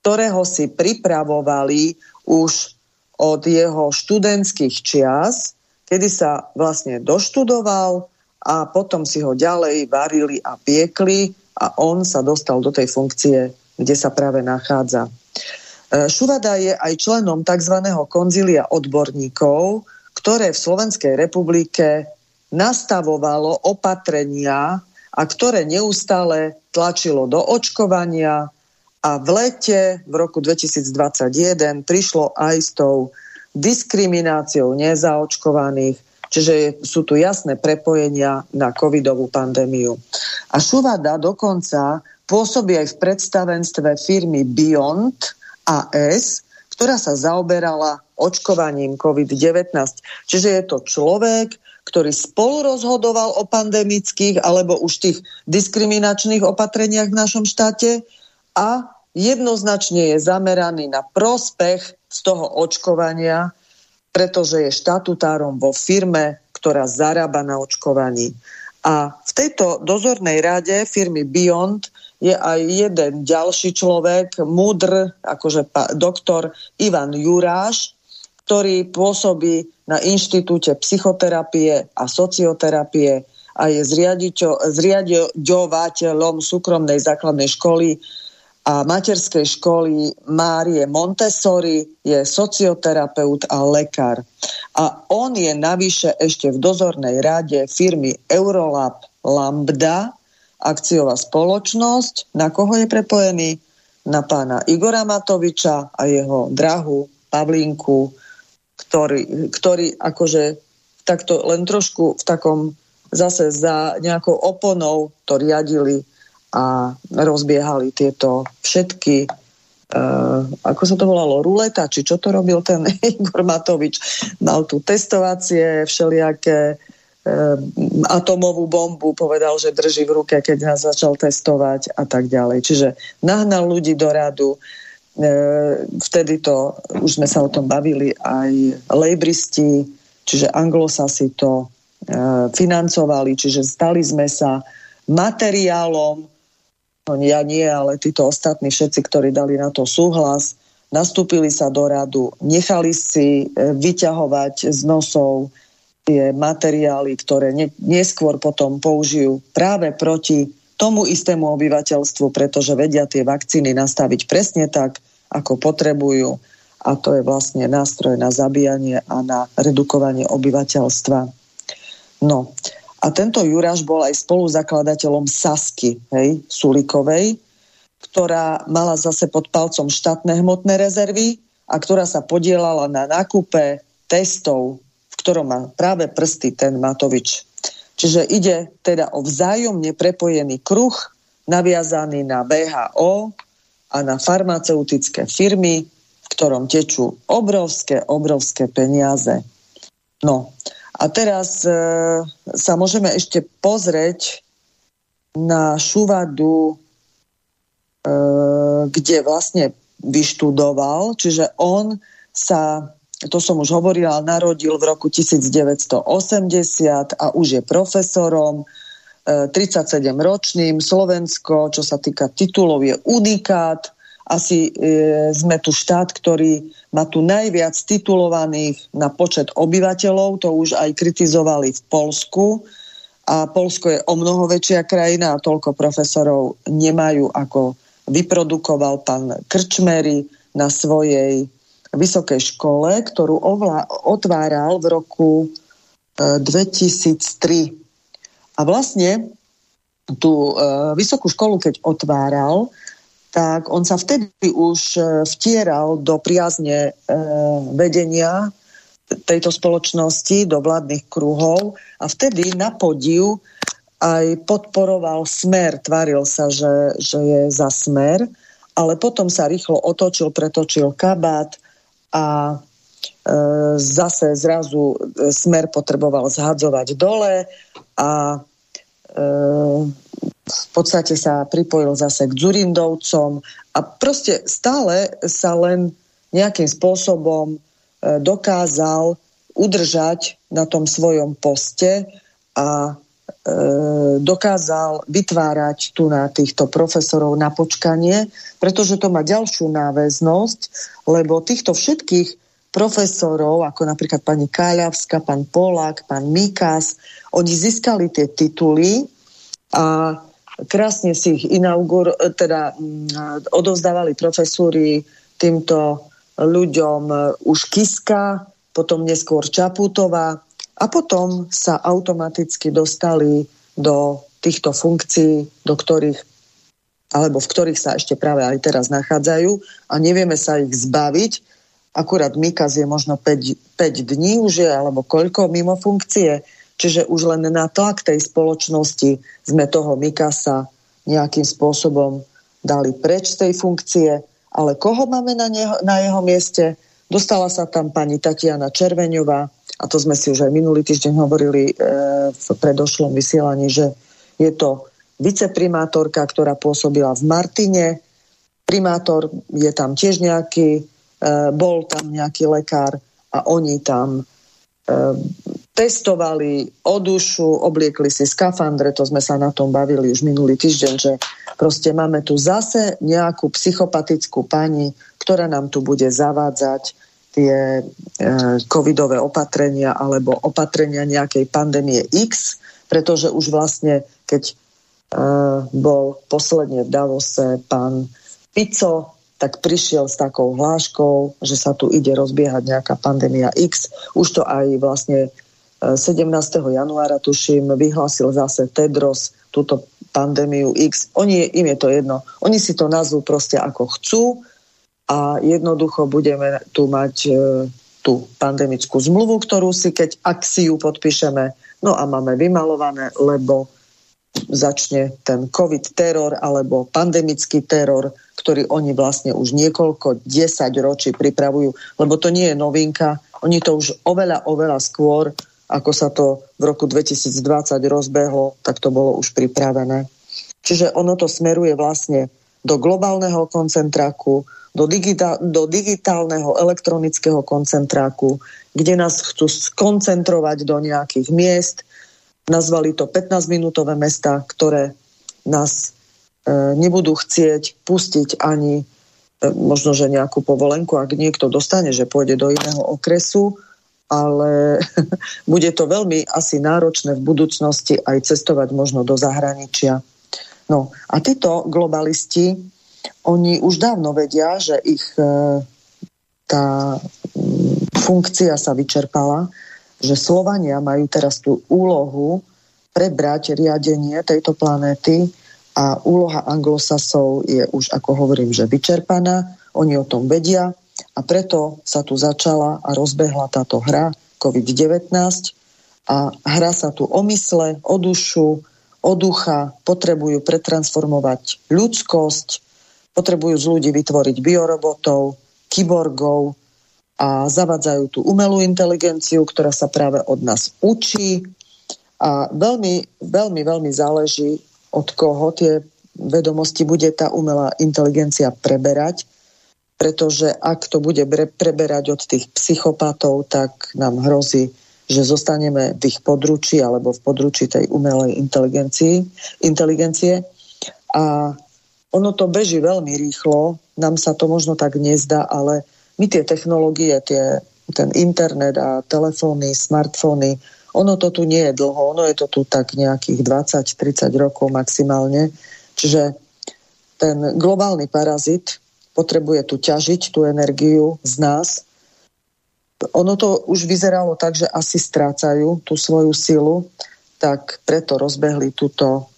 ktorého si pripravovali už od jeho študentských čias, kedy sa vlastne doštudoval, a potom si ho ďalej varili a piekli a on sa dostal do tej funkcie, kde sa práve nachádza. E, Šuvada je aj členom tzv. konzilia odborníkov, ktoré v Slovenskej republike nastavovalo opatrenia a ktoré neustále tlačilo do očkovania a v lete v roku 2021 prišlo aj s tou diskrimináciou nezaočkovaných Čiže sú tu jasné prepojenia na covidovú pandémiu. A Šuvada dokonca pôsobí aj v predstavenstve firmy Beyond AS, ktorá sa zaoberala očkovaním COVID-19. Čiže je to človek, ktorý spolu rozhodoval o pandemických alebo už tých diskriminačných opatreniach v našom štáte a jednoznačne je zameraný na prospech z toho očkovania pretože je štatutárom vo firme, ktorá zarába na očkovaní. A v tejto dozornej rade firmy Beyond je aj jeden ďalší človek, múdr, akože doktor Ivan Juráš, ktorý pôsobí na Inštitúte psychoterapie a socioterapie a je zriadovateľom súkromnej základnej školy a materskej školy Márie Montessori, je socioterapeut a lekár. A on je navyše ešte v dozornej rade firmy Eurolab Lambda, akciová spoločnosť. Na koho je prepojený? Na pána Igora Matoviča a jeho drahu Pavlínku, ktorý, ktorý akože takto len trošku v takom zase za nejakou oponou to riadili a rozbiehali tieto všetky Uh, ako sa to volalo, ruleta, či čo to robil ten Igor Matovič. Mal tu testovacie, všelijaké atomovú bombu, povedal, že drží v ruke, keď nás začal testovať a tak ďalej. Čiže nahnal ľudí do radu, uh, vtedy to, už sme sa o tom bavili, aj lejbristi, čiže anglosasi to financovali, čiže stali sme sa materiálom no ja nie, ale títo ostatní všetci, ktorí dali na to súhlas, nastúpili sa do radu, nechali si vyťahovať z nosov tie materiály, ktoré ne, neskôr potom použijú práve proti tomu istému obyvateľstvu, pretože vedia tie vakcíny nastaviť presne tak, ako potrebujú. A to je vlastne nástroj na zabíjanie a na redukovanie obyvateľstva. No, a tento Juraš bol aj spoluzakladateľom Sasky, hej, Sulikovej, ktorá mala zase pod palcom štátne hmotné rezervy a ktorá sa podielala na nákupe testov, ktorom má práve prsty ten Matovič. Čiže ide teda o vzájomne prepojený kruh, naviazaný na VHO a na farmaceutické firmy, v ktorom tečú obrovské, obrovské peniaze. No, a teraz e, sa môžeme ešte pozrieť na Šuvadu, e, kde vlastne vyštudoval, čiže on sa, to som už hovorila, narodil v roku 1980 a už je profesorom, 37 e. Slovensko, čo sa týka titulov, je unikát asi e, sme tu štát, ktorý má tu najviac titulovaných na počet obyvateľov, to už aj kritizovali v Polsku a Polsko je o mnoho väčšia krajina a toľko profesorov nemajú, ako vyprodukoval pán Krčmery na svojej vysokej škole, ktorú ovla- otváral v roku e, 2003. A vlastne tú e, vysokú školu, keď otváral, tak on sa vtedy už e, vtieral do priazne e, vedenia tejto spoločnosti, do vládnych kruhov a vtedy na podiu aj podporoval smer, tvaril sa, že, že je za smer, ale potom sa rýchlo otočil, pretočil kabát a e, zase zrazu e, smer potreboval zhadzovať dole a e, v podstate sa pripojil zase k Dzurindovcom a proste stále sa len nejakým spôsobom dokázal udržať na tom svojom poste a dokázal vytvárať tu na týchto profesorov na počkanie, pretože to má ďalšiu náväznosť, lebo týchto všetkých profesorov, ako napríklad pani Káľavská, pán Polák, pán Mikas, oni získali tie tituly a krásne si ich inaugur, teda mm, odovzdávali profesúry týmto ľuďom už Kiska, potom neskôr Čaputová, a potom sa automaticky dostali do týchto funkcií, do ktorých alebo v ktorých sa ešte práve aj teraz nachádzajú a nevieme sa ich zbaviť. Akurát Mikas je možno 5, 5 dní už je, alebo koľko mimo funkcie. Čiže už len na tlak tej spoločnosti sme toho Mikasa nejakým spôsobom dali preč z tej funkcie. Ale koho máme na, neho, na jeho mieste? Dostala sa tam pani Tatiana Červeňová, a to sme si už aj minulý týždeň hovorili e, v predošlom vysielaní, že je to viceprimátorka, ktorá pôsobila v Martine, primátor je tam tiež nejaký, e, bol tam nejaký lekár a oni tam testovali o dušu, obliekli si skafandre, to sme sa na tom bavili už minulý týždeň, že proste máme tu zase nejakú psychopatickú pani, ktorá nám tu bude zavádzať tie e, covidové opatrenia alebo opatrenia nejakej pandémie X, pretože už vlastne, keď e, bol posledne v Davose pán Pico, tak prišiel s takou hláškou, že sa tu ide rozbiehať nejaká pandémia X. Už to aj vlastne 17. E, januára, tuším, vyhlásil zase Tedros túto pandémiu X. Oni, im je to jedno. Oni si to nazvú proste ako chcú a jednoducho budeme tu mať e, tú pandemickú zmluvu, ktorú si, keď ak si ju podpíšeme, no a máme vymalované, lebo začne ten COVID teror alebo pandemický teror, ktorý oni vlastne už niekoľko desať ročí pripravujú, lebo to nie je novinka, oni to už oveľa, oveľa skôr, ako sa to v roku 2020 rozbehlo, tak to bolo už pripravené. Čiže ono to smeruje vlastne do globálneho koncentráku, do, digitál, do digitálneho elektronického koncentráku, kde nás chcú skoncentrovať do nejakých miest. Nazvali to 15-minútové mesta, ktoré nás e, nebudú chcieť pustiť ani e, možno, že nejakú povolenku, ak niekto dostane, že pôjde do iného okresu, ale bude to veľmi asi náročné v budúcnosti aj cestovať možno do zahraničia. No a títo globalisti oni už dávno vedia, že ich e, tá mm, funkcia sa vyčerpala, že Slovania majú teraz tú úlohu prebrať riadenie tejto planéty a úloha anglosasov je už, ako hovorím, že vyčerpaná. Oni o tom vedia a preto sa tu začala a rozbehla táto hra COVID-19 a hra sa tu o mysle, o dušu, o ducha, potrebujú pretransformovať ľudskosť, Potrebujú z ľudí vytvoriť biorobotov, kyborgov a zavadzajú tú umelú inteligenciu, ktorá sa práve od nás učí a veľmi, veľmi, veľmi záleží od koho tie vedomosti bude tá umelá inteligencia preberať, pretože ak to bude preberať od tých psychopatov, tak nám hrozí, že zostaneme v ich područí alebo v područí tej umelej inteligencie. inteligencie. A ono to beží veľmi rýchlo, nám sa to možno tak nezdá, ale my tie technológie, tie, ten internet a telefóny, smartfóny, ono to tu nie je dlho, ono je to tu tak nejakých 20-30 rokov maximálne. Čiže ten globálny parazit potrebuje tu ťažiť tú energiu z nás. Ono to už vyzeralo tak, že asi strácajú tú svoju silu, tak preto rozbehli túto,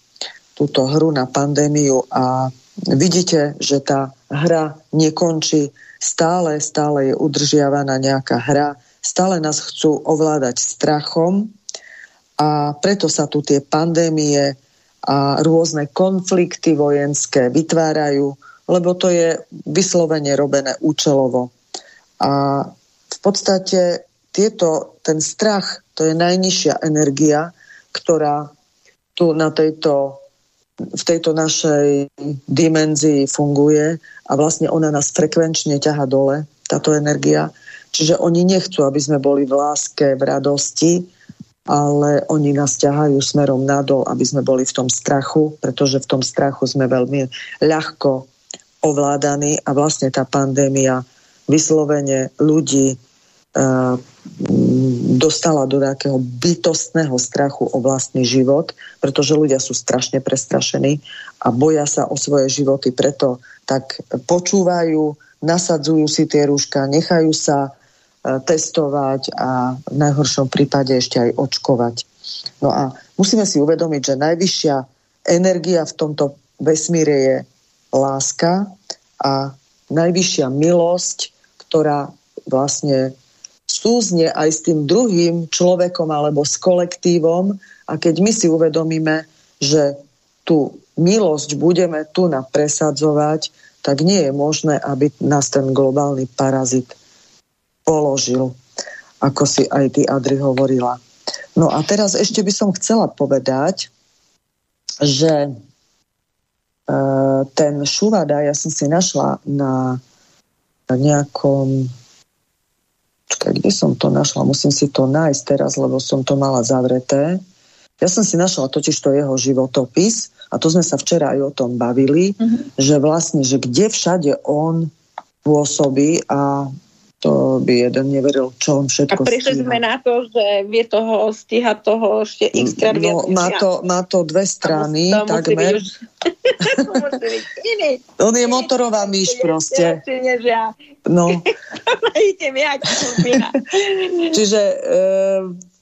túto hru na pandémiu a vidíte, že tá hra nekončí, stále, stále je udržiavaná nejaká hra, stále nás chcú ovládať strachom. A preto sa tu tie pandémie a rôzne konflikty vojenské vytvárajú, lebo to je vyslovene robené účelovo. A v podstate tieto, ten strach, to je najnižšia energia, ktorá tu na tejto, v tejto našej dimenzii funguje a vlastne ona nás frekvenčne ťaha dole, táto energia. Čiže oni nechcú, aby sme boli v láske, v radosti, ale oni nás ťahajú smerom nadol, aby sme boli v tom strachu, pretože v tom strachu sme veľmi ľahko ovládaní a vlastne tá pandémia vyslovene ľudí uh, dostala do takého bytostného strachu o vlastný život, pretože ľudia sú strašne prestrašení a boja sa o svoje životy, preto tak počúvajú, nasadzujú si tie rúška, nechajú sa E, testovať a v najhoršom prípade ešte aj očkovať. No a musíme si uvedomiť, že najvyššia energia v tomto vesmíre je láska a najvyššia milosť, ktorá vlastne súzne aj s tým druhým človekom alebo s kolektívom a keď my si uvedomíme, že tú milosť budeme tu presadzovať, tak nie je možné, aby nás ten globálny parazit položil, ako si aj ty Adri hovorila. No a teraz ešte by som chcela povedať, že e, ten Šuvada, ja som si našla na nejakom čakaj, kde som to našla? Musím si to nájsť teraz, lebo som to mala zavreté. Ja som si našla totiž to jeho životopis a to sme sa včera aj o tom bavili, mm-hmm. že vlastne, že kde všade on pôsobí a to by jeden neveril, čo on všetko A prišli sme na to, že vie toho stíhať toho ešte x krát no, má to, má to dve strany, to takmer. Už... on je motorová myš proste. No. Čiže e,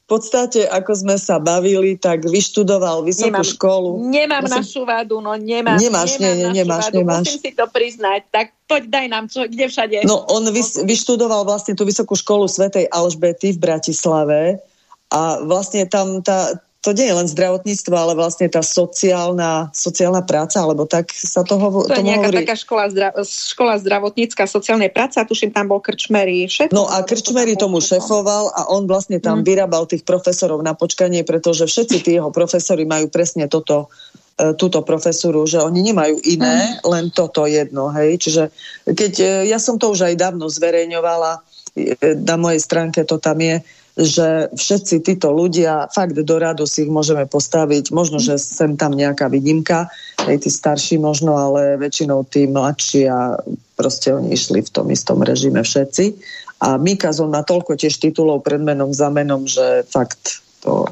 podstate, ako sme sa bavili, tak vyštudoval vysokú nemám, školu. Nemám Musím... našu vadu, no nemám. Nemáš, nemám nie, nemáš, vadu. nemáš. Musím si to priznať, tak poď daj nám, čo, kde všade. No on vys, vyštudoval vlastne tú vysokú školu Svetej Alžbety v Bratislave a vlastne tam tá, to nie je len zdravotníctvo, ale vlastne tá sociálna, sociálna práca, alebo tak sa to hovorí. To je nejaká hovorí. taká škola, zdra, škola zdravotnícka sociálnej práce a tuším, tam bol Krčmery šéf. No a Krčmery tomu šefoval a on vlastne tam hmm. vyrábal tých profesorov na počkanie, pretože všetci tí jeho profesori majú presne toto e, túto profesúru, že oni nemajú iné, mm. len toto jedno, hej. Čiže keď, e, ja som to už aj dávno zverejňovala, e, na mojej stránke to tam je, že všetci títo ľudia, fakt do radu si ich môžeme postaviť, možno, že sem tam nejaká výnimka, aj tí starší možno, ale väčšinou tí mladší a proste oni išli v tom istom režime všetci. A Mikazon má toľko tiež titulov pred menom za menom, že fakt to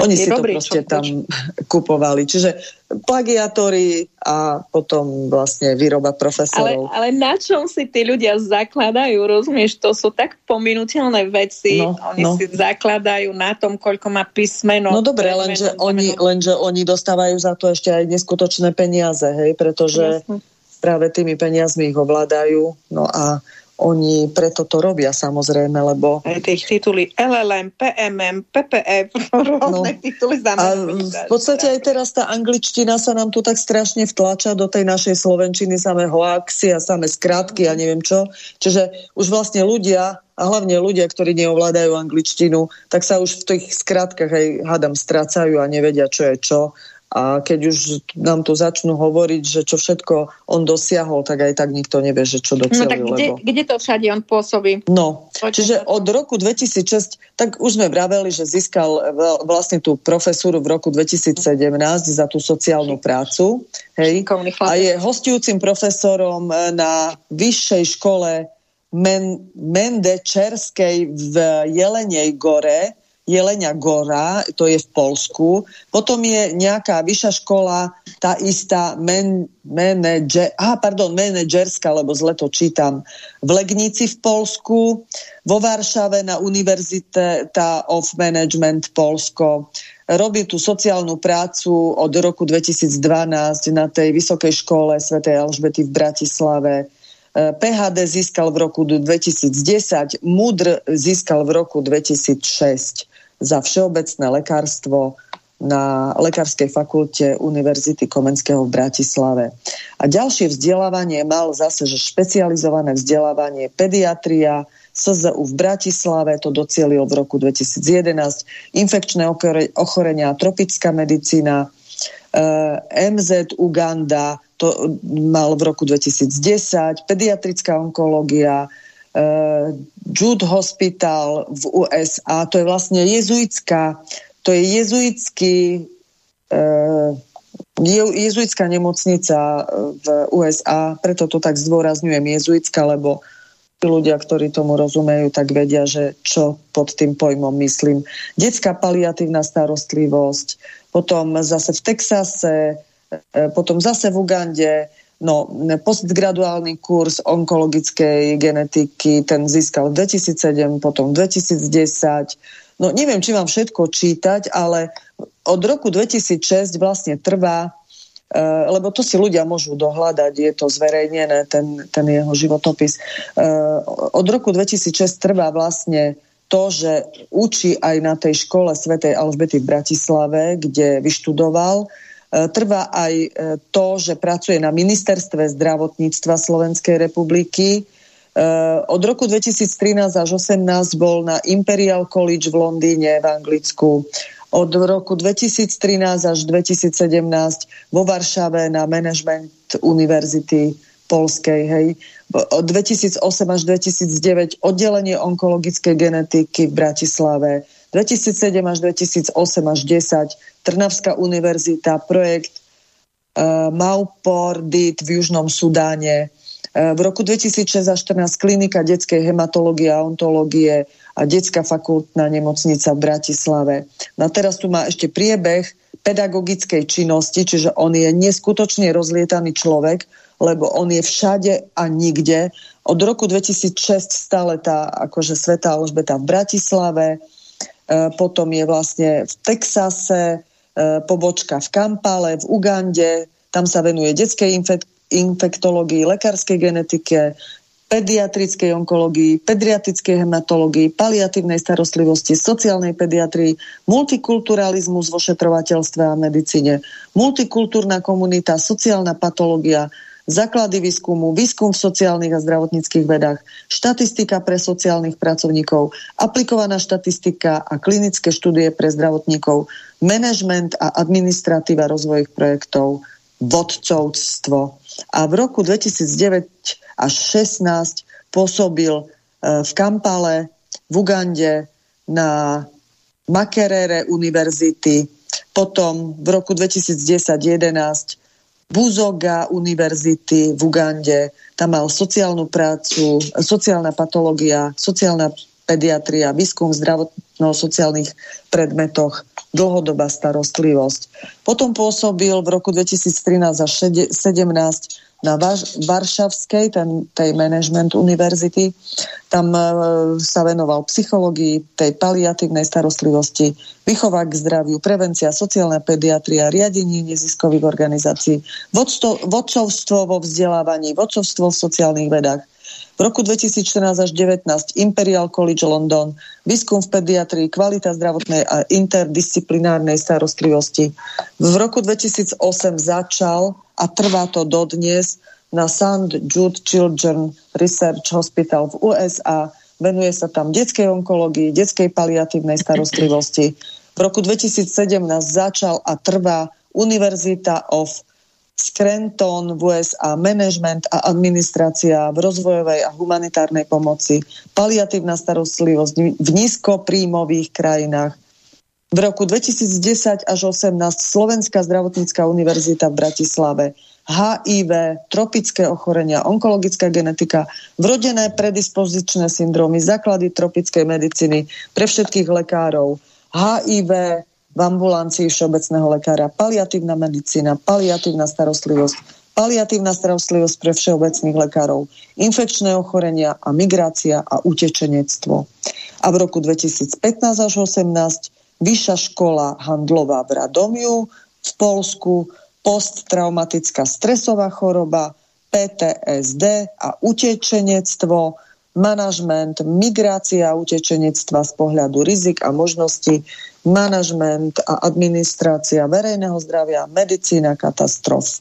oni si to proste tam kupovali. Čiže plagiatóri a potom vlastne výroba profesorov. Ale, ale na čom si tí ľudia zakladajú, rozumieš? To sú tak pominuteľné veci. No, oni no. si zakladajú na tom, koľko má písmeno. No dobre, lenže oni, lenže oni dostávajú za to ešte aj neskutočné peniaze, hej? Pretože Jasne. práve tými peniazmi ich ovládajú. No a oni preto to robia samozrejme, lebo... Aj tých tituly LLM, PMM, PPF, rôzne no, tituly A v podstate aj teraz tá angličtina sa nám tu tak strašne vtlača do tej našej slovenčiny, samé hoaxy a samé skratky a neviem čo. Čiže už vlastne ľudia, a hlavne ľudia, ktorí neovládajú angličtinu, tak sa už v tých skratkách aj hádam strácajú a nevedia, čo je čo a keď už nám tu začnú hovoriť, že čo všetko on dosiahol, tak aj tak nikto nevie, že čo docelil. No tak kde, lebo... kde to všade on pôsobí? No, Poďme čiže od roku 2006, tak už sme vraveli, že získal vlastne tú profesúru v roku 2017 za tú sociálnu prácu. Hej, a je hostujúcim profesorom na vyššej škole Men- Mendečerskej v Jelenej Gore, Jelenia Gora, to je v Polsku. Potom je nejaká vyššia škola tá istá men, menedže, aha, pardon, menedžerská, lebo zle to čítam, v Legnici v Polsku, vo Varšave na Univerzite of Management Polsko. Robí tu sociálnu prácu od roku 2012 na tej Vysokej škole Sv. Alžbety v Bratislave. E, PHD získal v roku 2010, MUDR získal v roku 2006 za všeobecné lekárstvo na Lekárskej fakulte Univerzity Komenského v Bratislave. A ďalšie vzdelávanie mal zase, že špecializované vzdelávanie pediatria, SZU v Bratislave, to docielil v roku 2011, infekčné ochorenia, tropická medicína, eh, MZ Uganda, to mal v roku 2010, pediatrická onkológia, Jude Hospital v USA, to je vlastne jezuitská to je jezuitský uh, jezuitská nemocnica e, v USA, preto to tak zdôrazňujem jezuitská, lebo tí ľudia, ktorí tomu rozumejú, tak vedia, že čo pod tým pojmom myslím. Detská paliatívna starostlivosť, potom zase v Texase, potom zase v Ugande, no, postgraduálny kurz onkologickej genetiky, ten získal v 2007, potom v 2010, no neviem, či mám všetko čítať, ale od roku 2006 vlastne trvá, e, lebo to si ľudia môžu dohľadať, je to zverejnené, ten, ten jeho životopis. E, od roku 2006 trvá vlastne to, že učí aj na tej škole Svetej Alžbety v Bratislave, kde vyštudoval. E, trvá aj to, že pracuje na ministerstve zdravotníctva Slovenskej republiky, Eh, od roku 2013 až 2018 bol na Imperial College v Londýne v Anglicku. Od roku 2013 až 2017 vo Varšave na Management Univerzity Polskej. Hej. Od 2008 až 2009 oddelenie onkologickej genetiky v Bratislave. 2007 až 2008 až 10 Trnavská univerzita, projekt uh, Maupordit v Južnom Sudáne, E, v roku 2006 až 14 klinika detskej hematológie a ontológie a detská fakultná nemocnica v Bratislave. No a teraz tu má ešte priebeh pedagogickej činnosti, čiže on je neskutočne rozlietaný človek, lebo on je všade a nikde. Od roku 2006 stále tá akože Sveta Alžbeta v Bratislave, e, potom je vlastne v Texase, e, pobočka v Kampale, v Ugande, tam sa venuje detskej infek- infektológii, lekárskej genetike, pediatrickej onkológii, pediatrickej hematológii, paliatívnej starostlivosti, sociálnej pediatrii, multikulturalizmus vo šetrovateľstve a medicíne, multikultúrna komunita, sociálna patológia, základy výskumu, výskum v sociálnych a zdravotníckých vedách, štatistika pre sociálnych pracovníkov, aplikovaná štatistika a klinické štúdie pre zdravotníkov, manažment a administratíva rozvojových projektov, vodcovstvo. A v roku 2009 až 16 pôsobil e, v Kampale, v Ugande, na Makerere univerzity, potom v roku 2010-11 Buzoga univerzity v Ugande, tam mal sociálnu prácu, sociálna patológia, sociálna pediatria, výskum v zdravotno-sociálnych predmetoch, dlhodobá starostlivosť. Potom pôsobil v roku 2013 až 2017 na Varšavskej, ten, tej Management Univerzity. Tam e, sa venoval psychológii, tej paliatívnej starostlivosti, výchova k zdraviu, prevencia, sociálna pediatria, riadenie neziskových organizácií, vodcovstvo vo vzdelávaní, vodcovstvo v sociálnych vedách, v roku 2014 až 2019 Imperial College London, výskum v pediatrii, kvalita zdravotnej a interdisciplinárnej starostlivosti. V roku 2008 začal a trvá to dodnes na St. Jude Children Research Hospital v USA. Venuje sa tam detskej onkológii, detskej paliatívnej starostlivosti. V roku 2017 začal a trvá Univerzita of Scranton v USA, management a administrácia v rozvojovej a humanitárnej pomoci, paliatívna starostlivosť v nízkopríjmových krajinách. V roku 2010 až 18 Slovenská zdravotnícká univerzita v Bratislave, HIV, tropické ochorenia, onkologická genetika, vrodené predispozičné syndromy, základy tropickej medicíny pre všetkých lekárov, HIV, v ambulancii všeobecného lekára, paliatívna medicína, paliatívna starostlivosť, paliatívna starostlivosť pre všeobecných lekárov, infekčné ochorenia a migrácia a utečenectvo. A v roku 2015 až 2018 Vyššia škola handlová v Radomiu, v Polsku, posttraumatická stresová choroba, PTSD a utečenectvo, manažment, migrácia a utečenectva z pohľadu rizik a možností, manažment a administrácia verejného zdravia, medicína katastrof.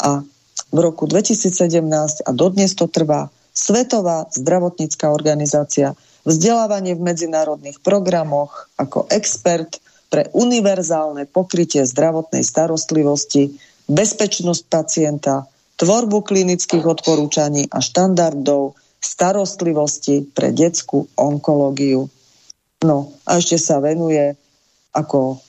A v roku 2017 a dodnes to trvá Svetová zdravotnícká organizácia vzdelávanie v medzinárodných programoch ako expert pre univerzálne pokrytie zdravotnej starostlivosti, bezpečnosť pacienta, tvorbu klinických odporúčaní a štandardov starostlivosti pre detskú onkológiu. No a ešte sa venuje ako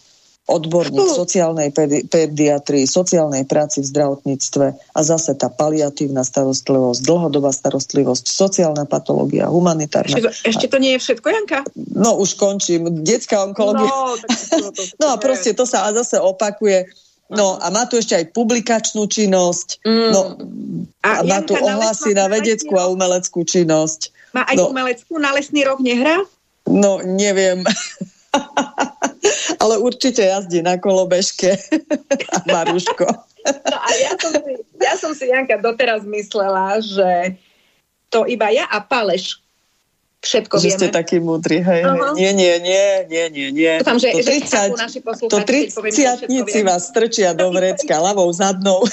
odborník sociálnej pedi- pediatrii, sociálnej práci v zdravotníctve a zase tá paliatívna starostlivosť, dlhodobá starostlivosť, sociálna patológia, humanitárna. Ešte, ešte to nie je všetko, Janka? No už končím. Detská onkológia. No, to, to, to, no a proste to sa a zase opakuje. No a má tu ešte aj publikačnú činnosť. Mm. No, a, a má tu ohlasy na vedeckú a umeleckú činnosť. Má aj no. umeleckú, na lesný rok nehrá? No, neviem. Ale určite jazdí na kolobežke Maruško. No a ja som, si, ja som si, Janka, doteraz myslela, že to iba ja a Paleš všetko že vieme. ste takí múdri, hej, uh-huh. Nie, nie, nie, nie, nie, nie. Dúfam, že, to 30, naši to 30 vás strčia do vrecka, ľavou, zadnou.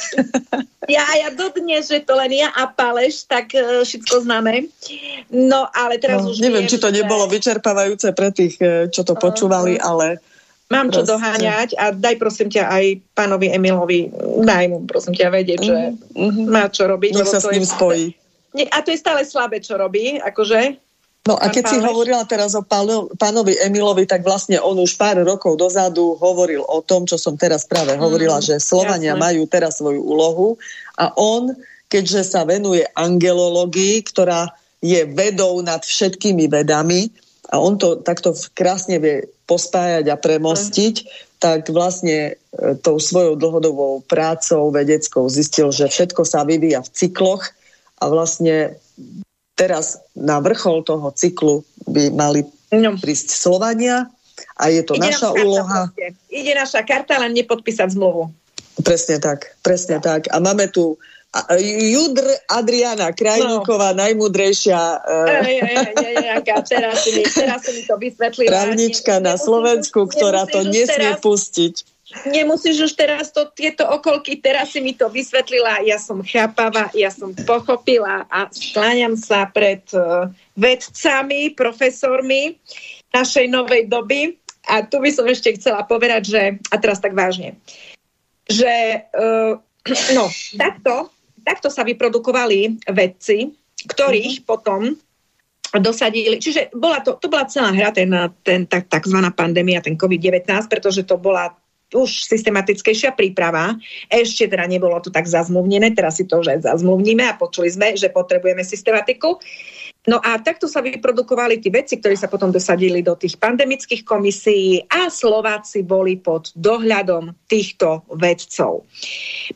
Ja, ja dodnes, že to len ja a Paleš, tak uh, všetko známe. No, ale teraz no, už Neviem, viem, či to že... nebolo vyčerpávajúce pre tých, e, čo to počúvali, uh-huh. ale... Mám čo doháňať a daj prosím ťa aj pánovi Emilovi, daj mu prosím ťa vedieť, že uh-huh. má čo robiť. Nech sa s ním spojí. A to je stále slabé, čo robí, akože No a keď si hovorila teraz o páno, pánovi Emilovi, tak vlastne on už pár rokov dozadu hovoril o tom, čo som teraz práve hovorila, mm, že Slovania jasne. majú teraz svoju úlohu a on, keďže sa venuje angelológii, ktorá je vedou nad všetkými vedami a on to takto krásne vie pospájať a premostiť, mm. tak vlastne e, tou svojou dlhodobou prácou vedeckou zistil, že všetko sa vyvíja v cykloch a vlastne teraz na vrchol toho cyklu by mali no. prísť Slovania a je to Ide naša úloha. Proste. Ide naša karta, len nepodpísať zmluvu. Presne tak, presne tak. A máme tu Judr Adriana Krajníková, no. najmudrejšia uh, teraz, si mi, teraz si mi to vysvetlila. Právnička na Slovensku, ktorá to nesmie teraz, pustiť nemusíš už teraz to, tieto okolky, teraz si mi to vysvetlila, ja som chápava, ja som pochopila a skláňam sa pred uh, vedcami, profesormi našej novej doby. A tu by som ešte chcela povedať, že, a teraz tak vážne, že uh, no, takto, takto sa vyprodukovali vedci, ktorých mm-hmm. potom dosadili, čiže bola to, to bola celá hra, ten, ten tak, takzvaná pandémia, ten COVID-19, pretože to bola už systematickejšia príprava. Ešte teda nebolo to tak zazmluvnené, teraz si to už aj zazmluvníme a počuli sme, že potrebujeme systematiku. No a takto sa vyprodukovali tí veci, ktorí sa potom dosadili do tých pandemických komisí a Slováci boli pod dohľadom týchto vedcov.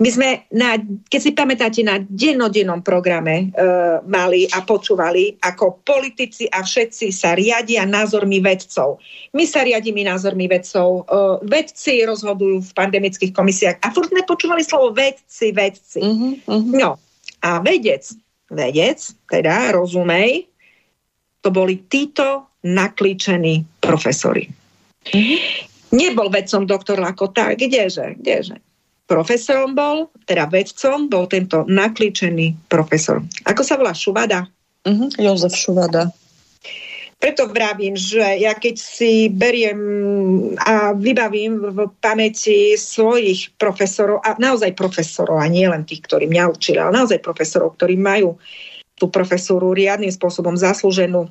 My sme, na, keď si pamätáte, na dennodennom programe e, mali a počúvali, ako politici a všetci sa riadia názormi vedcov. My sa riadíme názormi vedcov. E, vedci rozhodujú v pandemických komisiách a furt sme počúvali slovo vedci, vedci. Mm-hmm. No a vedec vedec, teda rozumej, to boli títo naklíčení profesori. Nebol vedcom doktor Lakota, kdeže, kdeže. Profesorom bol, teda vedcom bol tento naklíčený profesor. Ako sa volá Šuvada? Mm-hmm, Jozef Šuvada. Preto vravím, že ja keď si beriem a vybavím v pamäti svojich profesorov, a naozaj profesorov, a nie len tých, ktorí mňa učili, ale naozaj profesorov, ktorí majú tú profesúru riadnym spôsobom zaslúženú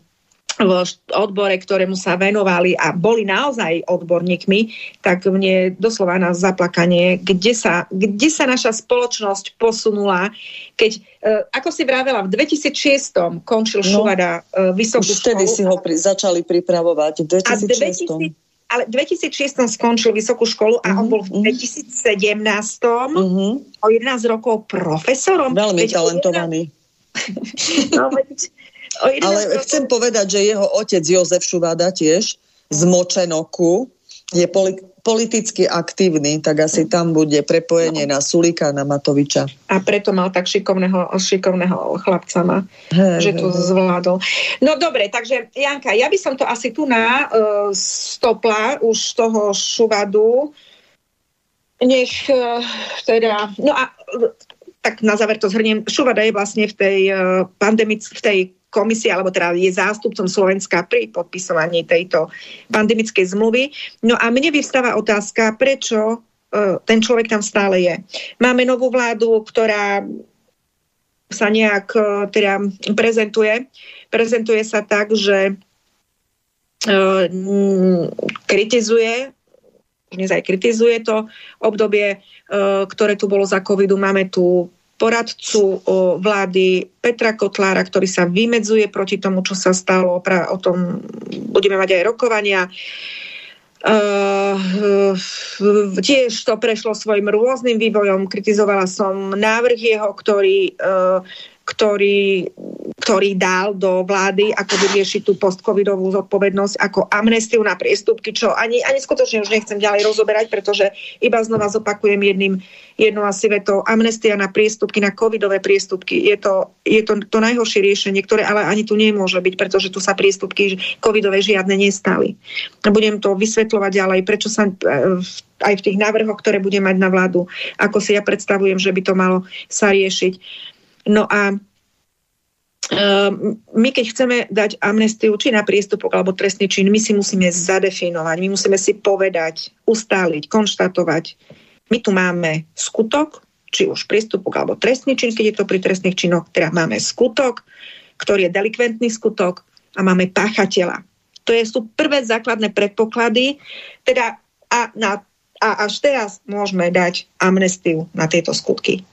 v odbore, ktorému sa venovali a boli naozaj odborníkmi, tak mne doslova na zaplakanie, kde sa, kde sa naša spoločnosť posunula, keď, e, ako si vravela, v 2006 končil no, Šuvada e, vysokú už vtedy si ho pri, začali pripravovať, v 2006. A 2000, ale v 2006 skončil vysokú školu a on Mhm, bol v mhm. 2017 Mhm. o 11 rokov profesorom. Veľmi talentovaný. 11 No, veď o 11 Ale chcem povedať, že jeho otec Jozef Šuvada tiež z Močenoku je poli- politicky aktívny, tak asi tam bude prepojenie na Sulika, na Matoviča. A preto mal tak šikovného, šikovného chlapca, má, Hej, že to hej. zvládol. No dobre, takže Janka, ja by som to asi tu na uh, stopla už toho šuvadu. Nech uh, teda, no a uh, tak na záver to zhrniem. Šuvada je vlastne v tej uh, pandemic, v tej komisii, alebo teda je zástupcom Slovenska pri podpisovaní tejto pandemickej zmluvy. No a mne vyvstáva otázka, prečo uh, ten človek tam stále je. Máme novú vládu, ktorá sa nejak e, teda prezentuje. Prezentuje sa tak, že e, kritizuje dnes aj kritizuje to obdobie, e, ktoré tu bolo za covidu. Máme tu poradcu vlády Petra Kotlára, ktorý sa vymedzuje proti tomu, čo sa stalo. O tom budeme mať aj rokovania. Uh, tiež to prešlo svojim rôznym vývojom. Kritizovala som návrh jeho, ktorý, uh, ktorý, ktorý dal do vlády, ako vyriešiť tú postcovidovú zodpovednosť, ako amnestiu na priestupky, čo ani, ani skutočne už nechcem ďalej rozoberať, pretože iba znova zopakujem jedným, jednou asi vetou, amnestia na priestupky, na covidové priestupky. Je to, je to to najhoršie riešenie, ktoré ale ani tu nemôže byť, pretože tu sa priestupky covidové žiadne nestali. Budem to vysvetľovať ďalej, prečo sa e, aj v tých návrhoch, ktoré budem mať na vládu, ako si ja predstavujem, že by to malo sa riešiť. No a my keď chceme dať amnestiu či na priestupok alebo trestný čin, my si musíme zadefinovať, my musíme si povedať, ustáliť, konštatovať. My tu máme skutok, či už priestupok alebo trestný čin, keď je to pri trestných činoch, teda máme skutok, ktorý je delikventný skutok a máme páchateľa. To je, sú prvé základné predpoklady, teda a, na, a až teraz môžeme dať amnestiu na tieto skutky.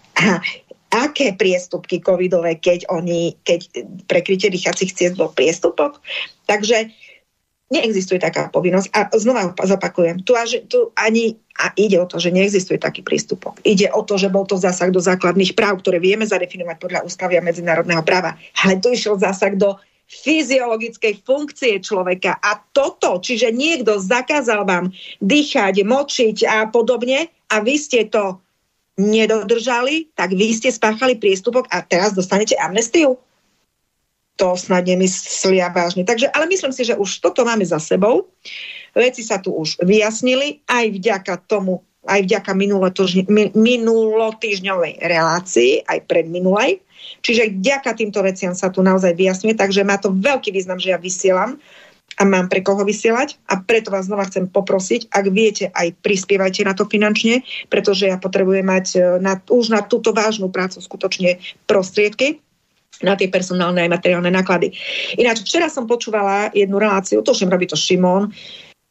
Aké priestupky covidové, keď oni, keď prekrytie dýchacích ciest bol priestupok. Takže neexistuje taká povinnosť. A znova zopakujem, tu, až, tu ani a ide o to, že neexistuje taký prístupok. Ide o to, že bol to zásah do základných práv, ktoré vieme zadefinovať podľa ústavy a medzinárodného práva. Ale tu išiel zásah do fyziologickej funkcie človeka. A toto, čiže niekto zakázal vám dýchať, močiť a podobne a vy ste to nedodržali, tak vy ste spáchali priestupok a teraz dostanete amnestiu. To snad nemyslia vážne. Takže, ale myslím si, že už toto máme za sebou. Veci sa tu už vyjasnili aj vďaka tomu, aj vďaka minulotýždňovej relácii, aj predminulej. Čiže vďaka týmto veciam sa tu naozaj vyjasňuje, takže má to veľký význam, že ja vysielam a mám pre koho vysielať. A preto vás znova chcem poprosiť, ak viete, aj prispievajte na to finančne, pretože ja potrebujem mať e, na, už na túto vážnu prácu skutočne prostriedky na tie personálne aj materiálne náklady. Ináč, včera som počúvala jednu reláciu, to už robí to Šimón,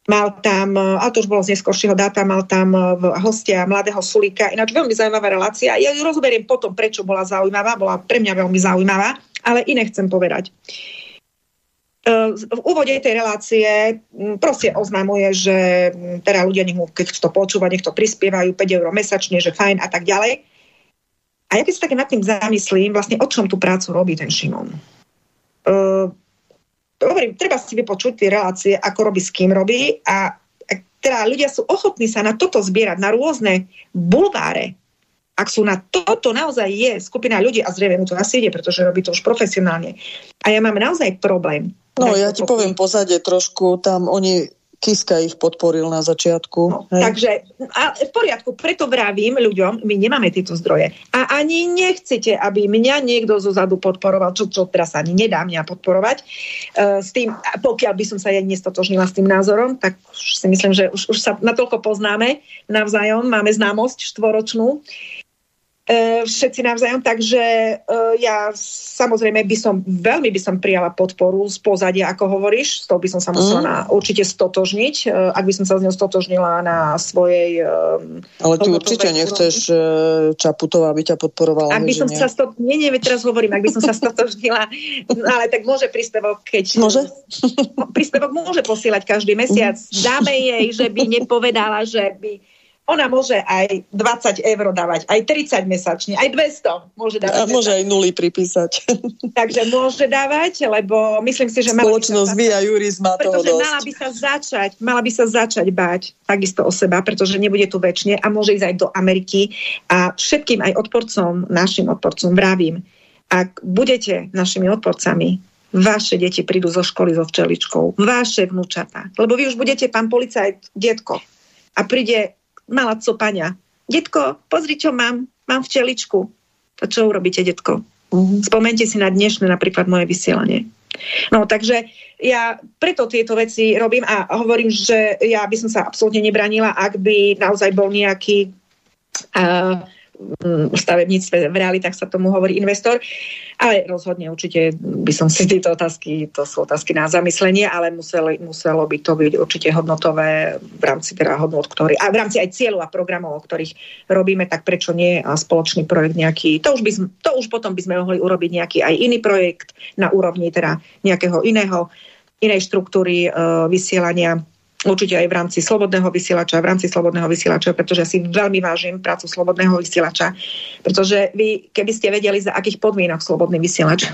mal tam, e, a to už bolo z neskoršieho dáta, mal tam e, hostia mladého Sulíka, ináč veľmi zaujímavá relácia. Ja ju rozoberiem potom, prečo bola zaujímavá, bola pre mňa veľmi zaujímavá, ale iné chcem povedať v úvode tej relácie proste oznamuje, že teda ľudia, nech mu, keď to počúva, nech to prispievajú 5 eur mesačne, že fajn a tak ďalej. A ja keď sa tak nad tým zamyslím, vlastne o čom tú prácu robí ten Šimon. Uh, hovorím, treba si vypočuť tie relácie, ako robí, s kým robí a teda ľudia sú ochotní sa na toto zbierať, na rôzne bulváre, ak sú na toto naozaj je skupina ľudí, a zrejme mu to asi ide, pretože robí to už profesionálne. A ja mám naozaj problém. No ja ti poviem pozadie trošku, tam oni Kiska ich podporil na začiatku. No, takže a v poriadku, preto vravím ľuďom, my nemáme tieto zdroje. A ani nechcete, aby mňa niekto zo zadu podporoval, čo, čo teraz ani nedá mňa podporovať. Uh, s tým, pokiaľ by som sa ja nestotožnila s tým názorom, tak už si myslím, že už, už sa natoľko poznáme navzájom, máme známosť štvoročnú. E, všetci navzájom, takže e, ja samozrejme by som, veľmi by som prijala podporu z pozadia, ako hovoríš, s tou by som sa musela mm. na, určite stotožniť, e, ak by som sa z ňou stotožnila na svojej... Ale ty určite nechceš Čaputová, aby ťa podporovala. Ak by som nie? sa sto... Nie, nie, teraz hovorím, ak by som sa stotožnila, ale tak môže príspevok, keď... Môže? Príspevok môže posielať každý mesiac. Mhm. Dáme jej, že by nepovedala, že by ona môže aj 20 eur dávať, aj 30 mesačne, aj 200 môže dávať. A môže aj nuly pripísať. Takže môže dávať, lebo myslím si, že... Spoločnosť Via Juris má toho dosť. mala by sa začať, mala by sa začať báť takisto o seba, pretože nebude tu väčšine a môže ísť aj do Ameriky a všetkým aj odporcom, našim odporcom vravím, ak budete našimi odporcami, vaše deti prídu zo školy so včeličkou, vaše vnúčata, lebo vy už budete pán policajt, detko a príde malá copania. Detko, pozri, čo mám. Mám včeličku. A čo urobíte, detko? Uh-huh. Spomente si na dnešné napríklad moje vysielanie. No takže ja preto tieto veci robím a hovorím, že ja by som sa absolútne nebranila, ak by naozaj bol nejaký uh, stavebníctve v realitách sa tomu hovorí investor. Ale rozhodne určite by som si tieto otázky, to sú otázky na zamyslenie, ale museli, muselo by to byť určite hodnotové v rámci teda hodnot, ktorý, a v rámci aj cieľov a programov, o ktorých robíme, tak prečo nie a spoločný projekt nejaký, to už, by to už potom by sme mohli urobiť nejaký aj iný projekt na úrovni teda nejakého iného, inej štruktúry uh, vysielania určite aj v rámci slobodného vysielača, v rámci slobodného vysielača, pretože ja si veľmi vážim prácu slobodného vysielača, pretože vy, keby ste vedeli, za akých podmienok slobodný vysielač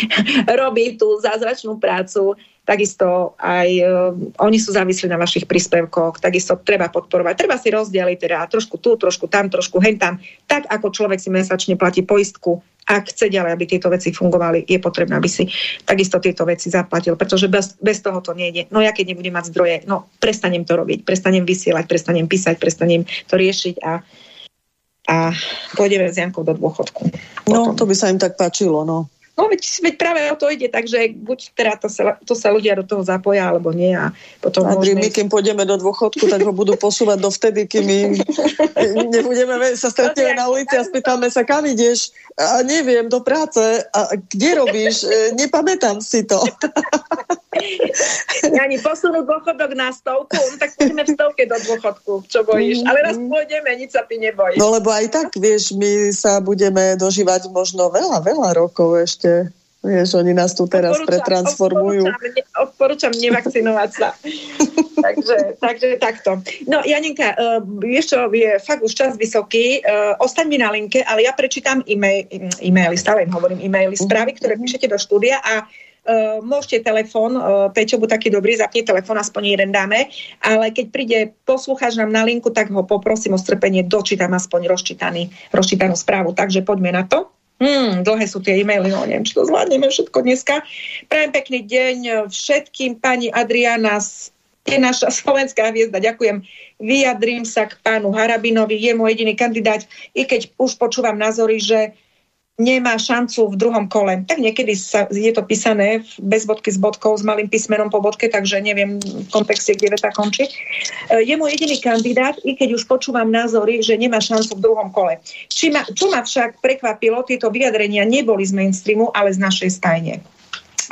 robí tú zázračnú prácu, takisto aj uh, oni sú závislí na vašich príspevkoch, takisto treba podporovať. Treba si rozdeliť teda trošku tu, trošku tam, trošku hentam, tak ako človek si mesačne platí poistku ak chce ďalej, aby tieto veci fungovali, je potrebné, aby si takisto tieto veci zaplatil, pretože bez, bez toho to nejde. No ja keď nebudem mať zdroje, no prestanem to robiť, prestanem vysielať, prestanem písať, prestanem to riešiť a, a pôjdeme s Jankou do dôchodku. No, to by sa im tak páčilo, no. No veď, veď práve o to ide, takže buď teda to sa, to sa ľudia do toho zapoja, alebo nie. A potom a môžeme... my, kým pôjdeme do dôchodku, tak ho budú posúvať do vtedy, kým my nebudeme, sa stretneme na ulici a spýtame sa, kam ideš? A neviem, do práce. A kde robíš? E, nepamätám si to. Ani posunú dôchodok na stovku, no tak pôjdeme v stovke do dôchodku, čo bojíš. Ale raz mm. pôjdeme, nič sa ty nebojíš. No lebo aj tak, vieš, my sa budeme dožívať možno veľa, veľa rokov ešte. Vieš, oni nás tu teraz odporúčam, pretransformujú. Odporúčam, odporúčam nevakcinovať sa. takže, takže takto. No, Janinka, uh, vieš čo, je fakt už čas vysoký. Uh, ostaň mi na linke, ale ja prečítam e-mail, e-maily, stále im hovorím e-maily, správy, ktoré píšete do štúdia a Uh, môžete telefón, uh, Peťo, buď taký dobrý, zapni telefón, aspoň jeden dáme, ale keď príde poslucháč nám na linku, tak ho poprosím o strpenie, dočítam aspoň rozčítaný, rozčítanú správu. Takže poďme na to. Hmm, dlhé sú tie e-maily, no neviem, či to zvládneme všetko dneska. Prajem pekný deň všetkým. Pani Adriana je naša slovenská hviezda. Ďakujem. Vyjadrím sa k pánu Harabinovi. Je môj jediný kandidát, i keď už počúvam názory, že nemá šancu v druhom kole. Tak niekedy sa, je to písané bez bodky s bodkou, s malým písmenom po bodke, takže neviem v kontexte, kde veta končí. E, je môj jediný kandidát, i keď už počúvam názory, že nemá šancu v druhom kole. Či ma, čo ma však prekvapilo, tieto vyjadrenia neboli z mainstreamu, ale z našej stajne.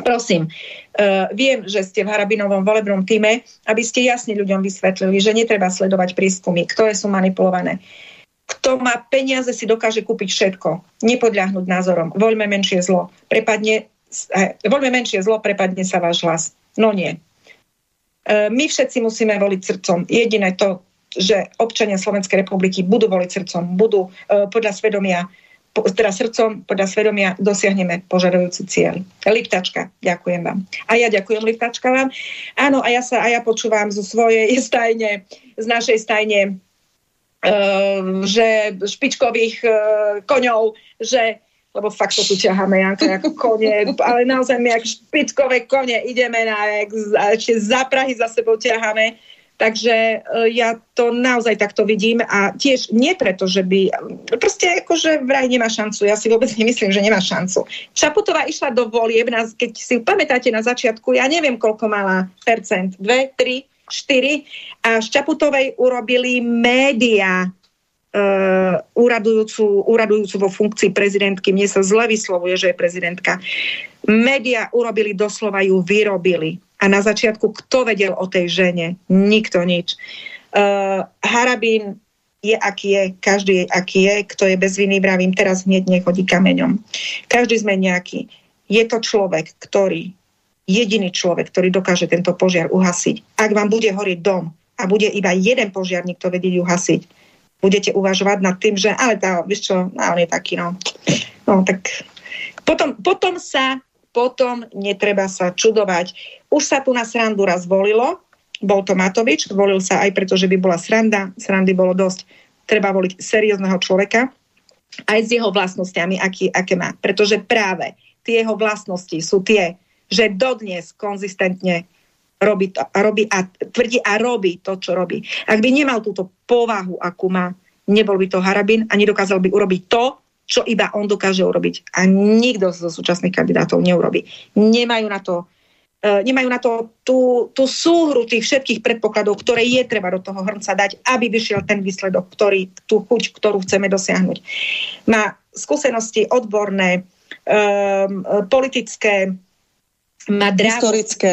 Prosím, uh, viem, že ste v Harabinovom volebnom týme, aby ste jasne ľuďom vysvetlili, že netreba sledovať prískumy, ktoré sú manipulované. Uh, kto má peniaze, si dokáže kúpiť všetko. Nepodľahnúť názorom. Voľme menšie zlo. Prepadne, eh, voľme menšie zlo, prepadne sa váš hlas. No nie. Eh, my všetci musíme voliť srdcom. Jediné to, že občania Slovenskej republiky budú voliť srdcom, budú eh, podľa svedomia teda srdcom podľa svedomia dosiahneme požadujúci cieľ. Liptačka, ďakujem vám. A ja ďakujem Liptačka vám. Áno, a ja sa a ja počúvam zo svojej stajne, z našej stajne že špičkových uh, koňov, že lebo fakt to tu ťaháme, Janka, ako kone, ale naozaj my ako špičkové kone ideme na a ešte za Prahy za sebou ťaháme. Takže uh, ja to naozaj takto vidím a tiež nie preto, že by, proste akože vraj nemá šancu, ja si vôbec nemyslím, že nemá šancu. Čaputová išla do volieb, keď si pamätáte na začiatku, ja neviem, koľko mala percent, dve, tri, 4 a z Čaputovej urobili média úradujúcu, úradujúcu vo funkcii prezidentky. Mne sa zle vyslovuje, že je prezidentka. Média urobili doslova ju vyrobili. A na začiatku kto vedel o tej žene? Nikto nič. Uh, Harabín je, aký je, každý je, aký je, kto je bez viny, vravím, teraz hneď nechodí kameňom. Každý sme nejaký. Je to človek, ktorý, jediný človek, ktorý dokáže tento požiar uhasiť. Ak vám bude horieť dom a bude iba jeden požiarník to vedieť uhasiť, budete uvažovať nad tým, že ale tá, vieš čo, no, on je taký, no. No, tak potom, potom sa, potom netreba sa čudovať. Už sa tu na srandu raz volilo, bol to Matovič, volil sa aj preto, že by bola sranda. Srandy bolo dosť. Treba voliť seriózneho človeka, aj s jeho vlastnosťami, aký, aké má. Pretože práve tie jeho vlastnosti sú tie, že dodnes konzistentne robí, to, robí a tvrdí a robí to, čo robí. Ak by nemal túto povahu, akú má, nebol by to Harabin a nedokázal by urobiť to, čo iba on dokáže urobiť. A nikto zo súčasných kandidátov neurobi. Nemajú na to E, nemajú na to tú, tú súhru tých všetkých predpokladov, ktoré je treba do toho hrnca dať, aby vyšiel ten výsledok, ktorý, tú chuť, ktorú chceme dosiahnuť. Má skúsenosti odborné, um, politické, má dravosť. Historické.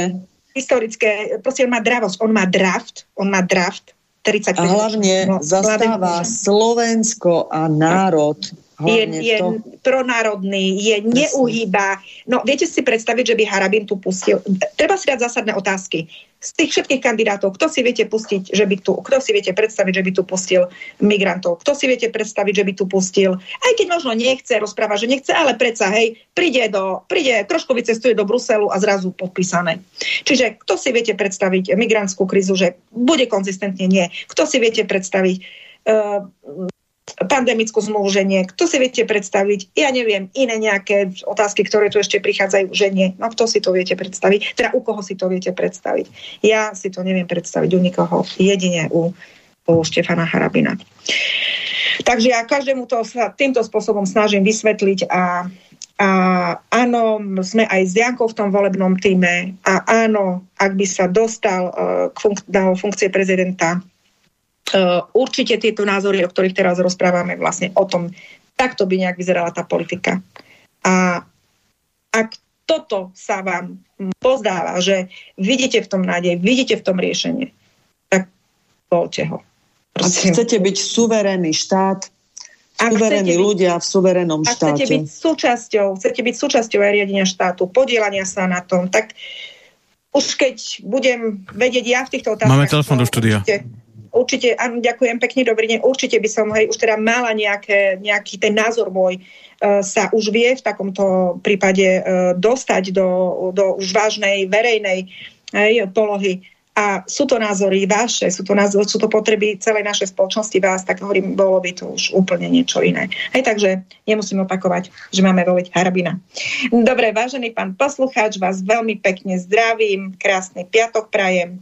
Historické, proste on má dravosť, on má draft, on má draft, 35 A hlavne no, zastáva Slovensko a národ je, je pronárodný, je neuhýba. No viete si predstaviť, že by Harabin tu pustil. Treba si dať zásadné otázky. Z tých všetkých kandidátov, kto si viete pustiť, že by tu, kto si viete predstaviť, že by tu pustil migrantov? Kto si viete predstaviť, že by tu pustil, aj keď možno nechce, rozpráva, že nechce, ale predsa, hej, príde, do, príde trošku vycestuje do Bruselu a zrazu podpísané. Čiže kto si viete predstaviť migrantskú krízu, že bude konzistentne nie. Kto si viete predstaviť uh, pandemickú zmluvu, že nie. Kto si viete predstaviť? Ja neviem, iné nejaké otázky, ktoré tu ešte prichádzajú, že nie. No kto si to viete predstaviť? Teda u koho si to viete predstaviť? Ja si to neviem predstaviť u nikoho. Jedine u, u Štefana Harabina. Takže ja každému to sa týmto spôsobom snažím vysvetliť a, a áno, sme aj s Jankou v tom volebnom týme a áno, ak by sa dostal uh, k funk- do funkcie prezidenta určite tieto názory, o ktorých teraz rozprávame, vlastne o tom, takto by nejak vyzerala tá politika. A ak toto sa vám pozdáva, že vidíte v tom nádej, vidíte v tom riešenie, tak voľte ho. Prosím. Ak chcete byť suverénny štát, suverénni ľudia v suverénnom štáte. Ak chcete byť súčasťou, chcete byť súčasťou aj riadenia štátu, podielania sa na tom, tak už keď budem vedieť ja v týchto otázkach... Máme telefon do štúdia. Určite, určite, áno, ďakujem pekne, dobrý deň, určite by som, hej, už teda mala nejaké, nejaký ten názor môj uh, sa už vie v takomto prípade uh, dostať do, do už vážnej verejnej hej, polohy. A sú to názory vaše, sú to, názory, sú to potreby celej našej spoločnosti vás, tak hovorím, bolo by to už úplne niečo iné. Hej, takže nemusím opakovať, že máme voliť Harabina. Dobre, vážený pán poslucháč, vás veľmi pekne zdravím, krásny piatok prajem.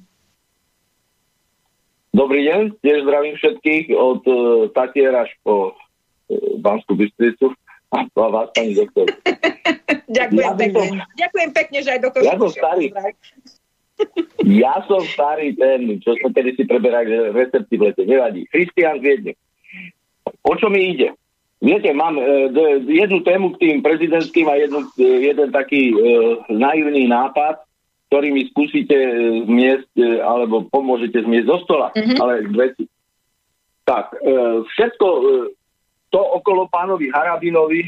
Dobrý deň, tiež zdravím všetkých od uh, Tatier až po uh, Banskú Bystricu a, a vás, pani doktor. Ďakujem ja pekne. Som, Ďakujem pekne, že aj doktor. Ja som starý. ja som starý ten, čo sme kedy si preberali recepty v lete. Nevadí. Christian Viedne. O čo mi ide? Viete, mám uh, jednu tému k tým prezidentským a jednu, uh, jeden taký uh, naivný nápad ktorý mi skúsite e, zmiesť, e, alebo pomôžete zmiesť zo stola, mm-hmm. ale veci. Tak, e, všetko to okolo pánovi Harabinovi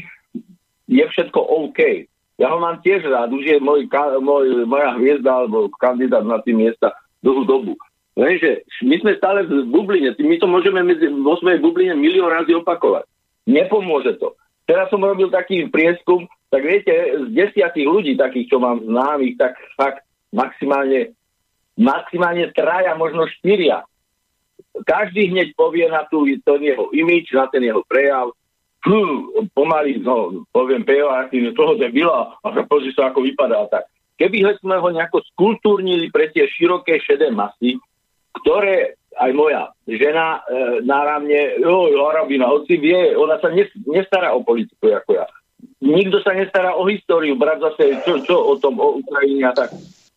je všetko OK. Ja ho mám tiež rád, už je môj, môj, moja hviezda alebo kandidát na tým miesta dlhú dobu. Lenže my sme stále v bubline, my to môžeme medzi, vo svojej bubline milión razy opakovať. Nepomôže to. Teraz som robil taký prieskum, tak viete, z desiatich ľudí, takých, čo mám známych, tak fakt maximálne, maximálne traja, možno štyria. Každý hneď povie na tú, ten jeho imič, na ten jeho prejav, Fú, pomaly, no, poviem pejoratívne, toho debila a pozri sa, ako vypadá tak. Keby sme ho nejako skultúrnili pre tie široké šedé masy, ktoré aj moja žena e, náramne, jo, Arabina, hoci vie, ona sa nes, nestará o politiku ako ja. Nikto sa nestará o históriu, brat zase, čo, čo o tom, o Ukrajine a tak.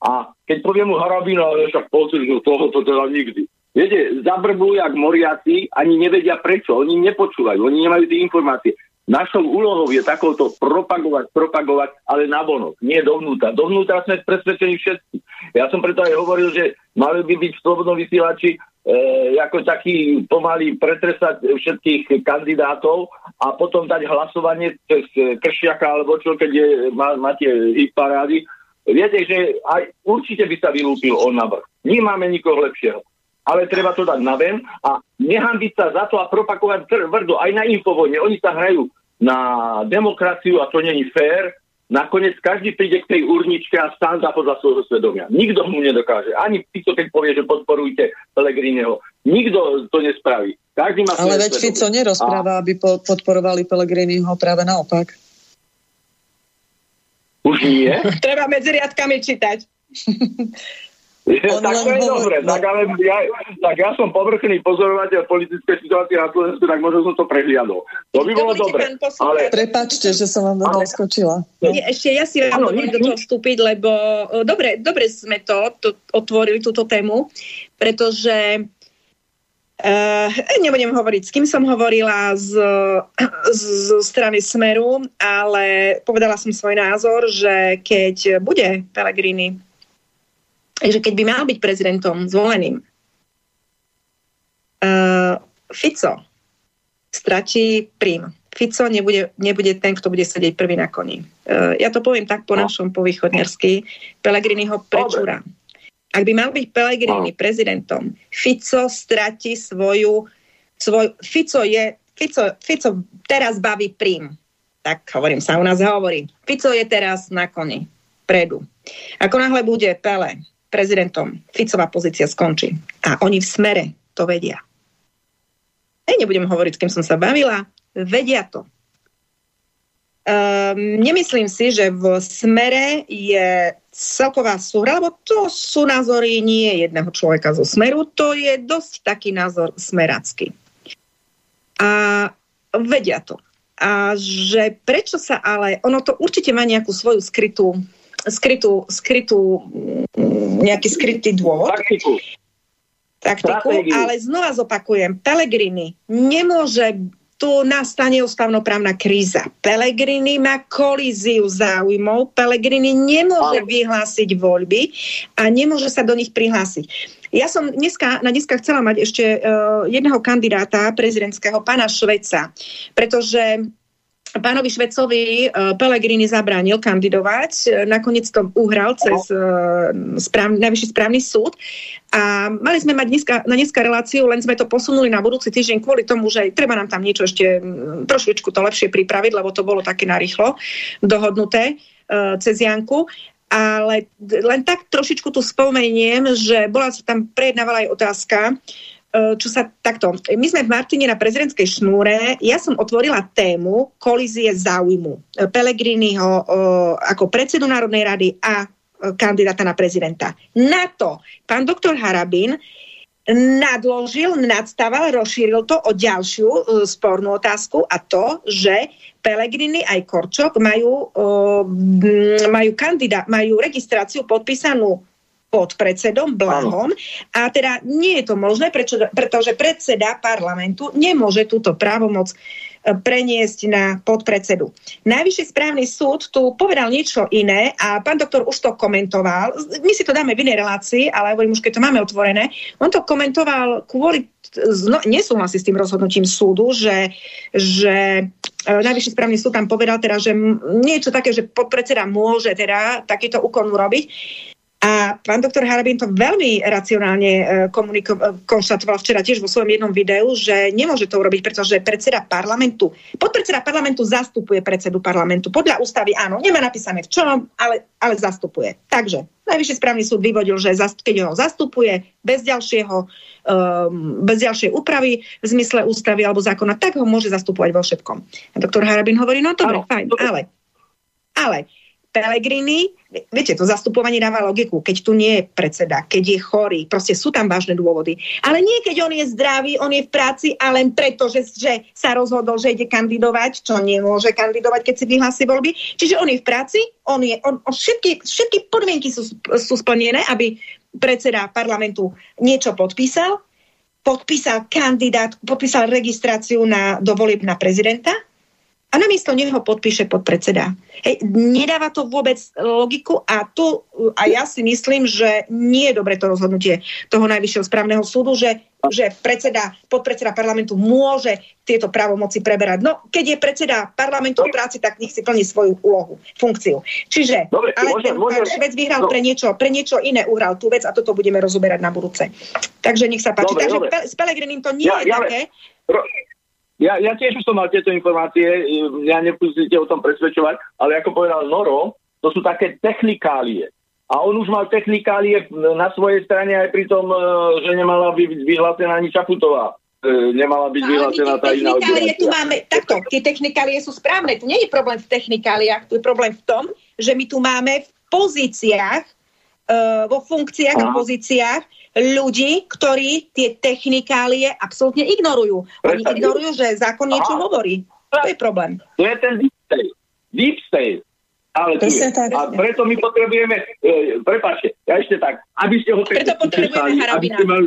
A keď poviem mu Harabina, však pocit, že toho to teda nikdy. Viete, zabrbú jak moriaci, ani nevedia prečo, oni nepočúvajú, oni nemajú tie informácie. Našou úlohou je takouto propagovať, propagovať, ale na vonok, nie dovnútra. Dovnútra sme presvedčení všetci. Ja som preto aj hovoril, že mali by byť v slobodnom vysielači e, ako taký pomaly pretresať všetkých kandidátov a potom dať hlasovanie cez Kršiaka alebo čo, keď je, má, máte ich parády. Viete, že aj určite by sa vylúpil on na vrch. Nemáme nikoho lepšieho ale treba to dať na ven a nehambiť sa za to a propagovať tvrdo aj na infovojne. Oni sa hrajú na demokraciu a to není fér. Nakoniec každý príde k tej urničke a stán za podľa svojho svedomia. Nikto mu nedokáže. Ani Fico, keď povie, že podporujte Pelegrineho. Nikto to nespraví. Každý má Ale veď svedomie. Fico nerozpráva, a... aby podporovali Pelegriniho práve naopak. Už nie? Treba medzi riadkami čítať. Tak to je dobre, tak, ale ja, tak ja som povrchný pozorovateľ politické situácie na Slovensku, tak možno som to prehliadol. To by bolo dobre. Ale... Prepačte, že som vám do toho skočila. No. Ešte ja si vám dovolím do toho vstúpiť, lebo dobre, dobre sme to, to otvorili, túto tému, pretože Uh, nebudem hovoriť, s kým som hovorila z, z, z strany Smeru, ale povedala som svoj názor, že keď bude Pellegrini že keď by mal byť prezidentom zvoleným, uh, Fico stratí príjm. Fico nebude, nebude ten, kto bude sedieť prvý na koni. Uh, ja to poviem tak po no. našom, po východňarsky. Pelegrini ho prečúra. Ak by mal byť Pelegrini no. prezidentom, Fico stratí svoju... Svoj, Fico je... Fico, Fico teraz baví príjm. Tak hovorím sa, u nás hovorí. Fico je teraz na koni. Predu. Ako náhle bude Pele prezidentom, Ficová pozícia skončí. A oni v smere to vedia. Hej, nebudem hovoriť, s kým som sa bavila, vedia to. Um, nemyslím si, že v smere je celková súhra, lebo to sú názory nie jedného človeka zo smeru, to je dosť taký názor smeracký. A vedia to. A že prečo sa ale, ono to určite má nejakú svoju skrytú skrytú, skrytú mm, nejaký skrytý dôvod. Taktiku. Taktiku, ale znova zopakujem, Pelegrini nemôže tu nastane ústavnoprávna kríza. Pelegrini má kolíziu záujmov, Pelegrini nemôže vyhlásiť voľby a nemôže sa do nich prihlásiť. Ja som dneska, na dneska chcela mať ešte uh, jedného kandidáta prezidentského, pána Šveca, pretože pánovi Švecovi uh, Pelegrini zabránil kandidovať, e, nakoniec to uhral cez uh, správ, najvyšší správny súd. A mali sme mať dneska, na dneska reláciu, len sme to posunuli na budúci týždeň kvôli tomu, že treba nám tam niečo ešte trošičku to lepšie pripraviť, lebo to bolo také narýchlo dohodnuté uh, cez Janku. Ale len tak trošičku tu spomeniem, že bola tam prejednávala aj otázka, E, čo sa takto, my sme v Martine na prezidentskej šnúre, ja som otvorila tému kolízie záujmu e, Pelegriniho e, ako predsedu Národnej rady a kandidáta na prezidenta. Na to pán doktor Harabin nadložil, nadstaval, rozšíril to o ďalšiu spornú otázku a to, že Pelegrini aj Korčok majú, uh, majú, kandidá, majú registráciu podpísanú pod predsedom Blahom a teda nie je to možné, prečo, pretože predseda parlamentu nemôže túto právomoc e, preniesť na podpredsedu. Najvyšší správny súd tu povedal niečo iné a pán doktor už to komentoval. My si to dáme v inej relácii, ale hovorím už, keď to máme otvorené. On to komentoval kvôli, no, nesúhlasí s tým rozhodnutím súdu, že, že e, Najvyšší správny súd tam povedal teda, že niečo také, že podpredseda môže teda takýto úkon urobiť. A pán doktor Harabin to veľmi racionálne e, komuniko- e, konštatoval včera tiež vo svojom jednom videu, že nemôže to urobiť, pretože predseda parlamentu, podpredseda parlamentu zastupuje predsedu parlamentu. Podľa ústavy áno, nemá napísané v čom, ale, ale zastupuje. Takže Najvyšší správny súd vyvodil, že keď ho zastupuje bez ďalšieho um, bez ďalšej úpravy v zmysle ústavy alebo zákona, tak ho môže zastupovať vo všetkom. A doktor Harabin hovorí, no dobre, fajn, ale, ale Pelegrini, viete, to zastupovanie dáva logiku, keď tu nie je predseda, keď je chorý, proste sú tam vážne dôvody. Ale nie, keď on je zdravý, on je v práci a len preto, že, že sa rozhodol, že ide kandidovať, čo nemôže kandidovať, keď si vyhlási voľby. Čiže on je v práci, on je, on, on všetky, všetky podmienky sú, sú splnené, aby predseda parlamentu niečo podpísal podpísal kandidát, podpísal registráciu na, do volieb na prezidenta a namiesto neho podpíše podpredseda. Hej, nedáva to vôbec logiku a tu a ja si myslím, že nie je dobre to rozhodnutie toho najvyššieho správneho súdu, že, že predseda, podpredseda parlamentu môže tieto právomoci preberať. No, keď je predseda parlamentu v práci, tak nech si plní svoju úlohu, funkciu. Čiže, Dobre, ale môžem- ten môžem- Švec vyhral no. pre, niečo, pre niečo iné, uhral tú vec a toto budeme rozoberať na budúce. Takže nech sa páči. Dobre, Takže dobre. S Pelegrinim to nie Ja- je ja- také. Ro- Ja, ja tiež už som mal tieto informácie, ja nepustite o tom presvedčovať, ale ako povedal Noro, to sú také technikálie. A on už mal technikálie na svojej strane aj pri tom, e, že nemala byť vyhlásená ani Čaputová. E, Nemala byť No, vyhlásená tá iná technikálie tu máme, takto, tie technikálie sú správne, tu nie je problém v technikáliách, tu je problém v tom, že my tu máme v pozíciách, uh, vo funkciách a Aha. pozíciách ľudí, ktorí tie technikálie absolútne ignorujú. Oni ignorujú, že zákon niečo hovorí. To je problém. To je ten deep state. Deep state. Ale tu je. tak. A preto my potrebujeme, e, prepáčte, ja ešte tak, aby ste ho Preto potrebujeme aby ste mali,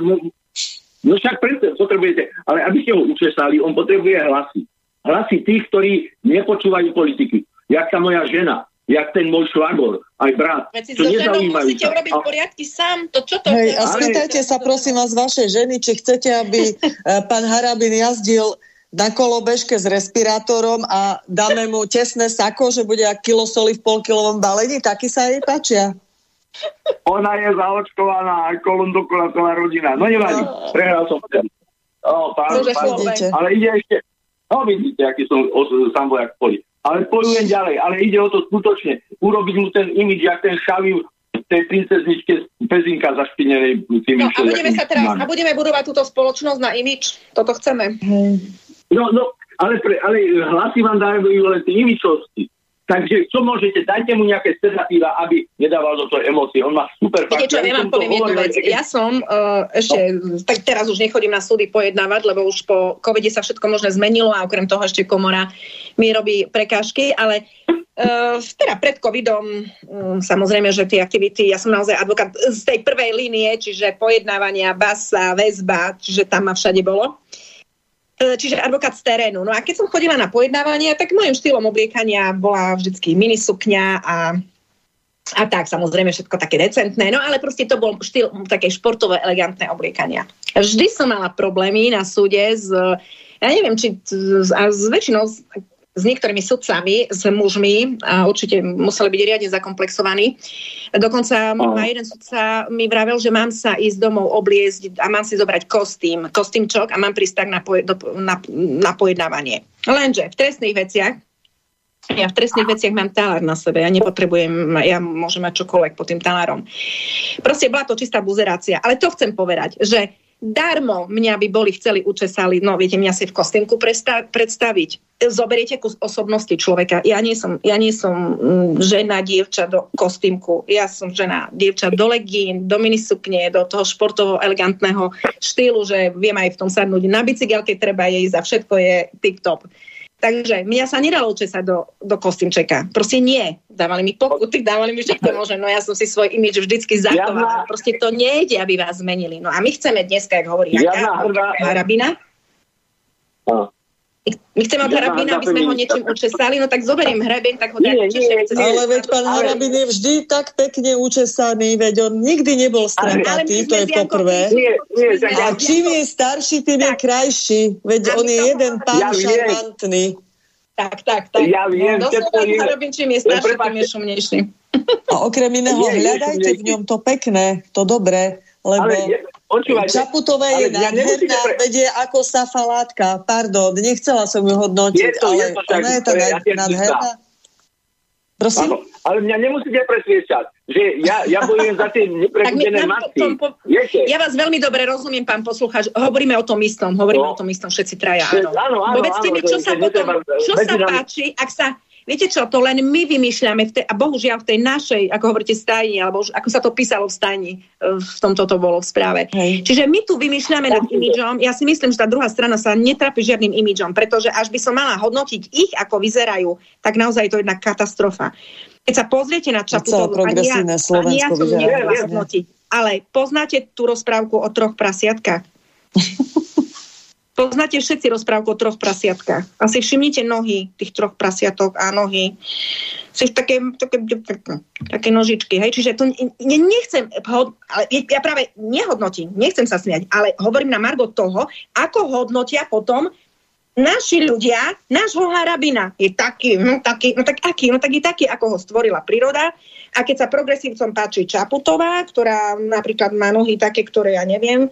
no však preto potrebujete, ale aby ste ho učesali, on potrebuje hlasy. Hlasy tých, ktorí nepočúvajú politiky. Jak tá moja žena, jak ten môj švagor, aj brat. Veci čo so ženou musíte sa. urobiť poriadky sám. To čo to Hej, a Ale- spýtajte sa prosím vás vašej ženy, či chcete, aby eh, pán Harabin jazdil na kolobežke s respirátorom a dáme mu tesné sako, že bude ak kilo soli v polkilovom balení, taky sa jej páčia. Ona je zaočkovaná dokola celá rodina. No nevadí, prehral som ten. O, pán, pán, ale ide ešte, no vidíte, aký som os, sám vojak v poli. Ale pojujem ďalej, ale ide o to skutočne, urobiť mu ten imič, jak ten šaviv tej princezničke Pezinka zašpinenej tými No a budeme sa teraz, a budeme budovať túto spoločnosť na imič. Toto chceme. No, no, ale, pre, ale hlasy vám dajú len tie imičovci. Takže čo môžete, dajte mu nejaké sedatíva, aby nedával do toho emócie. On má super Viete čo, ja vám poviem jednu vec. Ja som uh, ešte, tak teraz už nechodím na súdy pojednávať, lebo už po covide sa všetko možné zmenilo a okrem toho ešte komora mi robí prekážky, ale uh, teda pred covidom um, samozrejme, že tie aktivity, ja som naozaj advokát z tej prvej línie, čiže pojednávania, basa, väzba, čiže tam ma všade bolo. E, Čiže advokát z terénu. No a keď som chodila na pojednávanie, tak môjim štýlom obliekania bola vždycky minisukňa a a tak, samozrejme, všetko také decentné, no ale proste to bol štýl také športové, elegantné obliekania. Vždy som mala problémy na súde s, ja neviem, či a s väčšinou s, niektorými sudcami, s mužmi a určite museli byť riadne zakomplexovaní. Dokonca ma jeden sudca mi vravel, že mám sa ísť domov obliezť a mám si zobrať kostým, kostýmčok a mám prísť tak na, poje, do, na, na pojednávanie. Lenže v trestných veciach ja v trestných veciach mám talár na sebe, ja nepotrebujem, ja môžem mať čokoľvek pod tým talárom. Proste bola to čistá buzerácia. Ale to chcem povedať, že darmo mňa by boli chceli učesali, no viete, mňa si v kostýmku predstaviť. Zoberiete kus osobnosti človeka. Ja nie som, ja nie som mm, žena, dievča do kostýmku. Ja som žena, dievča do legín, do minisukne, do toho športovo elegantného štýlu, že viem aj v tom sadnúť na bicykelke, treba jej za všetko je tip-top. Takže mňa sa nedalo česať do, do kostýmčeka. Proste nie. Dávali mi pokuty, dávali mi všetko možné. No ja som si svoj imič vždycky zachovala. Proste to nejde, aby vás zmenili. No a my chceme dneska, jak hovorí Janka, Harabina. My chceme od Žiadna Harabina, aby sme ho niečím učesali, no tak zoberiem hrebeň, tak ho nie. cez... Ale veď pán Ale- Harabin je vždy tak pekne učesaný, veď on nikdy nebol strapatý, to je poprvé. Tak- A čím je starší, tým je Tak. krajší. Veď on je jeden pán Ja šarmantný. Tak, tak, tak. Ja viem, no, je- Harabin, čím je starší, tým je šumnejší. A okrem iného, hľadajte v ňom to pekné, to dobré, lebo počúvajte, Čaputová je nádherná, pre- veď je ako safalátka. Pardon, nechcela som ju hodnotiť, Je to- je ale to však, ona je tá to je- nádherná. Prosím? Áno, ale mňa nemusíte presviečať, že ja, ja bojujem za tie neprebudené matky. po, ja vás veľmi dobre rozumiem, pán poslucháč. Hovoríme o tom istom, hovoríme No. o tom istom všetci traja. Áno. áno, áno, Povedzte áno, mi, čo sa potom, čo sa páči, ak sa Viete čo, to len my vymýšľame, v tej, a bohužiaľ v tej našej, ako hovoríte, stajni, alebo už, ako sa to písalo v stajni, e, v tomto to bolo v správe. Hej. Čiže my tu vymýšľame nad imidžom. Ja si myslím, že tá druhá strana sa netrapí žiadnym imidžom, pretože až by som mala hodnotiť ich, ako vyzerajú, tak naozaj je to jedna katastrofa. Keď sa pozriete na Čaputovú, ani ja, ani ja som nevedela hodnotiť, ale poznáte tú rozprávku o troch prasiatkách? Poznáte všetci rozprávku o troch prasiatkách. Asi všimnite nohy tých troch prasiatok a nohy. Sú také, také, také nožičky. Hej? Čiže to ne, nechcem, ale ja práve nehodnotím, nechcem sa smiať, ale hovorím na Margo toho, ako hodnotia potom naši ľudia, nášho harabina je taký, no taký, no tak aký, no tak je taký, ako ho stvorila príroda. A keď sa progresívcom páči Čaputová, ktorá napríklad má nohy také, ktoré ja neviem,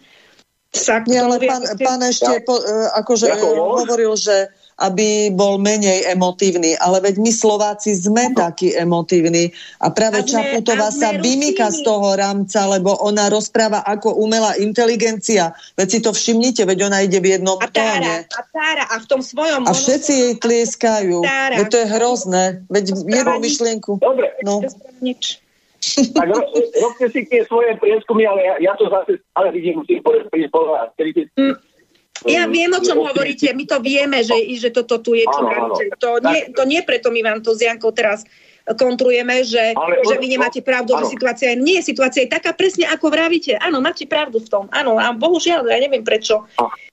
sa... Nie, ale pán, pán ešte po, e, akože hovoril, že aby bol menej emotívny. Ale veď my Slováci sme takí emotívni. A práve a Čaputová sa vymýka z toho rámca, lebo ona rozpráva ako umelá inteligencia. Veď si to všimnite, veď ona ide v jednom a tára, A tára, a v tom svojom... A všetci jej tlieskajú. Veď to je hrozné. Veď jednu myšlienku. Dobre. No. Nič. Tak ro, robte si tie svoje prieskumy, ale ja, ja to zase ale vidím, musím povedať, mm. Ja viem, o čom hovoríte. My to vieme, že, že toto tu je. Čo áno, áno. To, nie, to nie preto my vám to s Jankou teraz kontrujeme, že, ale, že vy nemáte pravdu, áno. že situácia je, nie, situácia je taká presne, ako vravíte. Áno, máte pravdu v tom. Áno, a bohužiaľ, ja neviem prečo.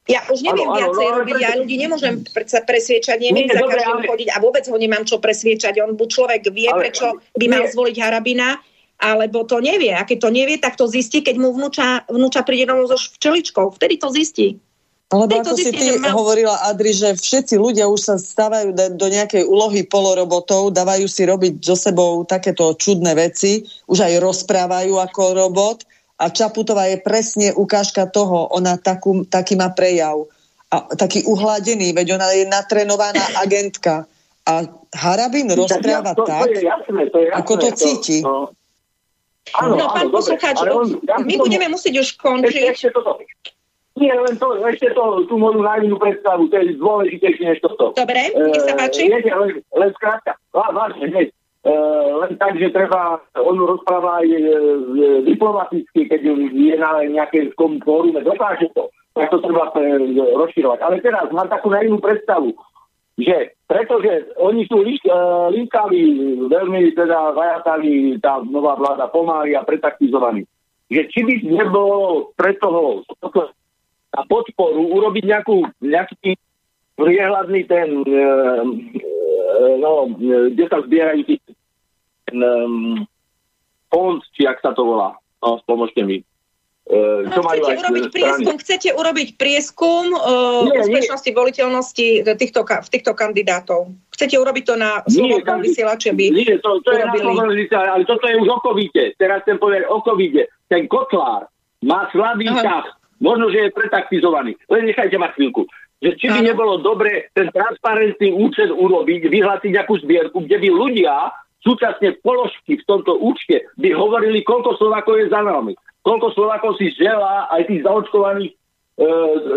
Ja už neviem áno, viacej áno, robiť, ja ľudí nemôžem predsa presviečať, neviem nie, za každým ale... chodiť a vôbec ho nemám čo presviečať. On buď človek vie, ale, prečo by mal zvoliť Harabina, alebo to nevie. A keď to nevie, tak to zistí, keď mu vnúča, vnúča príde domov so včeličkou. Vtedy to zistí. Lebo ako si ty mal... hovorila, Adri, že všetci ľudia už sa stávajú do nejakej úlohy polorobotov, dávajú si robiť so sebou takéto čudné veci, už aj rozprávajú ako robot a Čaputová je presne ukážka toho, ona takú, taký má prejav. A taký uhladený, veď ona je natrenovaná agentka. A Harabin rozpráva to, tak, to je jasné, to je jasné, ako to cíti. To, no. Áno, no, pán poslucháč, my budeme musieť už končiť. Ešte, ešte toto. Nie, len to, ešte to, tú moju naivnú predstavu, to je dôležitejšie než toto. Dobre, nech sa páči. Uh, len, len skrátka, vážne, hneď. Uh, len tak, že treba, on rozpráva aj uh, diplomaticky, keď je na nejakej fórume, dokáže to, tak to treba uh, rozširovať. Ale teraz mám takú naivnú predstavu že pretože oni sú uh, linkali, veľmi teda zajatali tá nová vláda pomáli a pretaktizovaní. Že či by nebolo pre toho na podporu urobiť nejakú, nejaký priehľadný ten, uh, uh, no, kde sa zbierajú ten um, fond, či ak sa to volá. No, pomôžte mi. Uh, no, chcete, urobiť prieskum, chcete urobiť prieskum uh, nie, úspešnosti nie. voliteľnosti týchto, v týchto kandidátov. Chcete urobiť to na slobodnom vysielači, aby Nie, to, to je na ale toto je už okovite. Teraz chcem povedať okovite. Ten Kotlár má slabý ťah. Možno, že je pretaktizovaný. Len nechajte ma chvíľku. Že či by Aha. nebolo dobre ten transparentný účet urobiť, vyhlásiť nejakú zbierku, kde by ľudia súčasne položky v tomto účte by hovorili, koľko Slovákov je za nami koľko Slovákov si želá aj tých zaočkovaných e,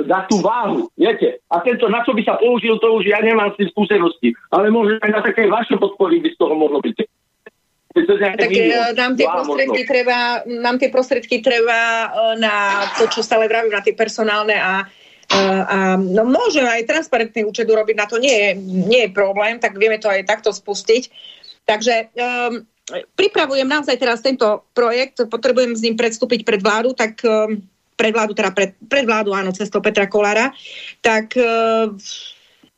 dá tú váhu, viete. A tento, na čo by sa použil, to už ja nemám s tým skúsenosti. Ale možno aj na také vaše podpory by z toho mohlo byť. Tak e, nám tie, prostriedky treba, nám tie prostriedky treba e, na to, čo stále vravím, na tie personálne a, a, a no môžem aj transparentný účet urobiť, na to nie je, nie je problém, tak vieme to aj takto spustiť. Takže um, pripravujem naozaj teraz tento projekt, potrebujem s ním predstúpiť pred vládu, tak um, pred vládu, teda pred, pred vládu, áno, cestou Petra Kolára, tak uh,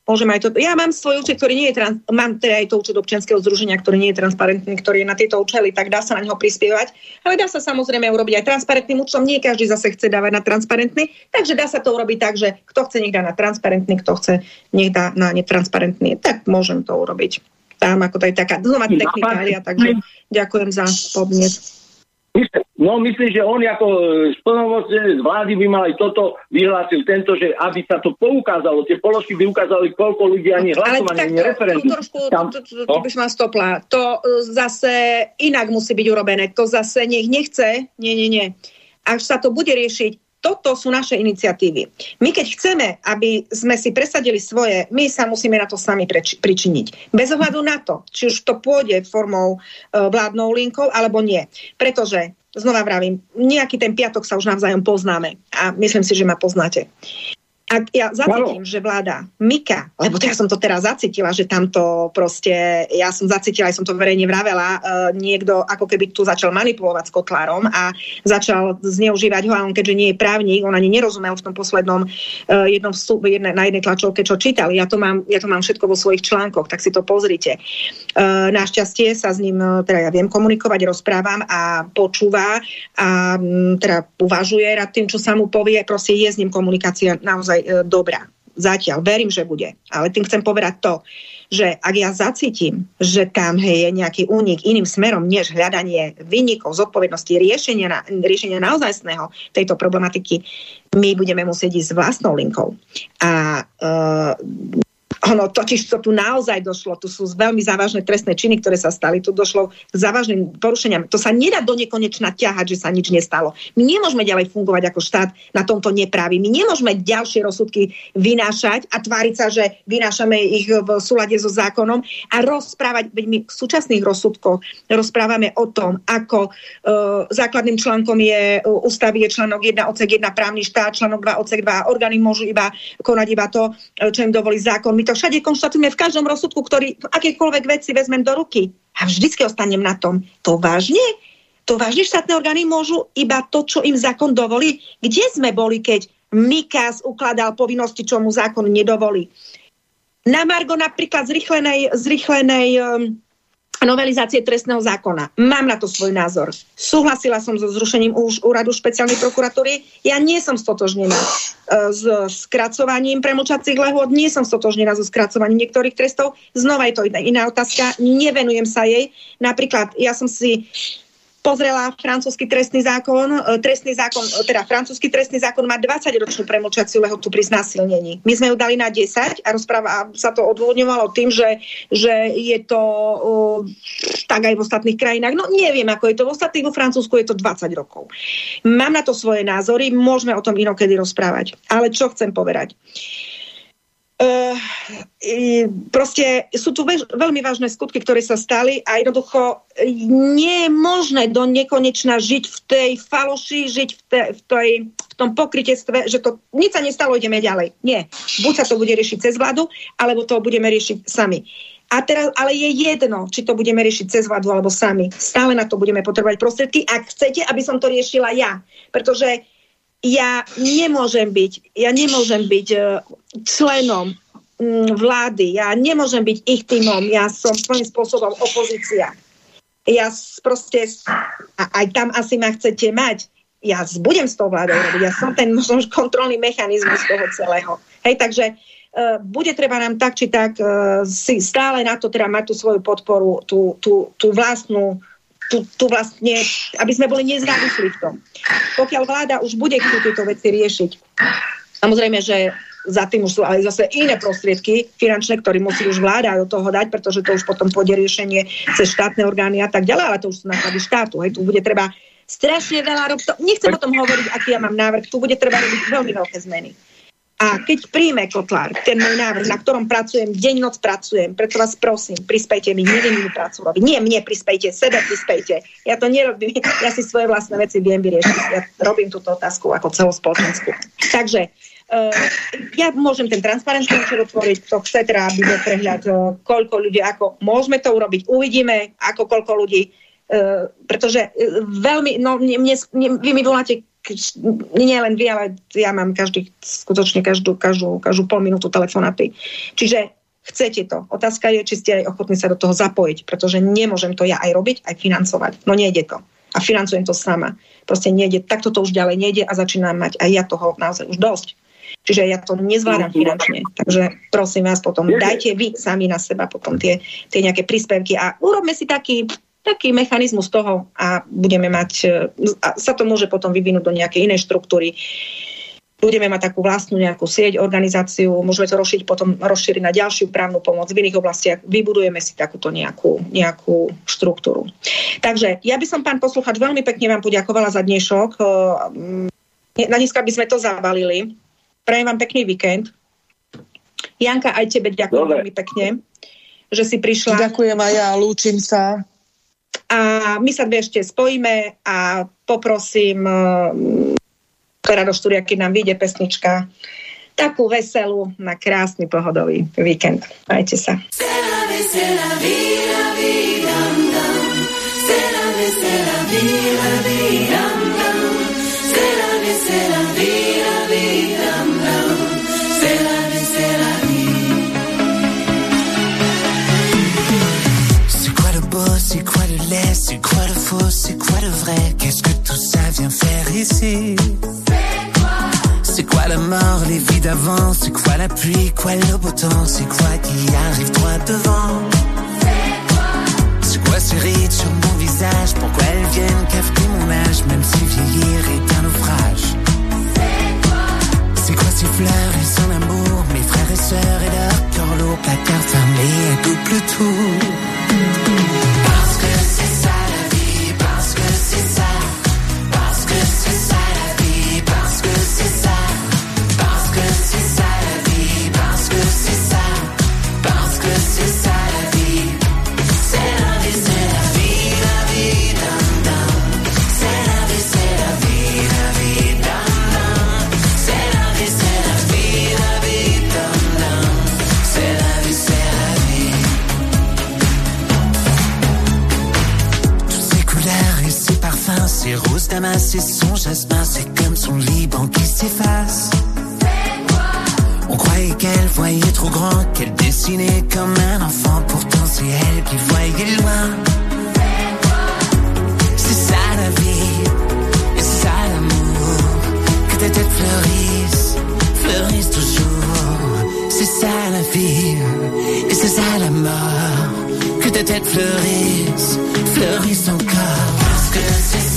môžem aj to... Ja mám svoj účet, ktorý nie je... Trans, mám teda aj to účet občianského združenia, ktorý nie je transparentný, ktorý je na tieto účely, tak dá sa na neho prispievať. Ale dá sa samozrejme urobiť aj transparentným účtom. Nie každý zase chce dávať na transparentný, takže dá sa to urobiť tak, že kto chce, nech dá na transparentný, kto chce, nech dá na netransparentný. Tak môžem to urobiť tam, ako to je taká dlhá technikália, takže ďakujem za podnet. No myslím, že on ako splnomocnenec z vlády by mal aj toto vyhlásil tento, že aby sa to poukázalo, tie položky by ukázali, koľko ľudí ani hlasovanie, ani referendum. Trošku, to, to, to, to by som stopla. To e, zase inak musí byť urobené. To zase nech nechce, nie, nie, nie. Až sa to bude riešiť toto sú naše iniciatívy. My keď chceme, aby sme si presadili svoje, my sa musíme na to sami preč- pričiniť. Bez ohľadu na to, či už to pôjde formou e, vládnou linkou, alebo nie. Pretože, znova vravím, nejaký ten piatok sa už navzájom poznáme a myslím si, že ma poznáte. Ak ja zacítim, že vláda Mika, lebo to ja som to teraz zacítila, že tamto proste, ja som zacítila, aj som to verejne vravela, uh, niekto ako keby tu začal manipulovať s Kotlárom a začal zneužívať ho a on keďže nie je právnik, on ani nerozumel v tom poslednom uh, jednom vstup, jedne, na jednej tlačovke, čo čítal. Ja to, mám, ja to mám všetko vo svojich článkoch, tak si to pozrite. Uh, našťastie sa s ním, teda ja viem komunikovať, rozprávam a počúva a teda uvažuje rád tým, čo sa mu povie, proste je s ním komunikácia naozaj naozaj e, dobrá. Zatiaľ. Verím, že bude. Ale tým chcem povedať to, že ak ja zacítim, že tam hej, je nejaký únik iným smerom, než hľadanie vynikov, zodpovednosti, riešenia, na, riešenia naozajstného tejto problematiky, my budeme musieť ísť s vlastnou linkou. A uh, ono totiž to tu naozaj došlo, tu sú veľmi závažné trestné činy, ktoré sa stali, tu došlo k závažným porušeniam. To sa nedá do nekonečna ťahať, že sa nič nestalo. My nemôžeme ďalej fungovať ako štát na tomto nepraví. My nemôžeme ďalšie rozsudky vynášať a tváriť sa, že vynášame ich v súlade so zákonom a rozprávať, veď my v súčasných rozsudkoch rozprávame o tom, ako uh, základným článkom je uh, ústavy je článok 1 odsek 1 právny štát, článok 2 odsek 2 orgány môžu iba konať iba to, čo im dovolí zákon. My to všade konštatujeme v každom rozsudku, ktorý akékoľvek veci vezmem do ruky. A vždycky ostanem na tom. To vážne? To vážne štátne orgány môžu iba to, čo im zákon dovolí? Kde sme boli, keď Mikas ukladal povinnosti, čo mu zákon nedovolí? Na Margo napríklad zrychlenej, zrychlenej um, novelizácie trestného zákona. Mám na to svoj názor. Súhlasila som so zrušením už úradu špeciálnej prokuratúry. Ja nie som stotožnená uh, s skracovaním premlčacích lehôd, nie som stotožnená so skracovaním niektorých trestov. Znova je to iná otázka, nevenujem sa jej. Napríklad, ja som si pozrela francúzsky trestný zákon, e, trestný zákon, e, teda francúzsky trestný zákon má 20-ročnú premlčaciu lehotu pri znásilnení. My sme ju dali na 10 a rozpráva sa to odvodňovalo tým, že, že je to uh, tak aj v ostatných krajinách. No neviem, ako je to v ostatných, vo Francúzsku je to 20 rokov. Mám na to svoje názory, môžeme o tom inokedy rozprávať. Ale čo chcem povedať? Uh, Uh, proste sú tu vež, veľmi vážne skutky, ktoré sa stali a jednoducho nie je možné do nekonečna žiť v tej faloši, žiť v, te, v, tej, v tom pokrytectve, že to nič sa nestalo, ideme ďalej. Nie. Buď sa to bude riešiť cez vládu, alebo to budeme riešiť sami. A teraz, ale je jedno, či to budeme riešiť cez vládu alebo sami. Stále na to budeme potrebovať prostriedky, ak chcete, aby som to riešila ja. Pretože ja nemôžem byť, ja nemôžem byť e, členom mm, vlády, ja nemôžem byť ich týmom, ja som svojím spôsobom opozícia. Ja proste, a aj tam asi ma chcete mať, ja budem s tou vládou robiť, ja som ten možno kontrolný mechanizmus toho celého. Hej, takže uh, bude treba nám tak či tak uh, si stále na to teda mať tú svoju podporu, tú, tú, tú vlastnú tu, tu vlastne, aby sme boli nezávislí v tom. Pokiaľ vláda už bude chcieť tieto veci riešiť, samozrejme, že za tým už sú ale zase iné prostriedky finančné, ktoré musí už vláda do toho dať, pretože to už potom pôjde riešenie cez štátne orgány a tak ďalej, ale to už sú náklady štátu. Hej, tu bude treba strašne veľa robiť. Nechcem o tom hovoriť, aký ja mám návrh. Tu bude treba robiť veľmi veľké zmeny. A keď príjme Kotlár ten môj návrh, na ktorom pracujem, deň noc pracujem, preto vás prosím, prispejte mi, neviem inú prácu robiť. Nie mne prispejte, sebe prispejte. Ja to nerobím, ja si svoje vlastné veci viem vyriešiť. Ja robím túto otázku ako celospoločenskú. Takže uh, ja môžem ten transparentný účel otvoriť, to chce teda, aby bol prehľad, uh, koľko ľudí, ako môžeme to urobiť, uvidíme, ako koľko ľudí, uh, pretože uh, veľmi, no mne, mne, vy mi voláte nie len vy, ale ja mám každý, skutočne každú, každú, každú pol minútu telefonáty. Čiže chcete to. Otázka je, či ste aj ochotní sa do toho zapojiť, pretože nemôžem to ja aj robiť, aj financovať. No nejde to. A financujem to sama. Proste nejde, takto to už ďalej nejde a začínam mať aj ja toho naozaj už dosť. Čiže ja to nezvládam finančne. Takže prosím vás potom, dajte vy sami na seba potom tie, tie nejaké príspevky a urobme si taký taký mechanizmus toho a budeme mať, e, a sa to môže potom vyvinúť do nejakej inej štruktúry. Budeme mať takú vlastnú nejakú sieť, organizáciu, môžeme to rozšíriť potom rozšíriť na ďalšiu právnu pomoc v iných oblastiach. Vybudujeme si takúto nejakú, nejakú štruktúru. Takže ja by som, pán posluchač, veľmi pekne vám poďakovala za dnešok. E, na dneska by sme to zabalili. Prajem vám pekný víkend. Janka, aj tebe ďakujem Dobre. veľmi pekne, že si prišla. Ďakujem aj ja, lúčim sa. A my sa dve ešte spojíme a poprosím teda do štúdia, keď nám vyjde pesnička, takú veselú na krásny pohodový víkend. Majte sa. C'est c'est quoi le vrai? Qu'est-ce que tout ça vient faire ici? C'est quoi la mort, les vies d'avant? C'est quoi la pluie, quoi le beau temps? C'est quoi qui arrive droit devant? C'est quoi ces rides sur mon visage? Pourquoi elles viennent cafeter mon âge Même si vieillir est un naufrage? C'est quoi ces fleurs? Et son amour Mes frères et sœurs et leur cœur lourd Placard fermé et double tout ces roses damas et son jasmin, c'est comme son Liban qui s'efface. On croyait qu'elle voyait trop grand, qu'elle dessinait comme un enfant, pourtant c'est elle qui voyait loin. C'est ça la vie, et c'est ça l'amour, que tes têtes fleurissent, fleurissent toujours. C'est ça la vie, et c'est ça la mort, que tes têtes fleurissent, fleurissent encore. Parce que c'est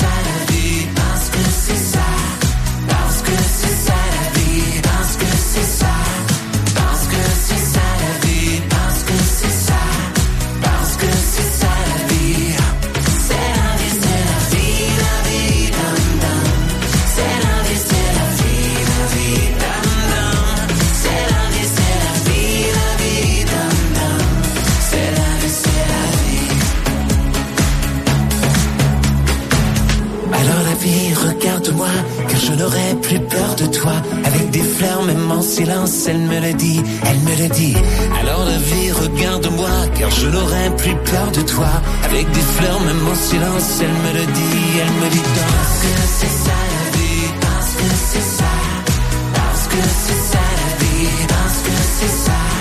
n'aurai plus peur de toi. Avec des fleurs, même en silence, elle me le dit, elle me le dit. Alors la vie, regarde-moi, car je n'aurai plus peur de toi. Avec des fleurs, même en silence, elle me le dit, elle me dit Parce que c'est ça la vie, parce que c'est ça, parce que c'est ça la vie, parce que c'est ça.